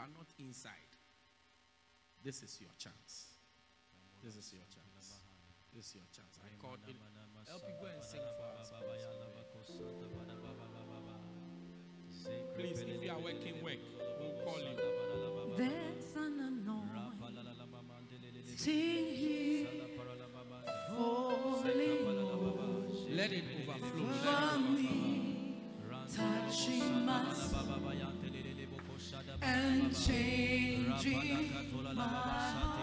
are not inside, this is your chance. This is your chance. This is your chance. I called it. Help you go and sing for us. Please, if you are working, work. We'll call you. There's an anointing sing here Let it overflow. Let it overflow. Touching my soul and changing my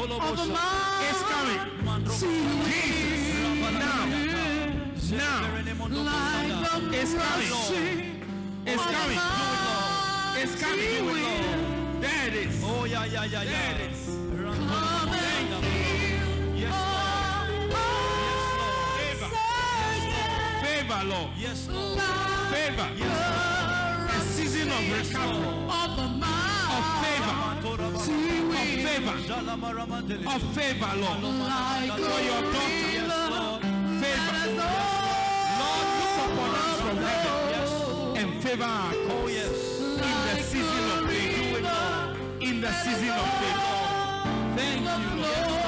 of the is coming. Jesus, now, now, like is coming. It's coming. It's coming. There it is. Oh, yeah, yeah, yeah, yeah. There it is. Come and feel yes, Lord. Favor, Lord. Yes, Lord. Favor. Yes, Lord. A season of recovery. Of favor favor, of favor, Lord, like for your daughter. Favor, Lord, look upon us from heaven. Yes, and favor our cause. In the season of favor. In the season of favor, thank you, Lord.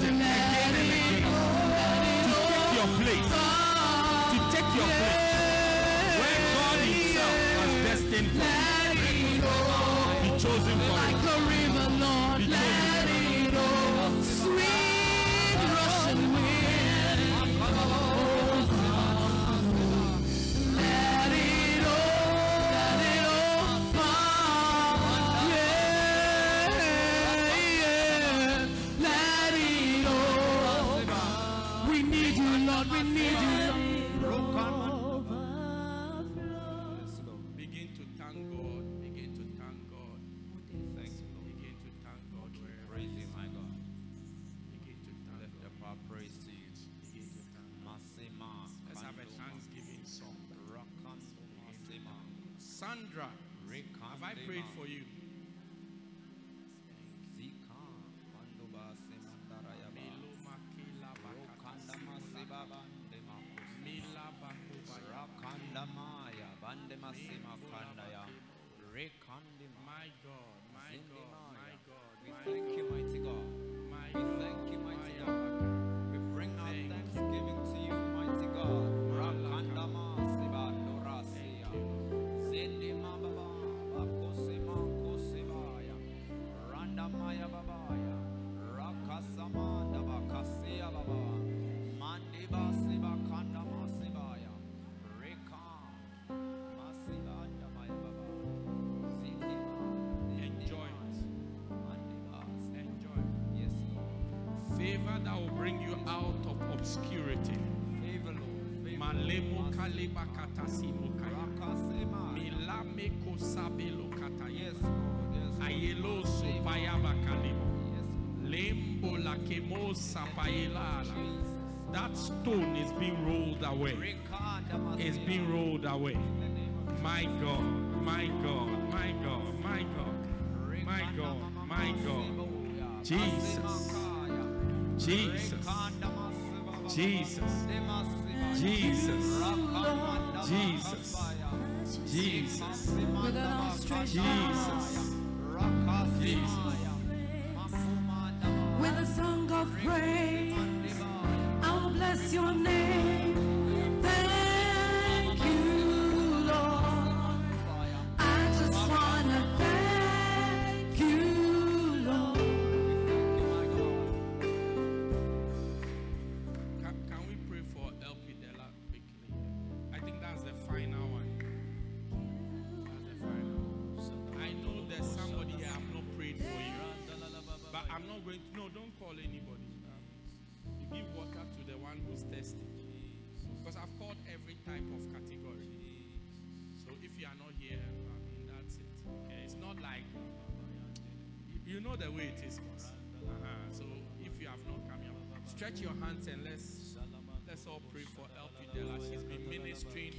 Chosen out of obscurity. La. That stone is being rolled away. Masia. being rolled away. My God, my God, my God, my God, my God, my God. masiboya. Jesus. Jesus, Jesus, Jesus, Jesus. Jesus, Jesus. With a song of praise, I will bless your name. One who's thirsty. Because I've called every type of category. So if you are not here, I mean, that's it. Okay? It's not like you- know the way it is, boss. Uh-huh. So if you have not come here, stretch your hands and let's let's all pray for LP Della. She's been ministering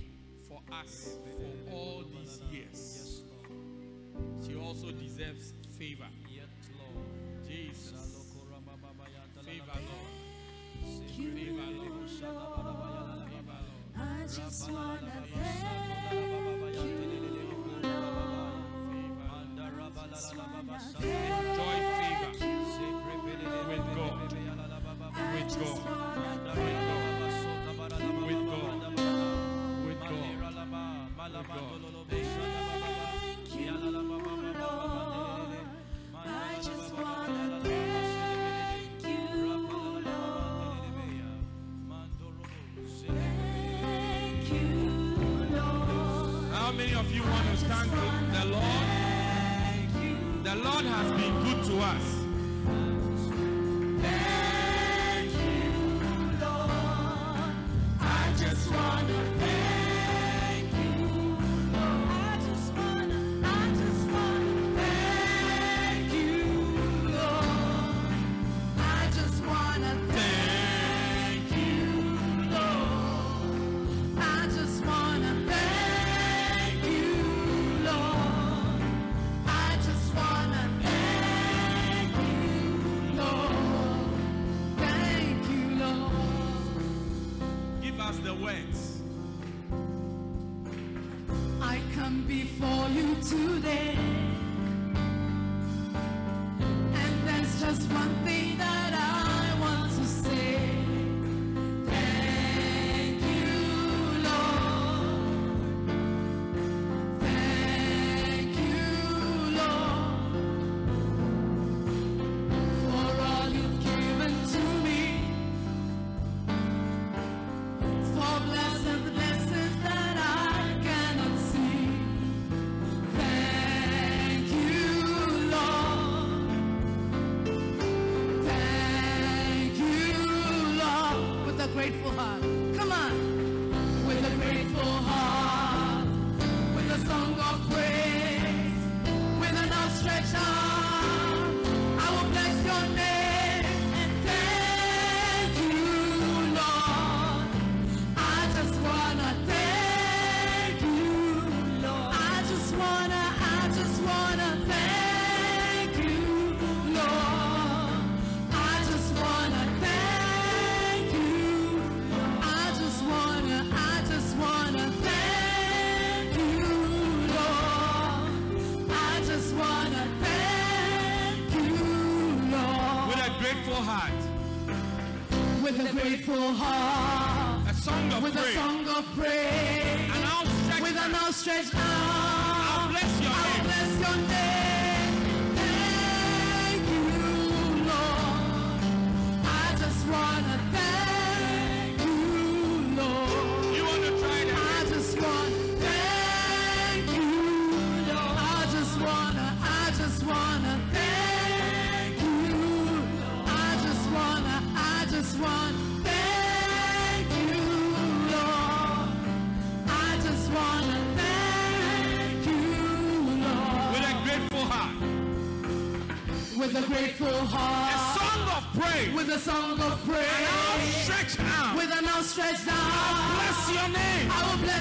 for us for all these years. She also deserves favor. Yes, Lord. Jesus. You, Favor, Lord. Lord. Favor, Lord. I just wanna thank you, Lord. Enjoy favor with God. With God. With God. With God. With God. How many of you want to thank the Lord? The Lord has been good to us. Thank you, Lord. I just wanna thank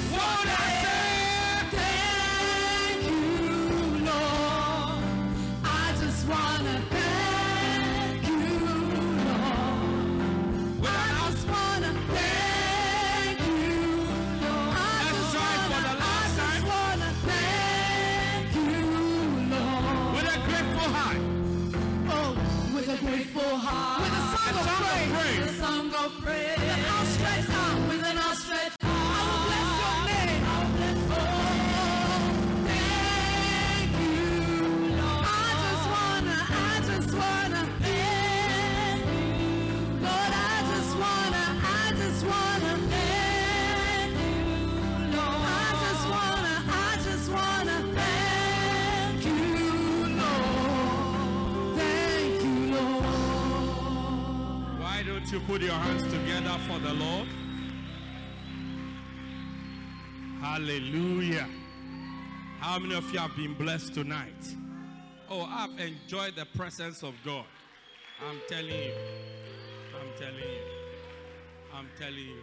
Will you put your hands together for the Lord? Hallelujah. How many of you have been blessed tonight? Oh, I've enjoyed the presence of God. I'm telling you. I'm telling you. I'm telling you.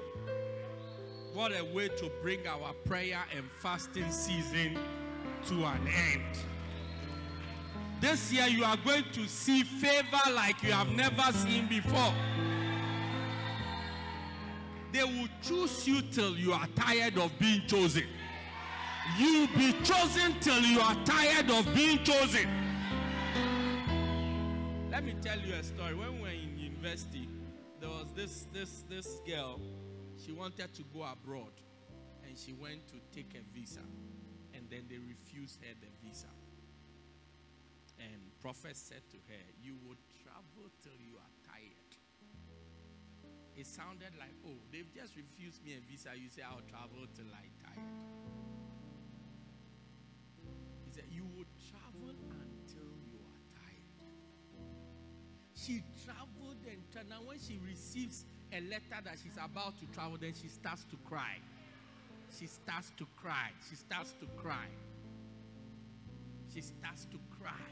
What a way to bring our prayer and fasting season to an end. This year, you are going to see favor like you have never seen before. They will choose you till you are tired of being chosen. You'll be chosen till you are tired of being chosen. Let me tell you a story. When we were in university, there was this this this girl. She wanted to go abroad, and she went to take a visa, and then they refused her the visa. And prophet said to her, "You will travel till you are tired." It sounded like, "Oh, they've just refused me a visa. You say I'll travel till I'm tired." He said, "You will travel until you are tired." She traveled and now when she receives a letter that she's about to travel, then she starts to cry. She starts to cry. She starts to cry. She starts to cry.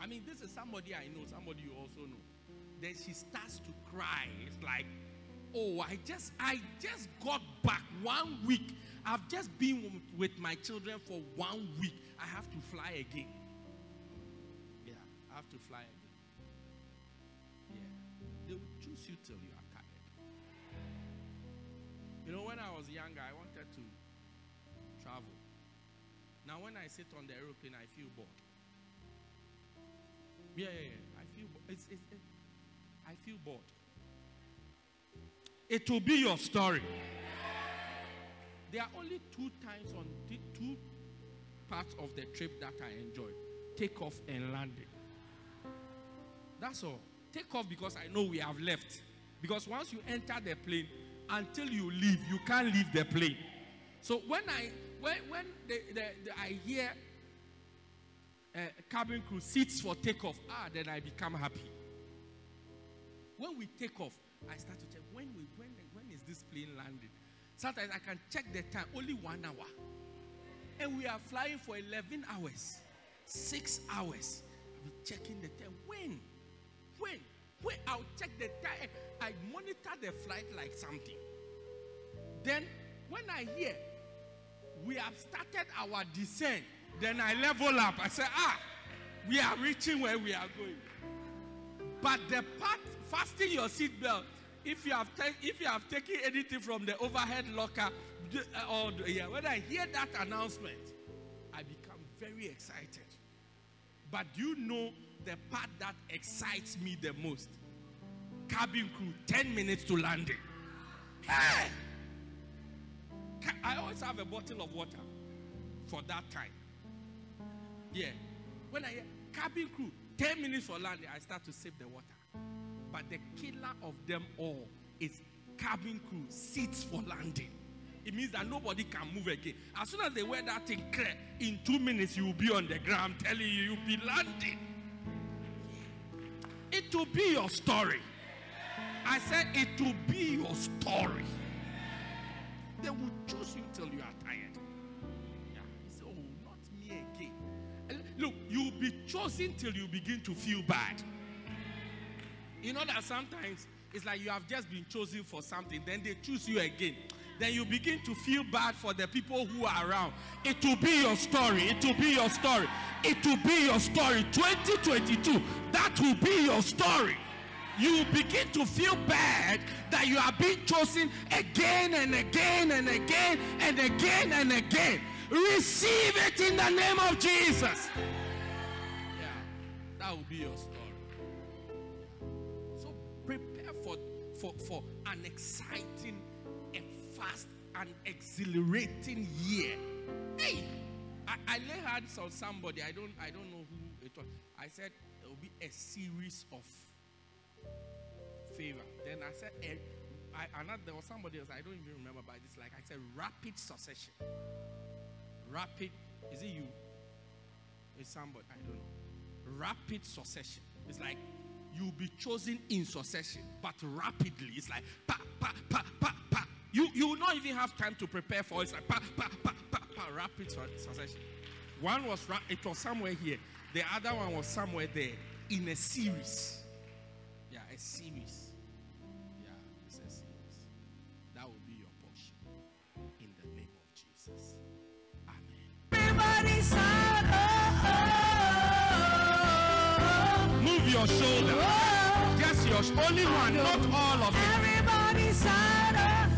I mean, this is somebody I know, somebody you also know. Then she starts to cry. It's like, oh, I just, I just got back one week. I've just been with- my children for one week. I have to fly again. Yeah, I have to fly again. Yeah, they will choose you till you are tired. You know, when I was younger, I wanted to travel. Now, when I sit on the aeroplane, I feel bored. Yeah, yeah, yeah. I feel it's, it's, it, I feel bored. It will be your story. There are only two times on the two parts of the trip that I enjoyed: takeoff and landing. That's all. Take off because I know we have left. Because once you enter the plane, until you leave, you can't leave the plane. So when I when when the, the, the, I hear uh, cabin crew seats for takeoff, ah, then I become happy. When we take off, I start to when we when when is this plane landing. Sometimes I can check the time only one hour, and we are flying for 11 hours, six hours. Be checking the time. When, when, when? I'll check the time. I monitor the flight like something. Then when I hear we have started our descent, then I level up. I say, ah, we are reaching where we are going. But the part fasten your seatbelt. If you have ta- if you have taken anything from the overhead locker, uh, or yeah, when I hear that announcement, I become very excited. But you know the part that excites me the most? Cabin crew, 10 minutes to landing. Hey! I always have a bottle of water for that time. Yeah. When I cabin crew, 10 minutes for landing, I start to sip the water. But the killer of them all is cabin crew, seats for landing. It means that nobody can move again. As soon as they wear that thing clear, in two minutes you will be on the ground. I'm telling you, you'll be landing. It will be your story. I said it will be your story. They will choose you till you are tired. Yeah. He said, Oh, not me again. Look, you'll be chosen till you begin to feel bad. You know that sometimes it's like you have just been chosen for something, then they choose you again. Then you begin to feel bad for the people who are around. It will be your story. It will be your story. It will be your story. 2022, that will be your story. You begin to feel bad that you are being chosen again and again and again and again and again. Receive it in the name of Jesus. Yeah, that will be your story. For, for, an exciting, a fast, and exhilarating year. Hey, I, I lay hands on somebody. I don't I don't know who it was. I said there will be a series of favor. Then I said eh, I, another, there was somebody else. I don't even remember, but it's like I said rapid succession. Rapid. Is it you? It's somebody. I don't know. Rapid succession. It's like you'll be chosen in succession, but rapidly. It's like pa pa pa pa pa. You you will not even have time to prepare for it. It's like pa pa pa pa pa. Rapid succession. One was ra- it was somewhere here. The other one was somewhere there in a series. Yeah, a series. Yeah, it's a series. That will be your portion in the name of Jesus. Amen. Only one, not all of oh. it. Everybody shout, oh,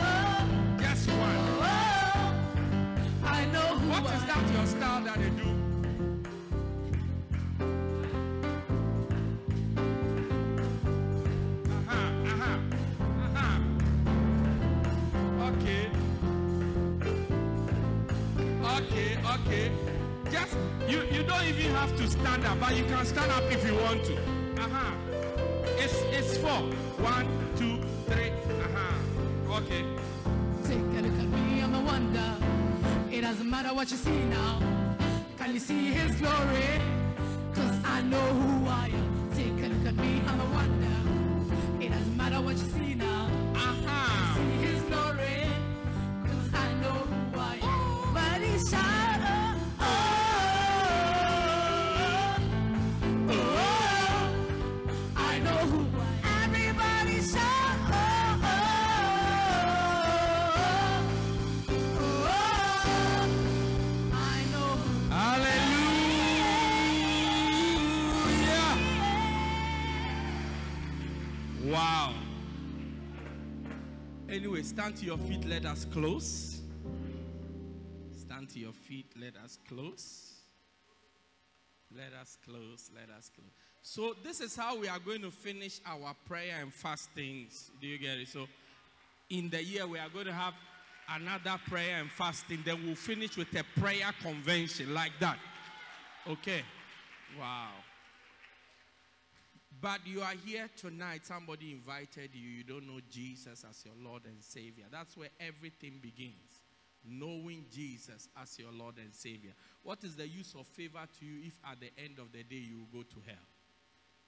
oh, Just one. oh. I know who What I is that your style that they do? Uh-huh, uh-huh, uh-huh. Okay. Okay, okay. Just you you don't even have to stand up, but you can stand up if you want to. Uh-huh. It's it's four. One, two, three. Uh-huh. Okay. Take a look at me, I'm a wonder. It doesn't matter what you see now. Can you see his glory? Cause I know who I am. Take a look at me, I'm a wonder. It doesn't matter what you see now. Stand to your feet. Let us close. Stand to your feet. Let us close. Let us close. Let us close. So, this is how we are going to finish our prayer and fastings. Do you get it? So, in the year, we are going to have another prayer and fasting. Then we'll finish with a prayer convention like that. Okay. Wow. But you are here tonight. Somebody invited you. You don't know Jesus as your Lord and Savior. That's where everything begins. Knowing Jesus as your Lord and Savior. What is the use of favor to you if at the end of the day you go to hell?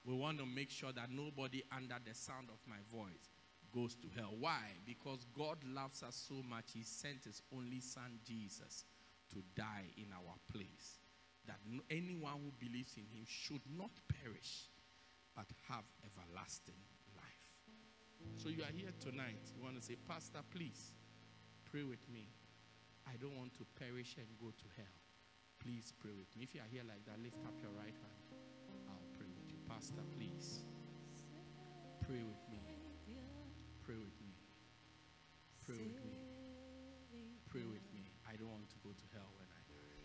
We want to make sure that nobody under the sound of my voice goes to hell. Why? Because God loves us so much, He sent His only Son Jesus to die in our place. That anyone who believes in Him should not perish, but have everlasting life. So you are here tonight. You want to say, Pastor, please pray with me. I don't want to perish and go to hell. Please pray with me. If you are here like that, lift up your right hand. I'll pray with you. Pastor, please pray with me. Pray with me. Pray with me. Pray with me. I don't want to go to hell when I die.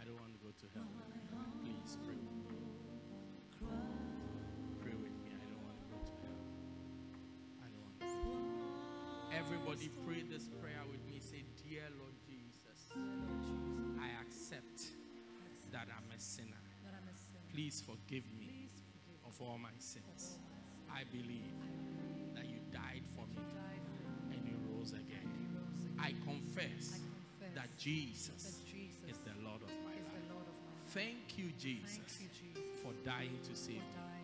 I don't want to go to hell when I die. Please pray with me. Pray Everybody pray this prayer with me. Say, Dear Lord Jesus, I accept that I'm a sinner. Please forgive me of all my sins. I believe that you died for me and you rose again. I confess that Jesus is the Lord of my life. Thank you, Jesus, for dying to save me.